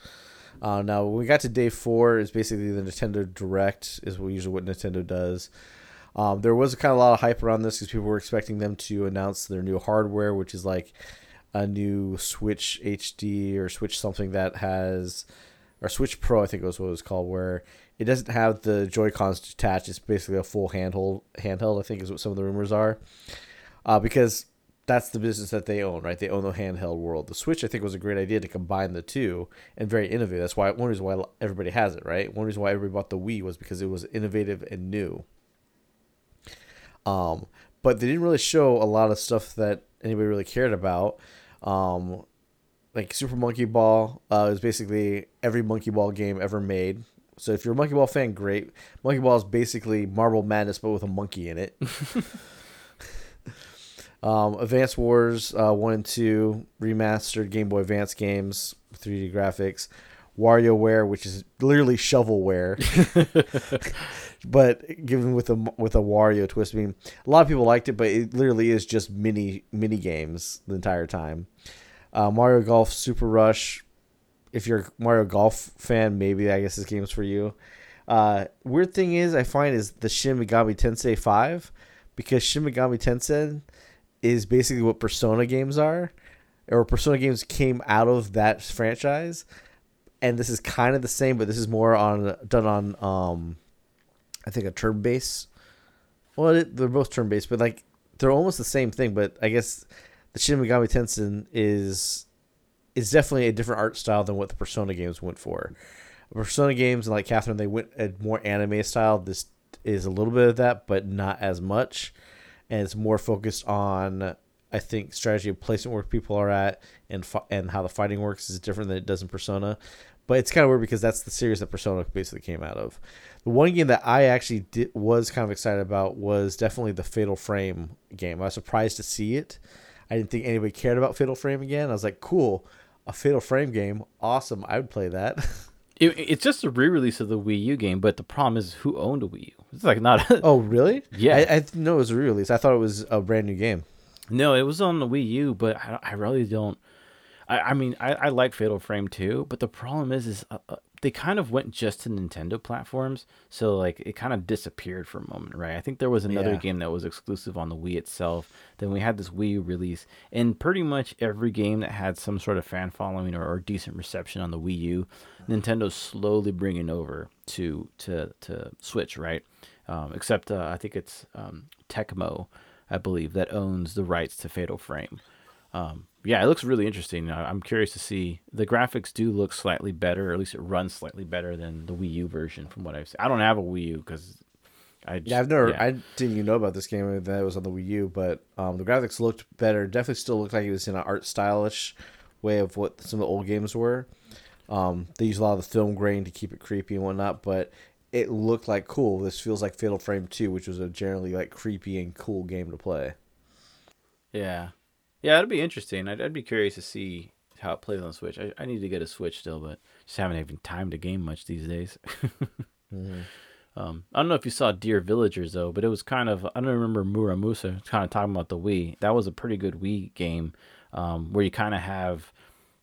Speaker 1: Uh, now, when we got to day four, is basically the Nintendo Direct, is usually what Nintendo does. Um, there was kind of a lot of hype around this because people were expecting them to announce their new hardware, which is like a new Switch HD or Switch something that has, or Switch Pro, I think it was what it was called, where it doesn't have the Joy Cons detached. It's basically a full handheld. Handheld, I think, is what some of the rumors are, uh, because that's the business that they own, right? They own the handheld world. The Switch, I think, was a great idea to combine the two and very innovative. That's why one reason why everybody has it, right? One reason why everybody bought the Wii was because it was innovative and new. Um, but they didn't really show a lot of stuff that anybody really cared about. Um, like Super Monkey Ball uh, is basically every Monkey Ball game ever made. So if you're a Monkey Ball fan, great. Monkey Ball is basically Marble Madness, but with a monkey in it. *laughs* um, Advance Wars uh, 1 and 2, remastered Game Boy Advance games, 3D graphics. WarioWare, which is literally shovelware, *laughs* *laughs* but given with a with a Wario twist. I mean, a lot of people liked it, but it literally is just mini mini games the entire time. Uh, Mario Golf Super Rush, if you're a Mario Golf fan, maybe I guess this game's for you. Uh, weird thing is, I find is the Shin Megami Tensei Five, because Shin Megami Tensei is basically what Persona games are, or Persona games came out of that franchise, and this is kind of the same, but this is more on done on um, I think a turn base. Well, it, they're both turn based, but like they're almost the same thing. But I guess the Shin Megami Tensei is is definitely a different art style than what the Persona games went for. Persona games like Catherine, they went a more anime style. This is a little bit of that, but not as much, and it's more focused on I think strategy of placement where people are at and and how the fighting works is different than it does in Persona. But it's kind of weird because that's the series that Persona basically came out of. The one game that I actually was kind of excited about was definitely the Fatal Frame game. I was surprised to see it. I didn't think anybody cared about Fatal Frame again. I was like, cool a Fatal Frame game, awesome. I would play that. *laughs*
Speaker 2: It, it's just a re-release of the Wii U game, but the problem is who owned a Wii U. It's like not.
Speaker 1: oh, really?
Speaker 2: Yeah.
Speaker 1: I, I know it was a re-release. I thought it was a brand new game.
Speaker 2: No, it was on the Wii U, but I, I really don't. I, I mean, I, I like Fatal Frame too, but the problem is, is uh, uh they kind of went just to Nintendo platforms, so like it kind of disappeared for a moment, right? I think there was another yeah. game that was exclusive on the Wii itself. Then we had this Wii U release, and pretty much every game that had some sort of fan following or, or decent reception on the Wii U, Nintendo's slowly bringing over to to to Switch, right? Um, except uh, I think it's um, Tecmo, I believe, that owns the rights to Fatal Frame. Um, yeah, it looks really interesting. I'm curious to see. The graphics do look slightly better, or at least it runs slightly better than the Wii U version, from what I've seen. I don't have a Wii U because
Speaker 1: I just, yeah, I've never. Yeah. I didn't even know about this game that it was on the Wii U, but um, the graphics looked better. Definitely still looked like it was in an art stylish way of what some of the old games were. Um, they use a lot of the film grain to keep it creepy and whatnot, but it looked like cool. This feels like Fatal Frame Two, which was a generally like creepy and cool game to play.
Speaker 2: Yeah, yeah, it'd be interesting. I'd, I'd be curious to see how it plays on Switch. I, I need to get a Switch still, but just haven't even time to game much these days. *laughs*
Speaker 1: Mm-hmm.
Speaker 2: Um, I don't know if you saw Dear Villagers though, but it was kind of I don't remember Muramasa kind of talking about the Wii. That was a pretty good Wii game um, where you kind of have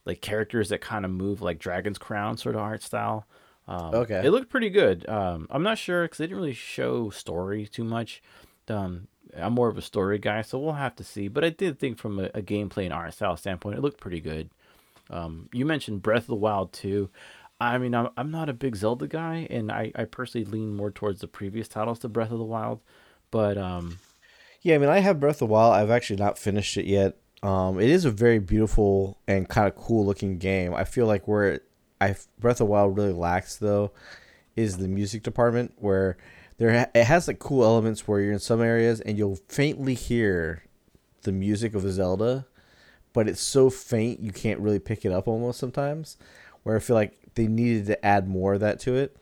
Speaker 2: like characters that kind of move like Dragon's Crown sort of art style. Um,
Speaker 1: Okay.
Speaker 2: it looked pretty good. Um, I'm not sure because they didn't really show story too much. Um, I'm more of a story guy, so we'll have to see. But I did think from a, a gameplay and art style standpoint, it looked pretty good. Um, you mentioned Breath of the Wild too. I mean, I'm, I'm not a big Zelda guy, and I, I personally lean more towards the previous titles to Breath of the Wild. But um,
Speaker 1: Yeah, I mean, I have Breath of the Wild. I've actually not finished it yet. Um, it is a very beautiful and kind of cool looking game. I feel like where I Breath of the Wild really lacks though is the music department where there it has like cool elements where you're in some areas and you'll faintly hear the music of Zelda, but it's so faint you can't really pick it up almost sometimes. Where I feel like they needed to add more of that to it.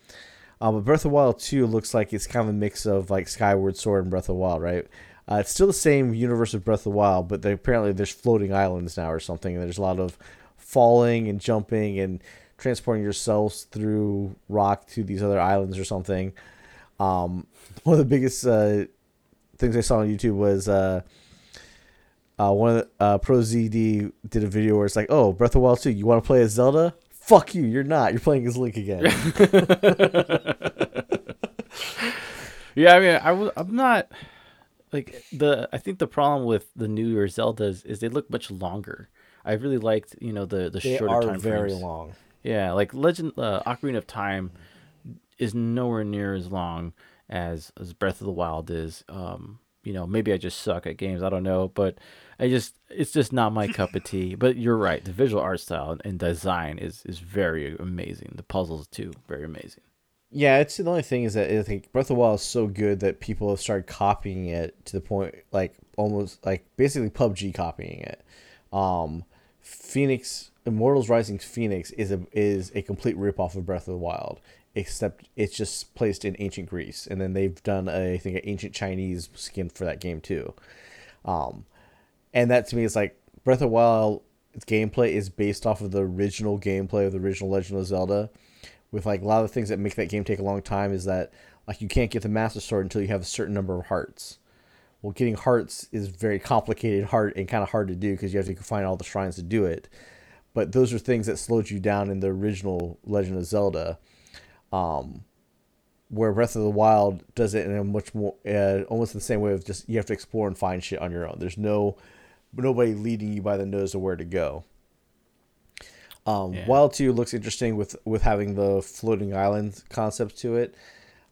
Speaker 1: Um, but Breath of Wild 2 looks like it's kind of a mix of like Skyward Sword and Breath of Wild, right? Uh, it's still the same universe of Breath of Wild, but apparently there's floating islands now or something, and there's a lot of falling and jumping and transporting yourselves through rock to these other islands or something. Um, *laughs* one of the biggest uh, things I saw on YouTube was uh, uh, one of the uh, ProZD did a video where it's like, "Oh, Breath of the Wild 2, you want to play as Zelda? Fuck you, you're not. You're playing as Link again." *laughs*
Speaker 2: yeah, I mean, I w- I'm not like the. I think the problem with the newer Zeldas is they look much longer. I really liked, you know, the the
Speaker 1: they
Speaker 2: shorter
Speaker 1: are
Speaker 2: time
Speaker 1: very
Speaker 2: frames.
Speaker 1: long.
Speaker 2: Yeah, like Legend, uh, Ocarina of Time is nowhere near as long as as Breath of the Wild is. Um, you know, maybe I just suck at games. I don't know, but I just it's just not my cup of tea. But you're right, the visual art style and design is is very amazing. The puzzles too, very amazing.
Speaker 1: Yeah, it's the only thing is that I think Breath of the Wild is so good that people have started copying it to the point like almost like basically PUBG copying it. Um, Fenyx Immortals Rising Fenyx is a is a complete ripoff of Breath of the Wild, except it's just placed in ancient Greece, and then they've done a, I think an ancient Chinese skin for that game too. Um, and that to me is like Breath of Wild gameplay is based off of the original gameplay of the original Legend of Zelda with like a lot of the things that make that game take a long time is that like you can't get the master sword until you have a certain number of hearts. Well getting hearts is very complicated hard and kind of hard to do because you have to find all the shrines to do it. But those are things that slowed you down in the original legend of zelda um where breath of the wild does it in a much more uh, almost the same way of just you have to explore and find shit on your own there's no nobody leading you by the nose of where to go um,
Speaker 2: Yeah.
Speaker 1: Wild Two looks interesting with with having the floating island concept to it,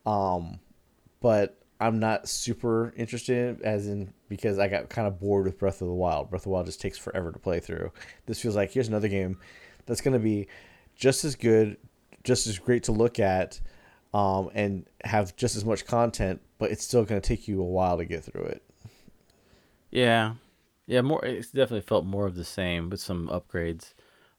Speaker 1: um, but I'm not super interested in, as in because I got kind of bored with Breath of the Wild. Breath of the Wild just takes forever to play through. This feels like here's another game that's going to be just as good, just as great to look at, um, and have just as much content, but it's still going to take you a while to get through it.
Speaker 2: Yeah, yeah, more. It's definitely felt more of the same with some upgrades,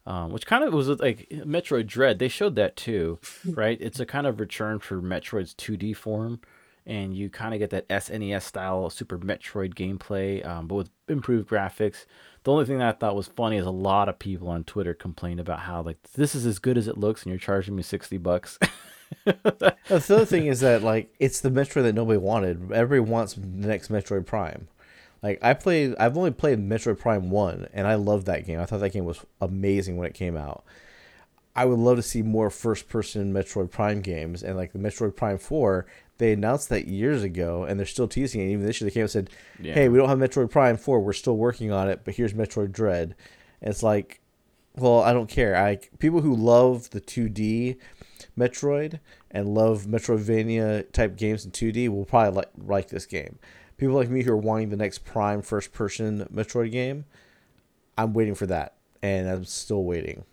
Speaker 2: um, which kind of was like Metroid Dread. They showed that too, *laughs* right? It's a kind of return for Metroid's 2D form, and you kind of get that SNES style Super Metroid gameplay, um, but with improved graphics. The only thing that I thought was funny is a lot of people on Twitter complained about how like this is as good as it looks, and you're charging me sixty bucks. *laughs*
Speaker 1: The other thing is that like it's the Metroid that nobody wanted. Everybody wants the next Metroid Prime. Like I played, I've only played Metroid Prime one, and I loved that game. I thought that game was amazing when it came out. I would love to see more first-person Metroid Prime games, and like the Metroid Prime Four, they announced that years ago, and they're still teasing it. Even this year, they came and said,
Speaker 2: Yeah.
Speaker 1: "Hey, we don't have Metroid Prime Four. We're still working on it, but here's Metroid Dread." And it's like, well, I don't care. I people who love the 2D Metroid and love Metroidvania type games in 2D will probably like like this game. People like me who are wanting the next Prime first person Metroid game, I'm waiting for that, and I'm still waiting.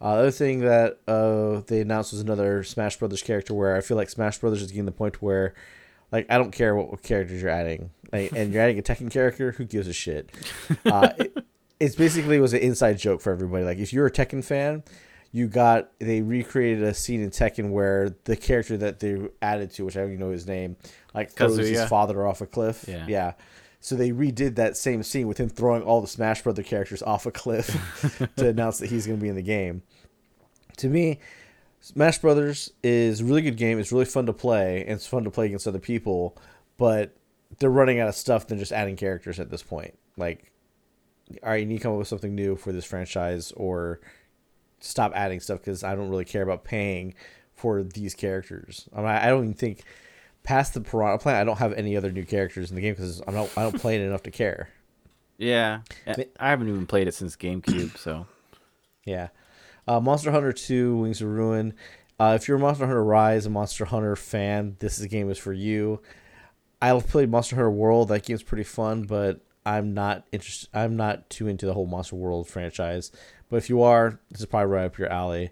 Speaker 1: Uh, the other thing that uh, they announced was another Smash Brothers character, where I feel like Smash Brothers is getting to the point where, like, I don't care what characters you're adding, like, and you're adding a Tekken character, who gives a shit? *laughs* Uh, it, it's basically was an inside joke for everybody. Like, if you're a Tekken fan, you got they recreated a scene in Tekken where the character that they added to, which I don't even know his name, like throws his father off a cliff.
Speaker 2: Yeah.
Speaker 1: yeah. So they redid that same scene with him throwing all the Smash Brother characters off a cliff *laughs* to announce that he's going to be in the game. To me, Smash Brothers is a really good game. It's really fun to play, and it's fun to play against other people. But they're running out of stuff than just adding characters at this point. Like, all right, you need to come up with something new for this franchise, or stop adding stuff because I don't really care about paying for these characters. I, mean, I don't even think past the Piranha Plant, I don't have any other new characters in the game because I'm not I don't play it enough to care.
Speaker 2: Yeah, I haven't even played it since GameCube, so
Speaker 1: yeah. Uh, Monster Hunter 2 Wings of Ruin. Uh, if you're a Monster Hunter Rise and Monster Hunter fan, this is game is for you. I played Monster Hunter World. That game's pretty fun, but I'm not interested. I'm not too into the whole Monster World franchise. But if you are, this is probably right up your alley.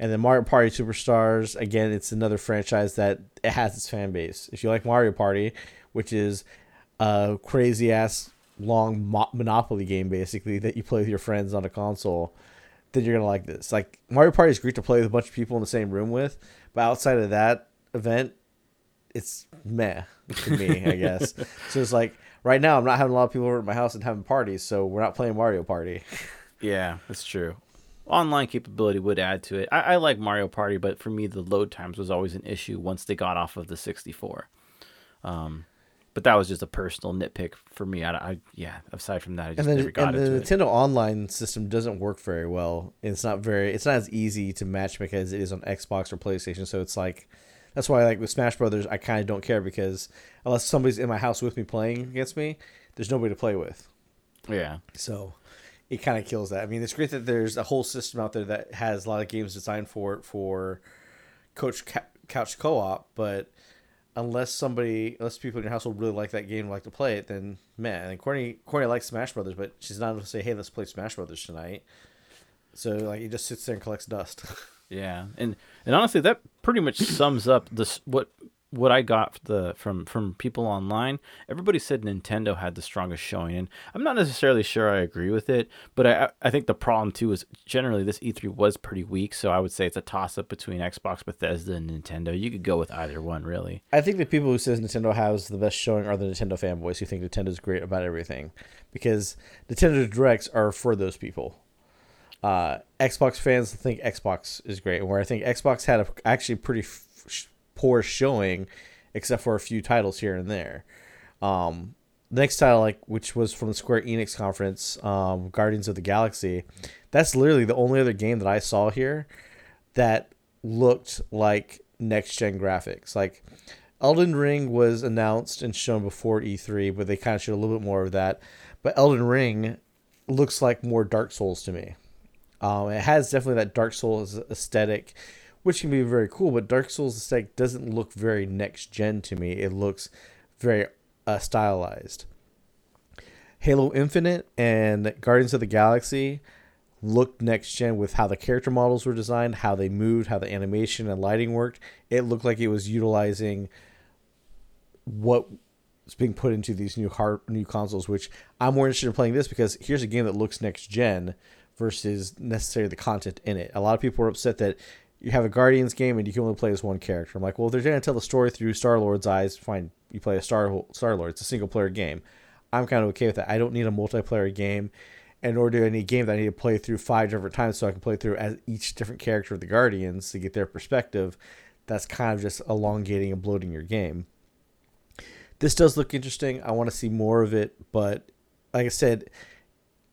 Speaker 1: And then Mario Party Superstars, again, it's another franchise that it has its fan base. If you like Mario Party, which is a crazy ass long mo- Monopoly game basically that you play with your friends on a console, then you're gonna like this. Like Mario Party is great to play with a bunch of people in the same room with, but outside of that event, it's meh to me, I *laughs* guess. so it's like right now I'm not having a lot of people over at my house and having parties, so we're not playing Mario Party.
Speaker 2: yeah, that's true online capability would add to it. I, I, like Mario Party, but for me, the load times was always an issue once they got off of the 64. Um, but that was just a personal nitpick for me. I, I yeah. Aside from that, I just
Speaker 1: and
Speaker 2: never got
Speaker 1: and
Speaker 2: the
Speaker 1: Nintendo it. Online system doesn't work very well. It's not very. It's not as easy to matchmake as it is on Xbox or PlayStation. So it's like that's why like with Smash Brothers, I kind of don't care because unless somebody's in my house with me playing against me, there's nobody to play with.
Speaker 2: Yeah.
Speaker 1: So it kind of kills that. I mean, it's great that there's a whole system out there that has a lot of games designed for it for coach couch co-op, but unless somebody, unless people in your household really like that game, like to play it, then man, and Courtney, Courtney likes Smash Brothers, but she's not going to say, "Hey, let's play Smash Brothers tonight." So like, he just sits there and collects dust. *laughs*
Speaker 2: yeah, and and honestly, that pretty much sums up this what what I got the from from people online, everybody said Nintendo had the strongest showing, and I'm not necessarily sure I agree with it. But I I think the problem too is generally this E3 was pretty weak, so I would say it's a toss up between Xbox, Bethesda, and Nintendo. You could go with either one, really.
Speaker 1: I think the people who says Nintendo has the best showing are the Nintendo fanboys who think Nintendo's great about everything, because Nintendo directs are for those people. Uh, Xbox fans think Xbox is great, where I think Xbox had a actually pretty poor showing, except for a few titles here and there. Um, next title, like which was from the Square Enix conference, um, Guardians of the Galaxy. That's literally the only other game that I saw here that looked like next gen graphics. Like Elden Ring was announced and shown before E3, but they kind of showed a little bit more of that. But Elden Ring looks like more Dark Souls to me. Um, it has definitely that Dark Souls aesthetic which can be very cool. But Dark Souls aesthetic doesn't look very next gen to me. It looks very uh, stylized. Halo Infinite and Guardians of the Galaxy looked next gen with how the character models were designed, how they moved, how the animation and lighting worked. It looked like it was utilizing what is being put into these new hard new consoles. Which I'm more interested in playing this because here's a game that looks next gen versus necessarily the content in it. A lot of people are upset that you have a Guardians game and you can only play as one character. I'm like, well, they're going to tell the story through Star Lord's eyes. Fine, you play a Star Star Lord. It's a single player game. I'm kind of okay with that. I don't need a multiplayer game, and nor do I need a game that I need to play through five different times so I can play through as each different character of the Guardians to get their perspective. That's kind of just elongating and bloating your game. This does look interesting. I want to see more of it, but like I said,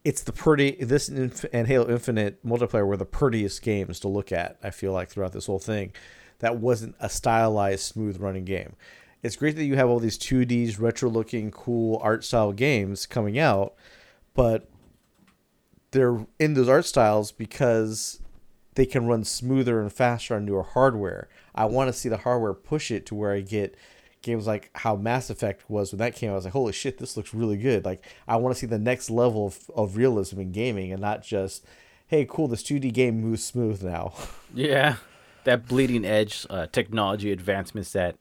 Speaker 1: it's the pretty this and Halo Infinite multiplayer were the prettiest games to look at. I feel like throughout this whole thing, that wasn't a stylized, smooth running game. It's great that you have all these 2Ds, retro looking, cool art style games coming out, but they're in those art styles because they can run smoother and faster on newer hardware. I want to see the hardware push it to where I get games like how Mass Effect was when that came out. I was like, holy shit, this looks really good. Like, I want to see the next level of, of realism in gaming and not just, hey, cool, this 2D game moves smooth now. *laughs*
Speaker 2: Yeah. That bleeding edge uh, technology advancements that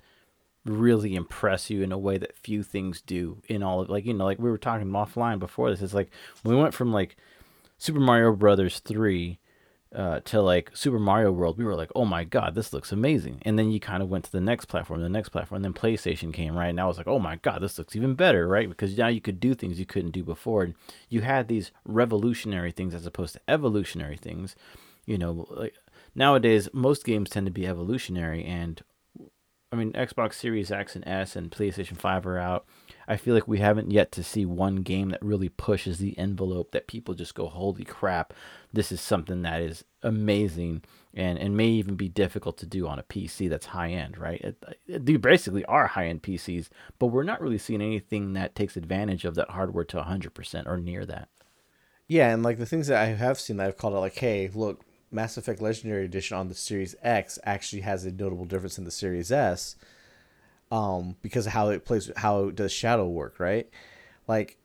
Speaker 2: really impress you in a way that few things do in all of, like, you know, like we were talking offline before this. It's like, we went from like Super Mario Brothers 3 uh, to like Super Mario World, we were like, oh my god, this looks amazing. And then you kind of went to the next platform, the next platform, and then PlayStation came, right? And I was like, oh my god, this looks even better, right? Because now you could do things you couldn't do before. And you had these revolutionary things as opposed to evolutionary things. You know, like nowadays, most games tend to be evolutionary. And I mean, Xbox Series X and S and PlayStation 5 are out. I feel like we haven't yet to see one game that really pushes the envelope that people just go, holy crap, this is something that is amazing and, and may even be difficult to do on a PC that's high end, right? It, it, they basically are high end PCs, but we're not really seeing anything that takes advantage of that hardware to 100% or near that.
Speaker 1: Yeah, and like the things that I have seen that I've called it like, hey, look, Mass Effect Legendary Edition on the Series X actually has a notable difference in the Series S, um, because of how it plays, how it does shadow work, right? Like,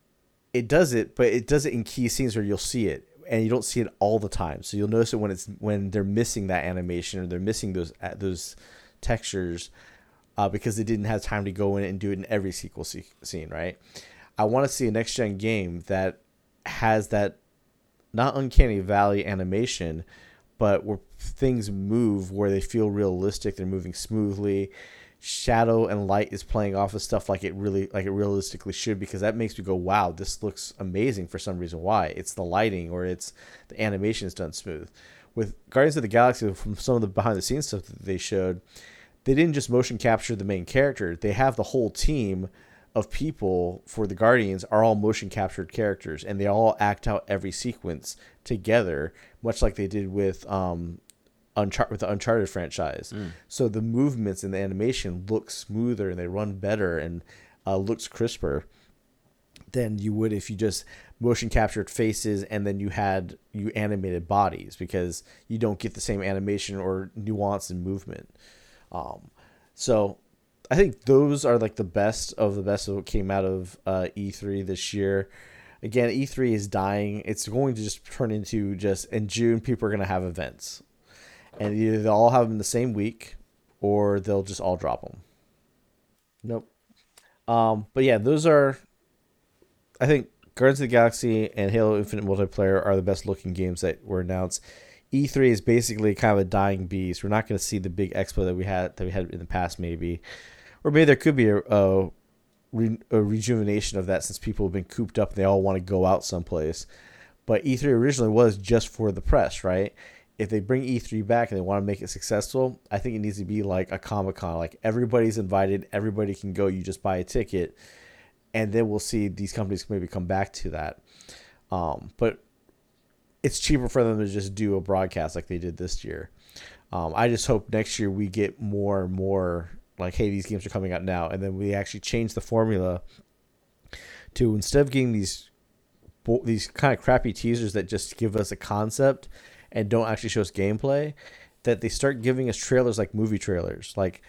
Speaker 1: it does it, but it does it in key scenes where you'll see it, and you don't see it all the time. So you'll notice it when it's when they're missing that animation or they're missing those uh, those textures uh, because they didn't have time to go in and do it in every sequel scene, right? I want to see a next gen game that has that not uncanny valley animation, but where things move where they feel realistic, they're moving smoothly. Shadow and light is playing off of stuff like it really like it realistically should because that makes me go, wow, this looks amazing for some reason. Why? It's the lighting or it's the animation is done smooth. With Guardians of the Galaxy, from some of the behind the scenes stuff that they showed, they didn't just motion capture the main character. They have the whole team of people for the Guardians are all motion captured characters, and they all act out every sequence together, much like they did with um, Unchar- with the Uncharted franchise. Mm. So the movements and the animation look smoother and they run better and uh, looks crisper than you would if you just motion captured faces and then you had you animated bodies because you don't get the same animation or nuance and movement. Um, so I think those are like the best of the best of what came out of uh, E3 this year. Again, E3 is dying. It's going to just turn into just in June. People are going to have events, and either they'll all have them the same week, or they'll just all drop them. Nope. Um, but yeah, those are. I think Guardians of the Galaxy and Halo Infinite multiplayer are the best looking games that were announced. E3 is basically kind of a dying beast. We're not going to see the big expo that we had that we had in the past, maybe or maybe there could be a, a, re, a rejuvenation of that since people have been cooped up and they all want to go out someplace. But E3 originally was just for the press, right? If they bring E3 back and they want to make it successful, I think it needs to be like a Comic Con. Like everybody's invited, everybody can go. You just buy a ticket, and then we'll see these companies maybe come back to that. Um, but it's cheaper for them to just do a broadcast like they did this year. Um, I just hope next year we get more and more like, hey, these games are coming out now, and then we actually change the formula to instead of getting these these kind of crappy teasers that just give us a concept and don't actually show us gameplay, that they start giving us trailers like movie trailers. Like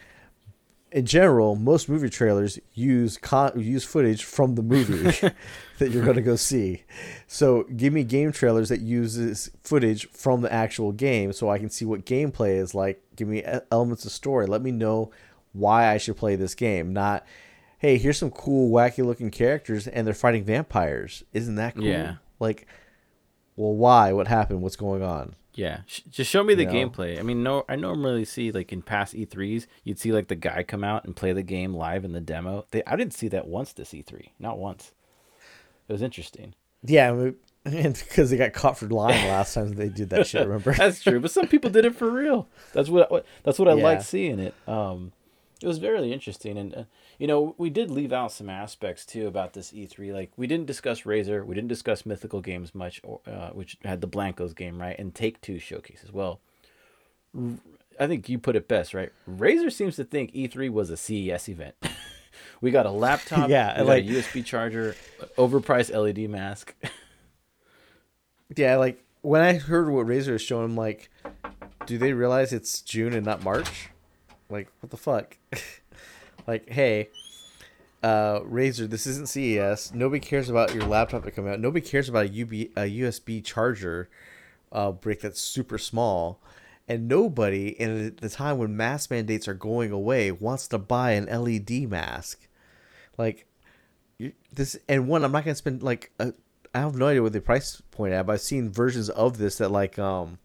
Speaker 1: in general, most movie trailers use con- use footage from the movie *laughs* *laughs* that you're going to go see. So give me game trailers that uses footage from the actual game, so I can see what gameplay is like. Give me elements of story. Let me know why I should play this game, not hey, here's some cool wacky looking characters and they're fighting vampires. Isn't that cool? Yeah. Like well, why? What happened? What's going on?
Speaker 2: Yeah, just show me the you know? gameplay. I mean, no, I normally see like in past E3s, you'd see like the guy come out and play the game live in the demo. They, I didn't see that once this E3, not once. It was interesting.
Speaker 1: Yeah, and because they got caught for lying last time they did that shit. *laughs* Remember?
Speaker 2: that's true, but some people did it for real. That's what. That's what I *laughs* yeah. like seeing it. Um, it was very interesting and uh, you know we did leave out some aspects too about this e3 like we didn't discuss Razer we didn't discuss mythical games much uh, which had the Blankos game right and take two showcase as well. I think you put it best right? Razer seems to think e3 was a ces event. *laughs* We got a laptop *laughs* yeah like a usb charger overpriced led mask. *laughs*
Speaker 1: Yeah like when i heard what Razer is showing like do they realize it's june and not march like, what the fuck? *laughs* like, hey, uh, Razer, this isn't CES. Nobody cares about your laptop that come out. Nobody cares about a, UB, a USB charger uh, brick that's super small. And nobody, in the time when mask mandates are going away, wants to buy an LED mask. Like, this, and one, I'm not going to spend, like, a, I have no idea what the price point at, but I've seen versions of this that, like, um,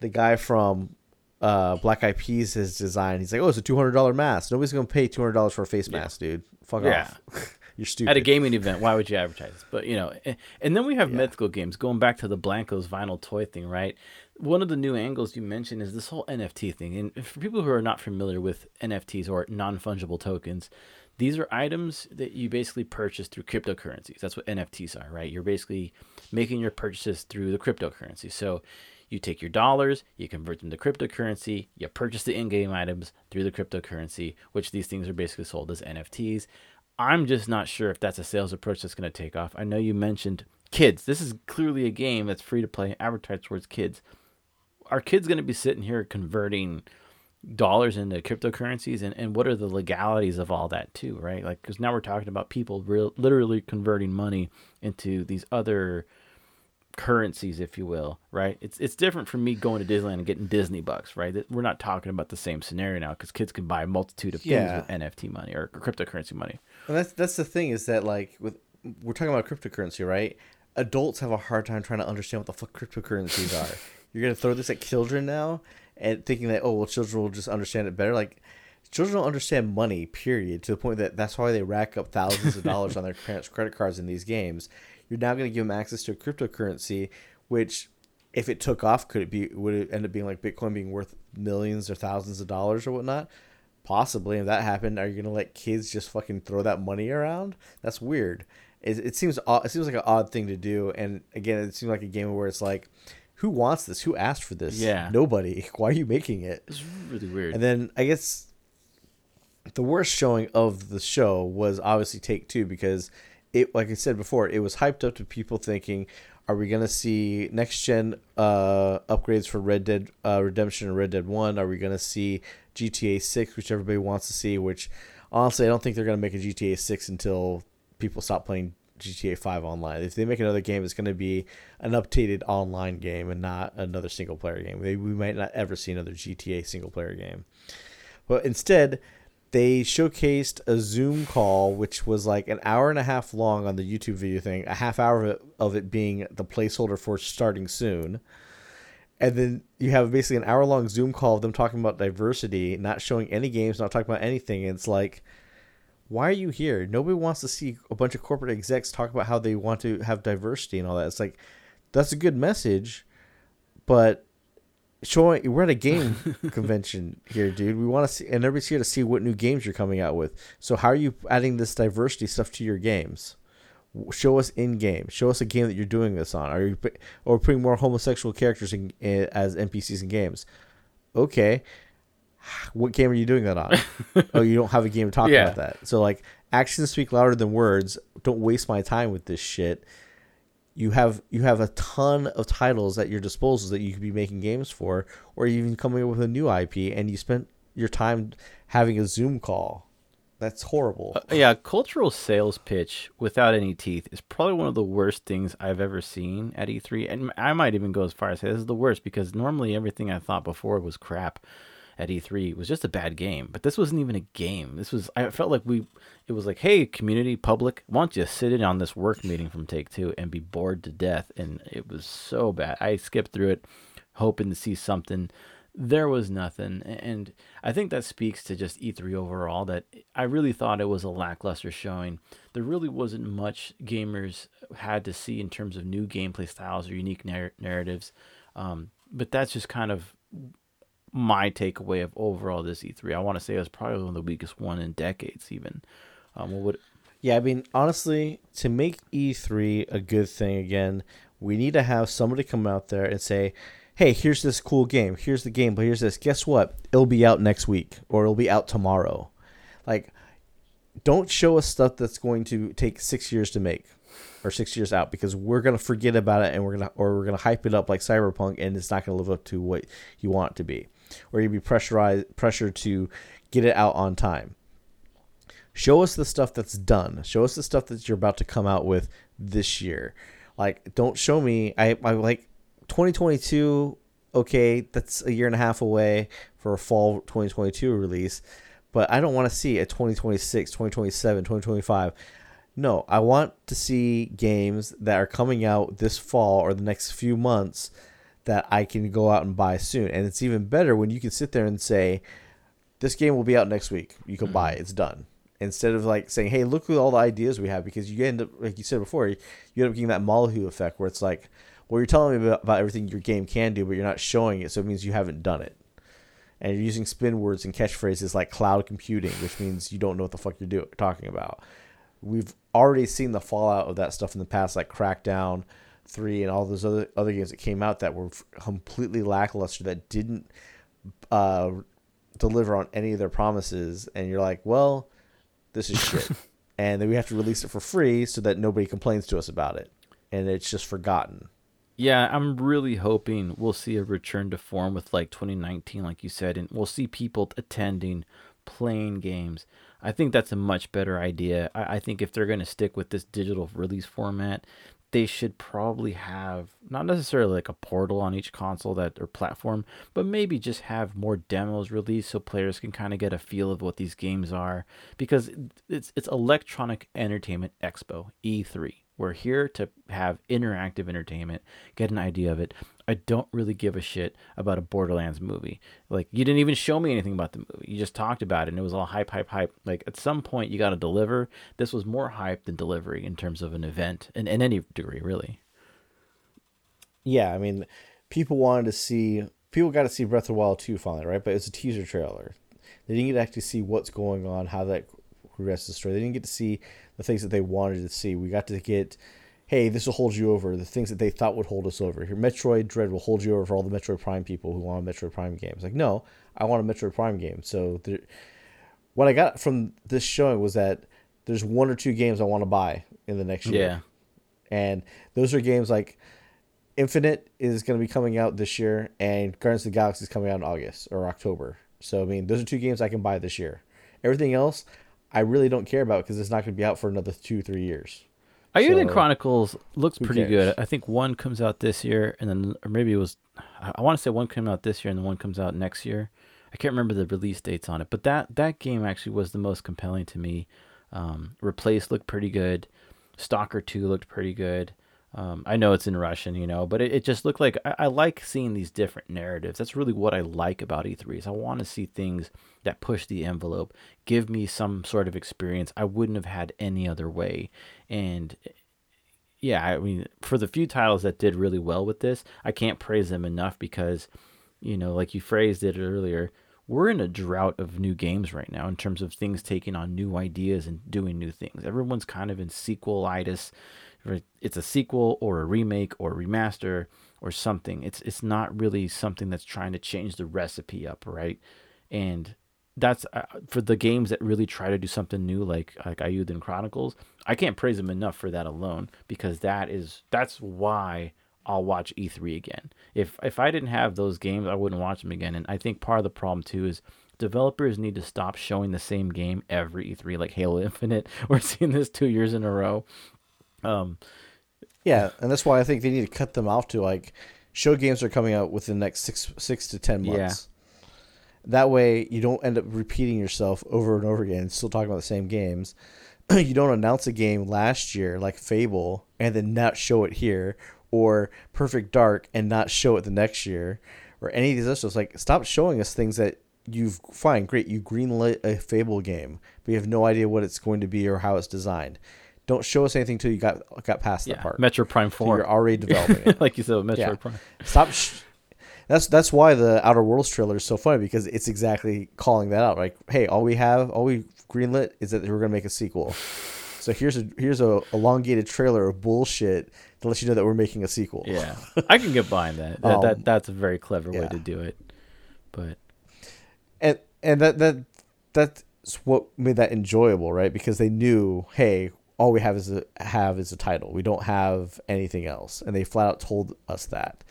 Speaker 1: the guy from uh, Black Eyed Peas has designed. He's like, oh, it's a two hundred dollar mask. Nobody's gonna pay two hundred dollars for a face mask, dude. Fuck
Speaker 2: Yeah.
Speaker 1: off. *laughs* You're stupid.
Speaker 2: at a gaming event, why would you advertise? But you know, and, and then we have mythical games. Going back to the Blankos vinyl toy thing, right? One of the new angles you mentioned is this whole NFT thing. And for people who are not familiar with NFTs or non fungible tokens, these are items that you basically purchase through cryptocurrencies. That's what NFTs are, right? You're basically making your purchases through the cryptocurrency. So you take your dollars, you convert them to cryptocurrency, you purchase the in-game items through the cryptocurrency, which these things are basically sold as NFTs. I'm just not sure if that's a sales approach that's going to take off. I know you mentioned kids. This is clearly a game that's free to play, advertised towards kids. Are kids going to be sitting here converting dollars into cryptocurrencies and, and what are the legalities of all that too right like because now we're talking about people real, literally converting money into these other currencies if you will right it's it's different from me going to disneyland and getting disney bucks right we're not talking about the same scenario now because kids can buy a multitude of things with nft money or cryptocurrency money
Speaker 1: And that's that's the thing is that like with we're talking about cryptocurrency, right? Adults have a hard time trying to understand what the fuck cryptocurrencies are. *laughs* You're gonna throw this at children now and thinking that oh well children will just understand it better. Like children don't understand money, period, to the point that that's why they rack up thousands of dollars on their *laughs* parents' credit cards in these games. You're now gonna give them access to a cryptocurrency, which if it took off, could it be would it end up being like Bitcoin being worth millions or thousands of dollars or whatnot? Possibly, if that happened, are you gonna let kids just fucking throw that money around? That's weird. It, it seems odd, it seems like an odd thing to do, and again, it seems like a game where it's like, who wants this? Who asked for this?
Speaker 2: Yeah.
Speaker 1: nobody. *laughs* Why are you making it?
Speaker 2: it's really weird
Speaker 1: And then I guess the worst showing of the show was obviously Take Two because it, like I said before, it was hyped up to people thinking, are we gonna see next gen uh, upgrades for Red Dead uh, Redemption and Red Dead One? Are we gonna see GTA Six, which everybody wants to see? Which honestly, I don't think they're gonna make a GTA Six until people stop playing GTA Five online. If they make another game, it's gonna be an updated online game and not another single player game. We might not ever see another GTA single player game. But instead, they showcased a Zoom call, which was like an hour and a half long on the YouTube video thing, a half hour of it, of it being the placeholder for starting soon. And then you have basically an hour long Zoom call of them talking about diversity, not showing any games, not talking about anything. And it's like, why are you here? Nobody wants to see a bunch of corporate execs talk about how they want to have diversity and all that. It's like, that's a good message, but showing we're at a *laughs* game convention here, dude. We want to see, and everybody's here to see what new games you're coming out with. So how are you adding this diversity stuff to your games? Show us in game. Show us a game that you're doing this on. Are you or putting more homosexual characters in, in as NPCs in games? Okay, what game are you doing that on? *laughs* oh, you don't have a game to talk
Speaker 2: Yeah.
Speaker 1: about that. So like, actions speak louder than words. Don't waste my time with this shit you have you have a ton of titles at your disposal that you could be making games for, or even coming up with a new IP, and you spent your time having a Zoom call. That's horrible.
Speaker 2: Uh, yeah, cultural sales pitch without any teeth is probably one of the worst things I've ever seen at E3. And I might even go as far as say this is the worst because normally everything I thought before was crap at E3 was just a bad game. But this wasn't even a game. This was I felt like we it was like, hey, community, public, why don't you sit in on this work meeting from Take Two and be bored to death? And it was so bad. I skipped through it, hoping to see something there was nothing and i think that speaks to just e3 overall that i really thought it was a lackluster showing there really wasn't much gamers had to see in terms of new gameplay styles or unique nar- narratives um, but that's just kind of my takeaway of overall this e3 i want to say it was probably one of the weakest one in decades even um, what would
Speaker 1: Yeah, I mean, honestly, to make E3 a good thing again, we need to have somebody come out there and say, "Hey, here's this cool game. Here's the game, but here's this. Guess what? It'll be out next week, or it'll be out tomorrow." Like, don't show us stuff that's going to take six years to make or six years out because we're gonna forget about it and we're gonna or we're gonna hype it up like Cyberpunk and it's not gonna live up to what you want it to be, or you'd be pressurized pressured to get it out on time. Show us the stuff that's done. Show us the stuff that you're about to come out with this year. Like don't show me i i like 2022 okay that's a year and a half away for a fall 2022 release but i don't want to see a 2026 2027 2025 no i want to see games that are coming out this fall or the next few months that I can go out and buy soon. And it's even better when you can sit there and say, "This game will be out next week. You can mm-hmm. buy it. It's done." Instead of like saying, "Hey, look at all the ideas we have," because you end up, like you said before, you end up getting that Molyneux effect where it's like, "Well, you're telling me about, about everything your game can do, but you're not showing it, so it means you haven't done it." And you're using spin words and catchphrases like cloud computing, which means you don't know what the fuck you're do- talking about. We've already seen the fallout of that stuff in the past, like Crackdown, three and all those other other games that came out that were completely lackluster that didn't uh, deliver on any of their promises, and you're like, well, this is shit, *laughs* and then we have to release it for free so that nobody complains to us about it, and it's just forgotten.
Speaker 2: Yeah, I'm really hoping we'll see a return to form with like 2019, like you said, and we'll see people attending, playing games. I think that's a much better idea. I, I think if they're going to stick with this digital release format, they should probably have not necessarily like a portal on each console that or platform, but maybe just have more demos released so players can kind of get a feel of what these games are because it's it's Electronic Entertainment Expo E3. We're here to have interactive entertainment, get an idea of it. I don't really give a shit about a Borderlands movie. Like you didn't even show me anything about the movie. You just talked about it and it was all hype, hype, hype. Like at some point you got to deliver. This was more hype than delivery in terms of an event in, in any degree, really.
Speaker 1: Yeah, I mean, people wanted to see people got to see Breath of the Wild 2 finally, right? But it's a teaser trailer. They didn't get to actually see what's going on, how that progresses the story. They didn't get to see the things that they wanted to see. We got to get, hey, this will hold you over. The things that they thought would hold us over. Here, Metroid Dread will hold you over for all the Metroid Prime people who want a Metroid Prime game. It's like, no, I want a Metroid Prime game. So there, what I got from this showing was that there's one or two games I want to buy in the next year. Yeah. And those are games like Infinite is going to be coming out this year, and Guardians of the Galaxy is coming out in August or October. So I mean, those are two games I can buy this year. Everything else, I really don't care about because it's not going to be out for another two, three years.
Speaker 2: Eiyuden so, Chronicles looks pretty cares? good. I think one comes out this year, and then or maybe it was. I want to say one came out this year, and then one comes out next year. I can't remember the release dates on it, but that that game actually was the most compelling to me. Um, Replace looked pretty good. Stalker Two looked pretty good. Um, I know it's in Russian, you know, but it, it just looked like I, I, like seeing these different narratives. That's really what I like about E3 is I want to see things that push the envelope, give me some sort of experience I wouldn't have had any other way. And yeah, I mean, for the few titles that did really well with this, I can't praise them enough because, you know, like you phrased it earlier, we're in a drought of new games right now in terms of things taking on new ideas and doing new things. Everyone's kind of in sequelitis it's a sequel or a remake or a remaster or something. It's it's not really something that's trying to change the recipe up, right? And that's uh, for the games that really try to do something new, like like Eiyuden Chronicles. I can't praise them enough for that alone because that is that's why I'll watch E3 again. If if I didn't have those games, I wouldn't watch them again. And I think part of the problem too is developers need to stop showing the same game every E3, like Halo Infinite. *laughs* We're seeing this two years in a row. Um,
Speaker 1: yeah, and that's why I think they need to cut them off to like show games are coming out within the next six six to ten months. Yeah. That way, you don't end up repeating yourself over and over again, still talking about the same games. *clears throat* you don't announce a game last year like Fable and then not show it here, or Perfect Dark and not show it the next year, or any of these other stuff. Like, stop showing us things that you've fine, great, you greenlit a Fable game, but you have no idea what it's going to be or how it's designed don't show us anything until you got got past yeah, that part.
Speaker 2: Metroid Prime Four.
Speaker 1: you're already *laughs* developing it.
Speaker 2: like you said, Metroid yeah. Prime.
Speaker 1: Stop. Sh- that's that's why the Outer Worlds trailer is so funny because it's exactly calling that out. Like, hey, all we have, all we greenlit is that we're gonna make a sequel. So here's a here's a elongated trailer of bullshit to let you know that we're making a sequel.
Speaker 2: Yeah, I can get behind that. That, um, that that's a very clever yeah. way to do it. But
Speaker 1: and and that that that's what made that enjoyable, right? Because they knew, hey, all we have is a have is a title. We don't have anything else, and they flat out told us that.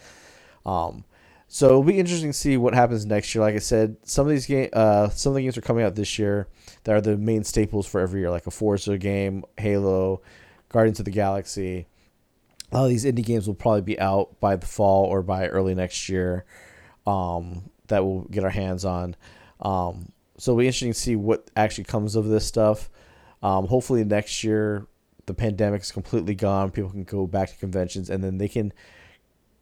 Speaker 1: Um, so it'll be interesting to see what happens next year. Like I said, some of these game, uh, some of the games are coming out this year that are the main staples for every year, like a Forza game, Halo, Guardians of the Galaxy. A lot of these indie games will probably be out by the fall or by early next year. Um, that we'll get our hands on. Um, so it'll be interesting to see what actually comes of this stuff. Um, hopefully next year the pandemic is completely gone. People can go back to conventions, and then they can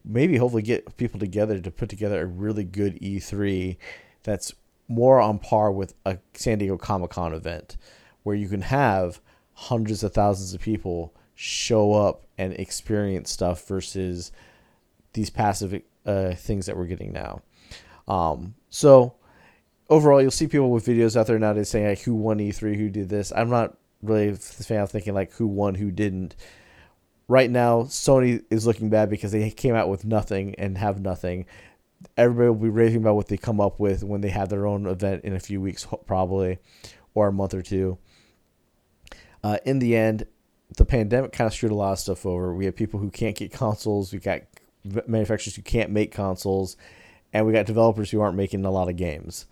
Speaker 1: maybe hopefully get people together to put together a really good E3 that's more on par with a San Diego Comic Con event where you can have hundreds of thousands of people show up and experience stuff versus these passive uh, things that we're getting now. Um, so overall, you'll see people with videos out there nowadays saying like, who won E3, who did this. I'm not really a fan of thinking like who won, who didn't. Right now, Sony is looking bad because they came out with nothing and have nothing. Everybody will be raving about what they come up with when they have their own event in a few weeks, probably, or a month or two. Uh, in the end, the pandemic kind of screwed a lot of stuff over. We have people who can't get consoles. We got manufacturers who can't make consoles, and we got developers who aren't making a lot of games.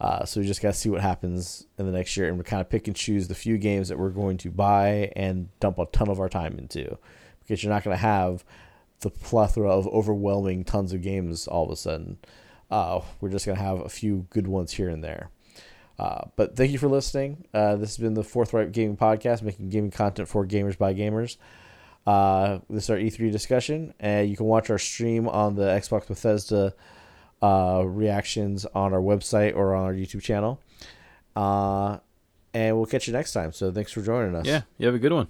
Speaker 1: Uh, so we just got to see what happens in the next year, and we kind of pick and choose the few games that we're going to buy and dump a ton of our time into, because you're not going to have the plethora of overwhelming tons of games all of a sudden. Uh, we're just going to have a few good ones here and there. Uh, but thank you for listening. Uh, this has been the Forthright Gaming Podcast, making gaming content for gamers by gamers. Uh, this is our E3 discussion, and you can watch our stream on the Xbox Bethesda uh, reactions on our website or on our YouTube channel. Uh, and we'll catch you next time. So thanks for joining us.
Speaker 2: Yeah, you have a good one.